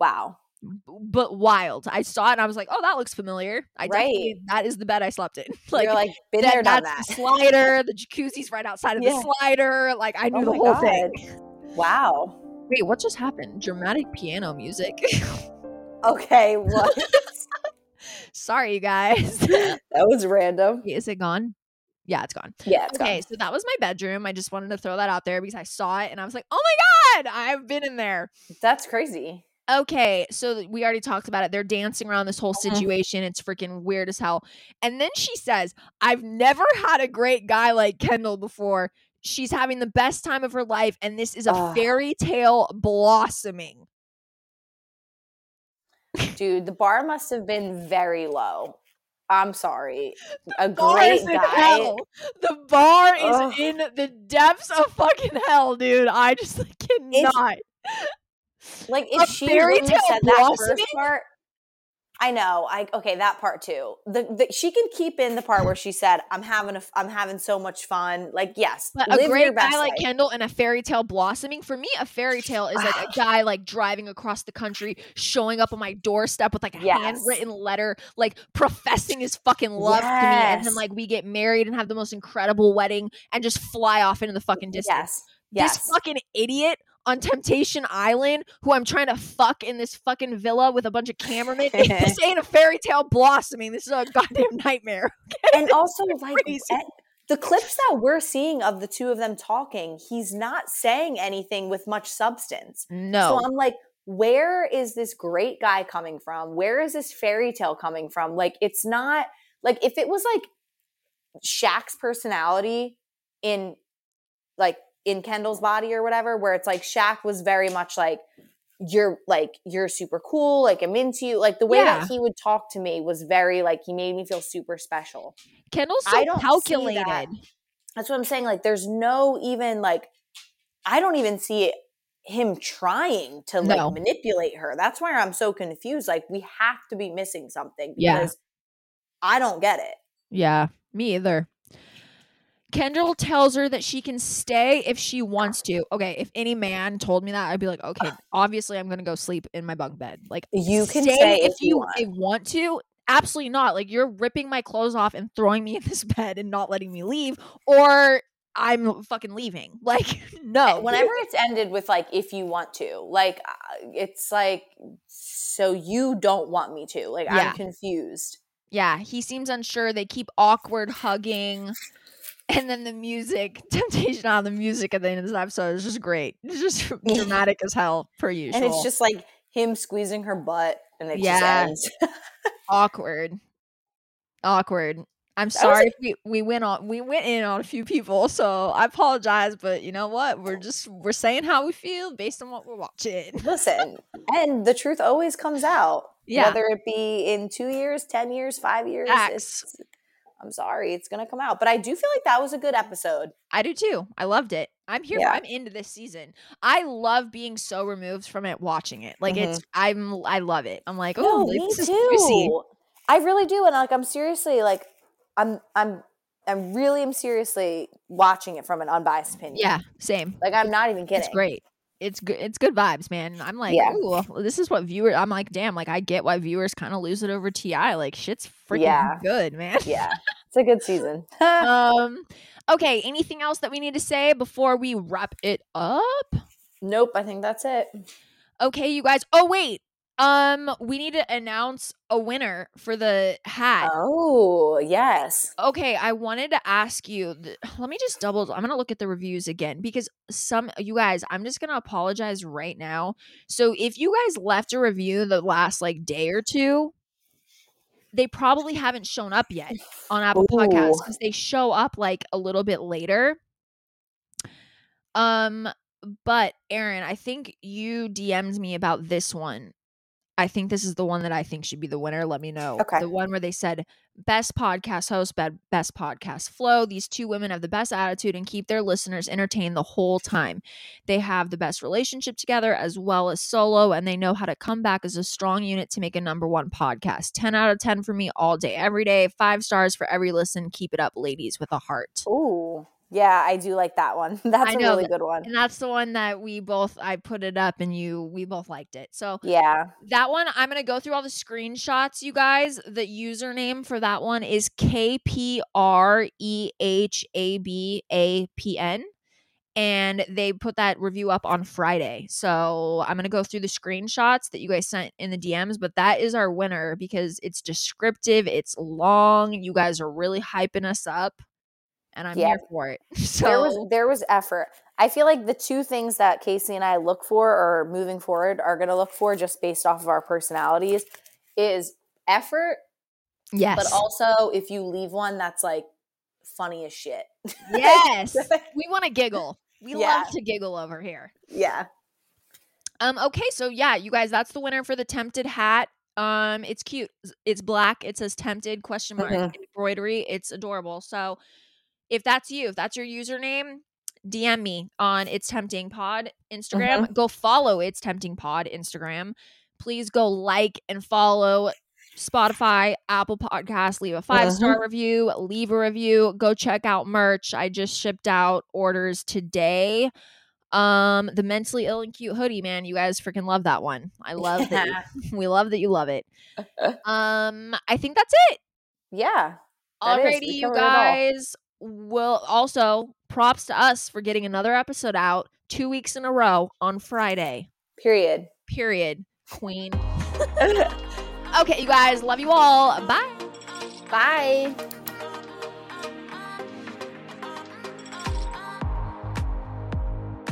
Wow. But wild. I saw it and I was like, "Oh, that looks familiar." I definitely that is the bed I slept in. Like, You're like been that- there, done that's that. the slider. The jacuzzi's right outside of Yeah. the slider. Like I knew Oh the whole God. thing. Wow. Wait, what just happened? Dramatic piano music. Okay, what? Sorry, you guys. that was random. Is it gone? Yeah, it's gone. Yeah. It's okay, gone. so that was my bedroom. I just wanted to throw that out there because I saw it and I was like, oh my God, I've been in there. That's crazy. Okay, so we already talked about it. They're dancing around this whole Mhm. situation. It's freaking weird as hell. And then she says, I've never had a great guy like Kendall before. She's having the best time of her life, and this is a fairy tale blossoming. Dude, the bar must have been very low. I'm sorry. A bar great guy. The bar is Ugh. in the depths of fucking hell, dude. I just like, cannot. Like A if she fairy wouldn't said that first part, I know. I okay that part too. The, the she can keep in the part where she said, "I'm having a, I'm having so much fun." Like yes, But a great best guy like life. Kendall and a fairy tale blossoming. For me, a fairy tale is like a ah. guy like driving across the country, showing up on my doorstep with like a Yes. handwritten letter, like professing his fucking love to me, and then like we get married and have the most incredible wedding and just fly off into the fucking distance. Yes, yes. This fucking idiot on Temptation Island, who I'm trying to fuck in this fucking villa with a bunch of cameramen. this ain't a fairy tale blossoming. This is a goddamn nightmare. and also like the clips that we're seeing of the two of them talking, he's not saying anything with much substance. No. So I'm like, where is this great guy coming from? Where is this fairy tale coming from? Like, it's not like if it was like Shaq's personality in like in Kendall's body or whatever, where it's like Shaq was very much like, you're like, you're super cool, like I'm into you. Like the way Yeah. that he would talk to me was very like he made me feel super special. Kendall's so I don't calculated. that. That's what I'm saying. Like, there's no even like, I don't even see it, him trying to like No. manipulate her. That's why I'm so confused. Like, we have to be missing something Yeah. because I don't get it. Yeah, me either. Kendall tells her that she can stay if she wants to. Okay, if any man told me that, I'd be like, okay, obviously I'm gonna go sleep in my bunk bed. Like You can stay if you want. want to. Absolutely not. Like you're ripping my clothes off and throwing me in this bed and not letting me leave, or I'm fucking leaving. Like no. Whenever it's ended with like, if you want to, like, uh, it's like, so you don't want me to. Like, Yeah. I'm confused. Yeah, he seems unsure. They keep awkward hugging. And then the music, Temptation on the music at the end of this episode is just great. It's just dramatic as hell, per usual. And it's just like him squeezing her butt and it Yeah. just ends. awkward. Awkward. I'm sorry if we, we went on we went in on a few people, so I apologize, but you know what? We're just we're saying how we feel based on what we're watching. Listen, and the truth always comes out. Yeah. Whether it be in two years, 10 years, five years. Facts. It's, I'm sorry, it's to come out. But I do feel like that was a good episode. I do too. I loved it. I'm here. Yeah. I'm into this season. I love being so removed from it, watching it. Like it's. I'm. I love it. I'm like, oh, Mm-hmm. No, like, me this is juicy. too. I really do. And like, I'm seriously like, I'm, I'm, I'm really am seriously watching it from an unbiased opinion. Yeah, same. Like, I'm not even kidding. It's great. It's good. It's good vibes, man. I'm like, Yeah. ooh, this is what viewers. I'm like, damn. Like, I get why viewers kind of lose it over TI. Like, shit's freaking Yeah. good, man. Yeah. It's a good season. um. Okay. Anything else that we need to say before we wrap it up? nope. I think that's it. Okay, you guys. Oh wait. Um, we need to announce a winner for the hat. Oh, yes. Okay, I wanted to ask you. th- Let me just double. I'm gonna look at the reviews again because some you guys. I'm just gonna apologize right now. So if you guys left a review the last like day or two, they probably haven't shown up yet on Apple Podcasts because they show up like a little bit later. Um, but Erin, I think you DM'd me about this one. I think this is the one that I think should be the winner. Let me know. Okay. The one where they said best podcast host, best podcast flow. These two women have the best attitude and keep their listeners entertained the whole time. They have the best relationship together as well as solo, and they know how to come back as a strong unit to make a number one podcast. 10 out of 10 for me all day, every day. Five stars for every listen. Keep it up, ladies, with a heart. Ooh. Yeah, I do like that one. That's I a know really good one. And that's the one that we both I put it up and you we both liked it. So Yeah. that one i'm going to go through all the screenshots you guys the username for that one is K P R E H A B A P N and they put that review up on friday so i'm going to go through the screenshots that you guys sent in the dms but that is our winner because it's descriptive it's long you guys are really hyping us up and i'm Yeah. here for it so there was there was effort. I feel like the two things that Kaci and I look for or moving forward are going to look for just based off of our personalities is effort, yes but also if you leave one that's like funny as shit. yes we want to giggle we Yeah. love to giggle over here yeah. Um. Okay. So yeah, you guys, that's the winner for the tempted hat. Um. It's cute. It's black. It says tempted question mark Mhm. embroidery. It's adorable. So if that's you, if that's your username, DM me on It's Tempting Pod Instagram. Go follow It's Tempting Pod Instagram. Please go like and follow Spotify, Apple Podcasts, leave a five star review, leave a review, go check out merch. I just shipped out orders today. Um, the mentally ill and cute hoodie, man. You guys freaking love that one. I love that. you- we love that you love it. Um, I think that's it. Yeah. That. Alrighty, you covered it all. guys. Will also props to us for getting another episode out two weeks in a row on Friday. Period. Period. Queen. okay, you guys. Love you all. Bye. Bye.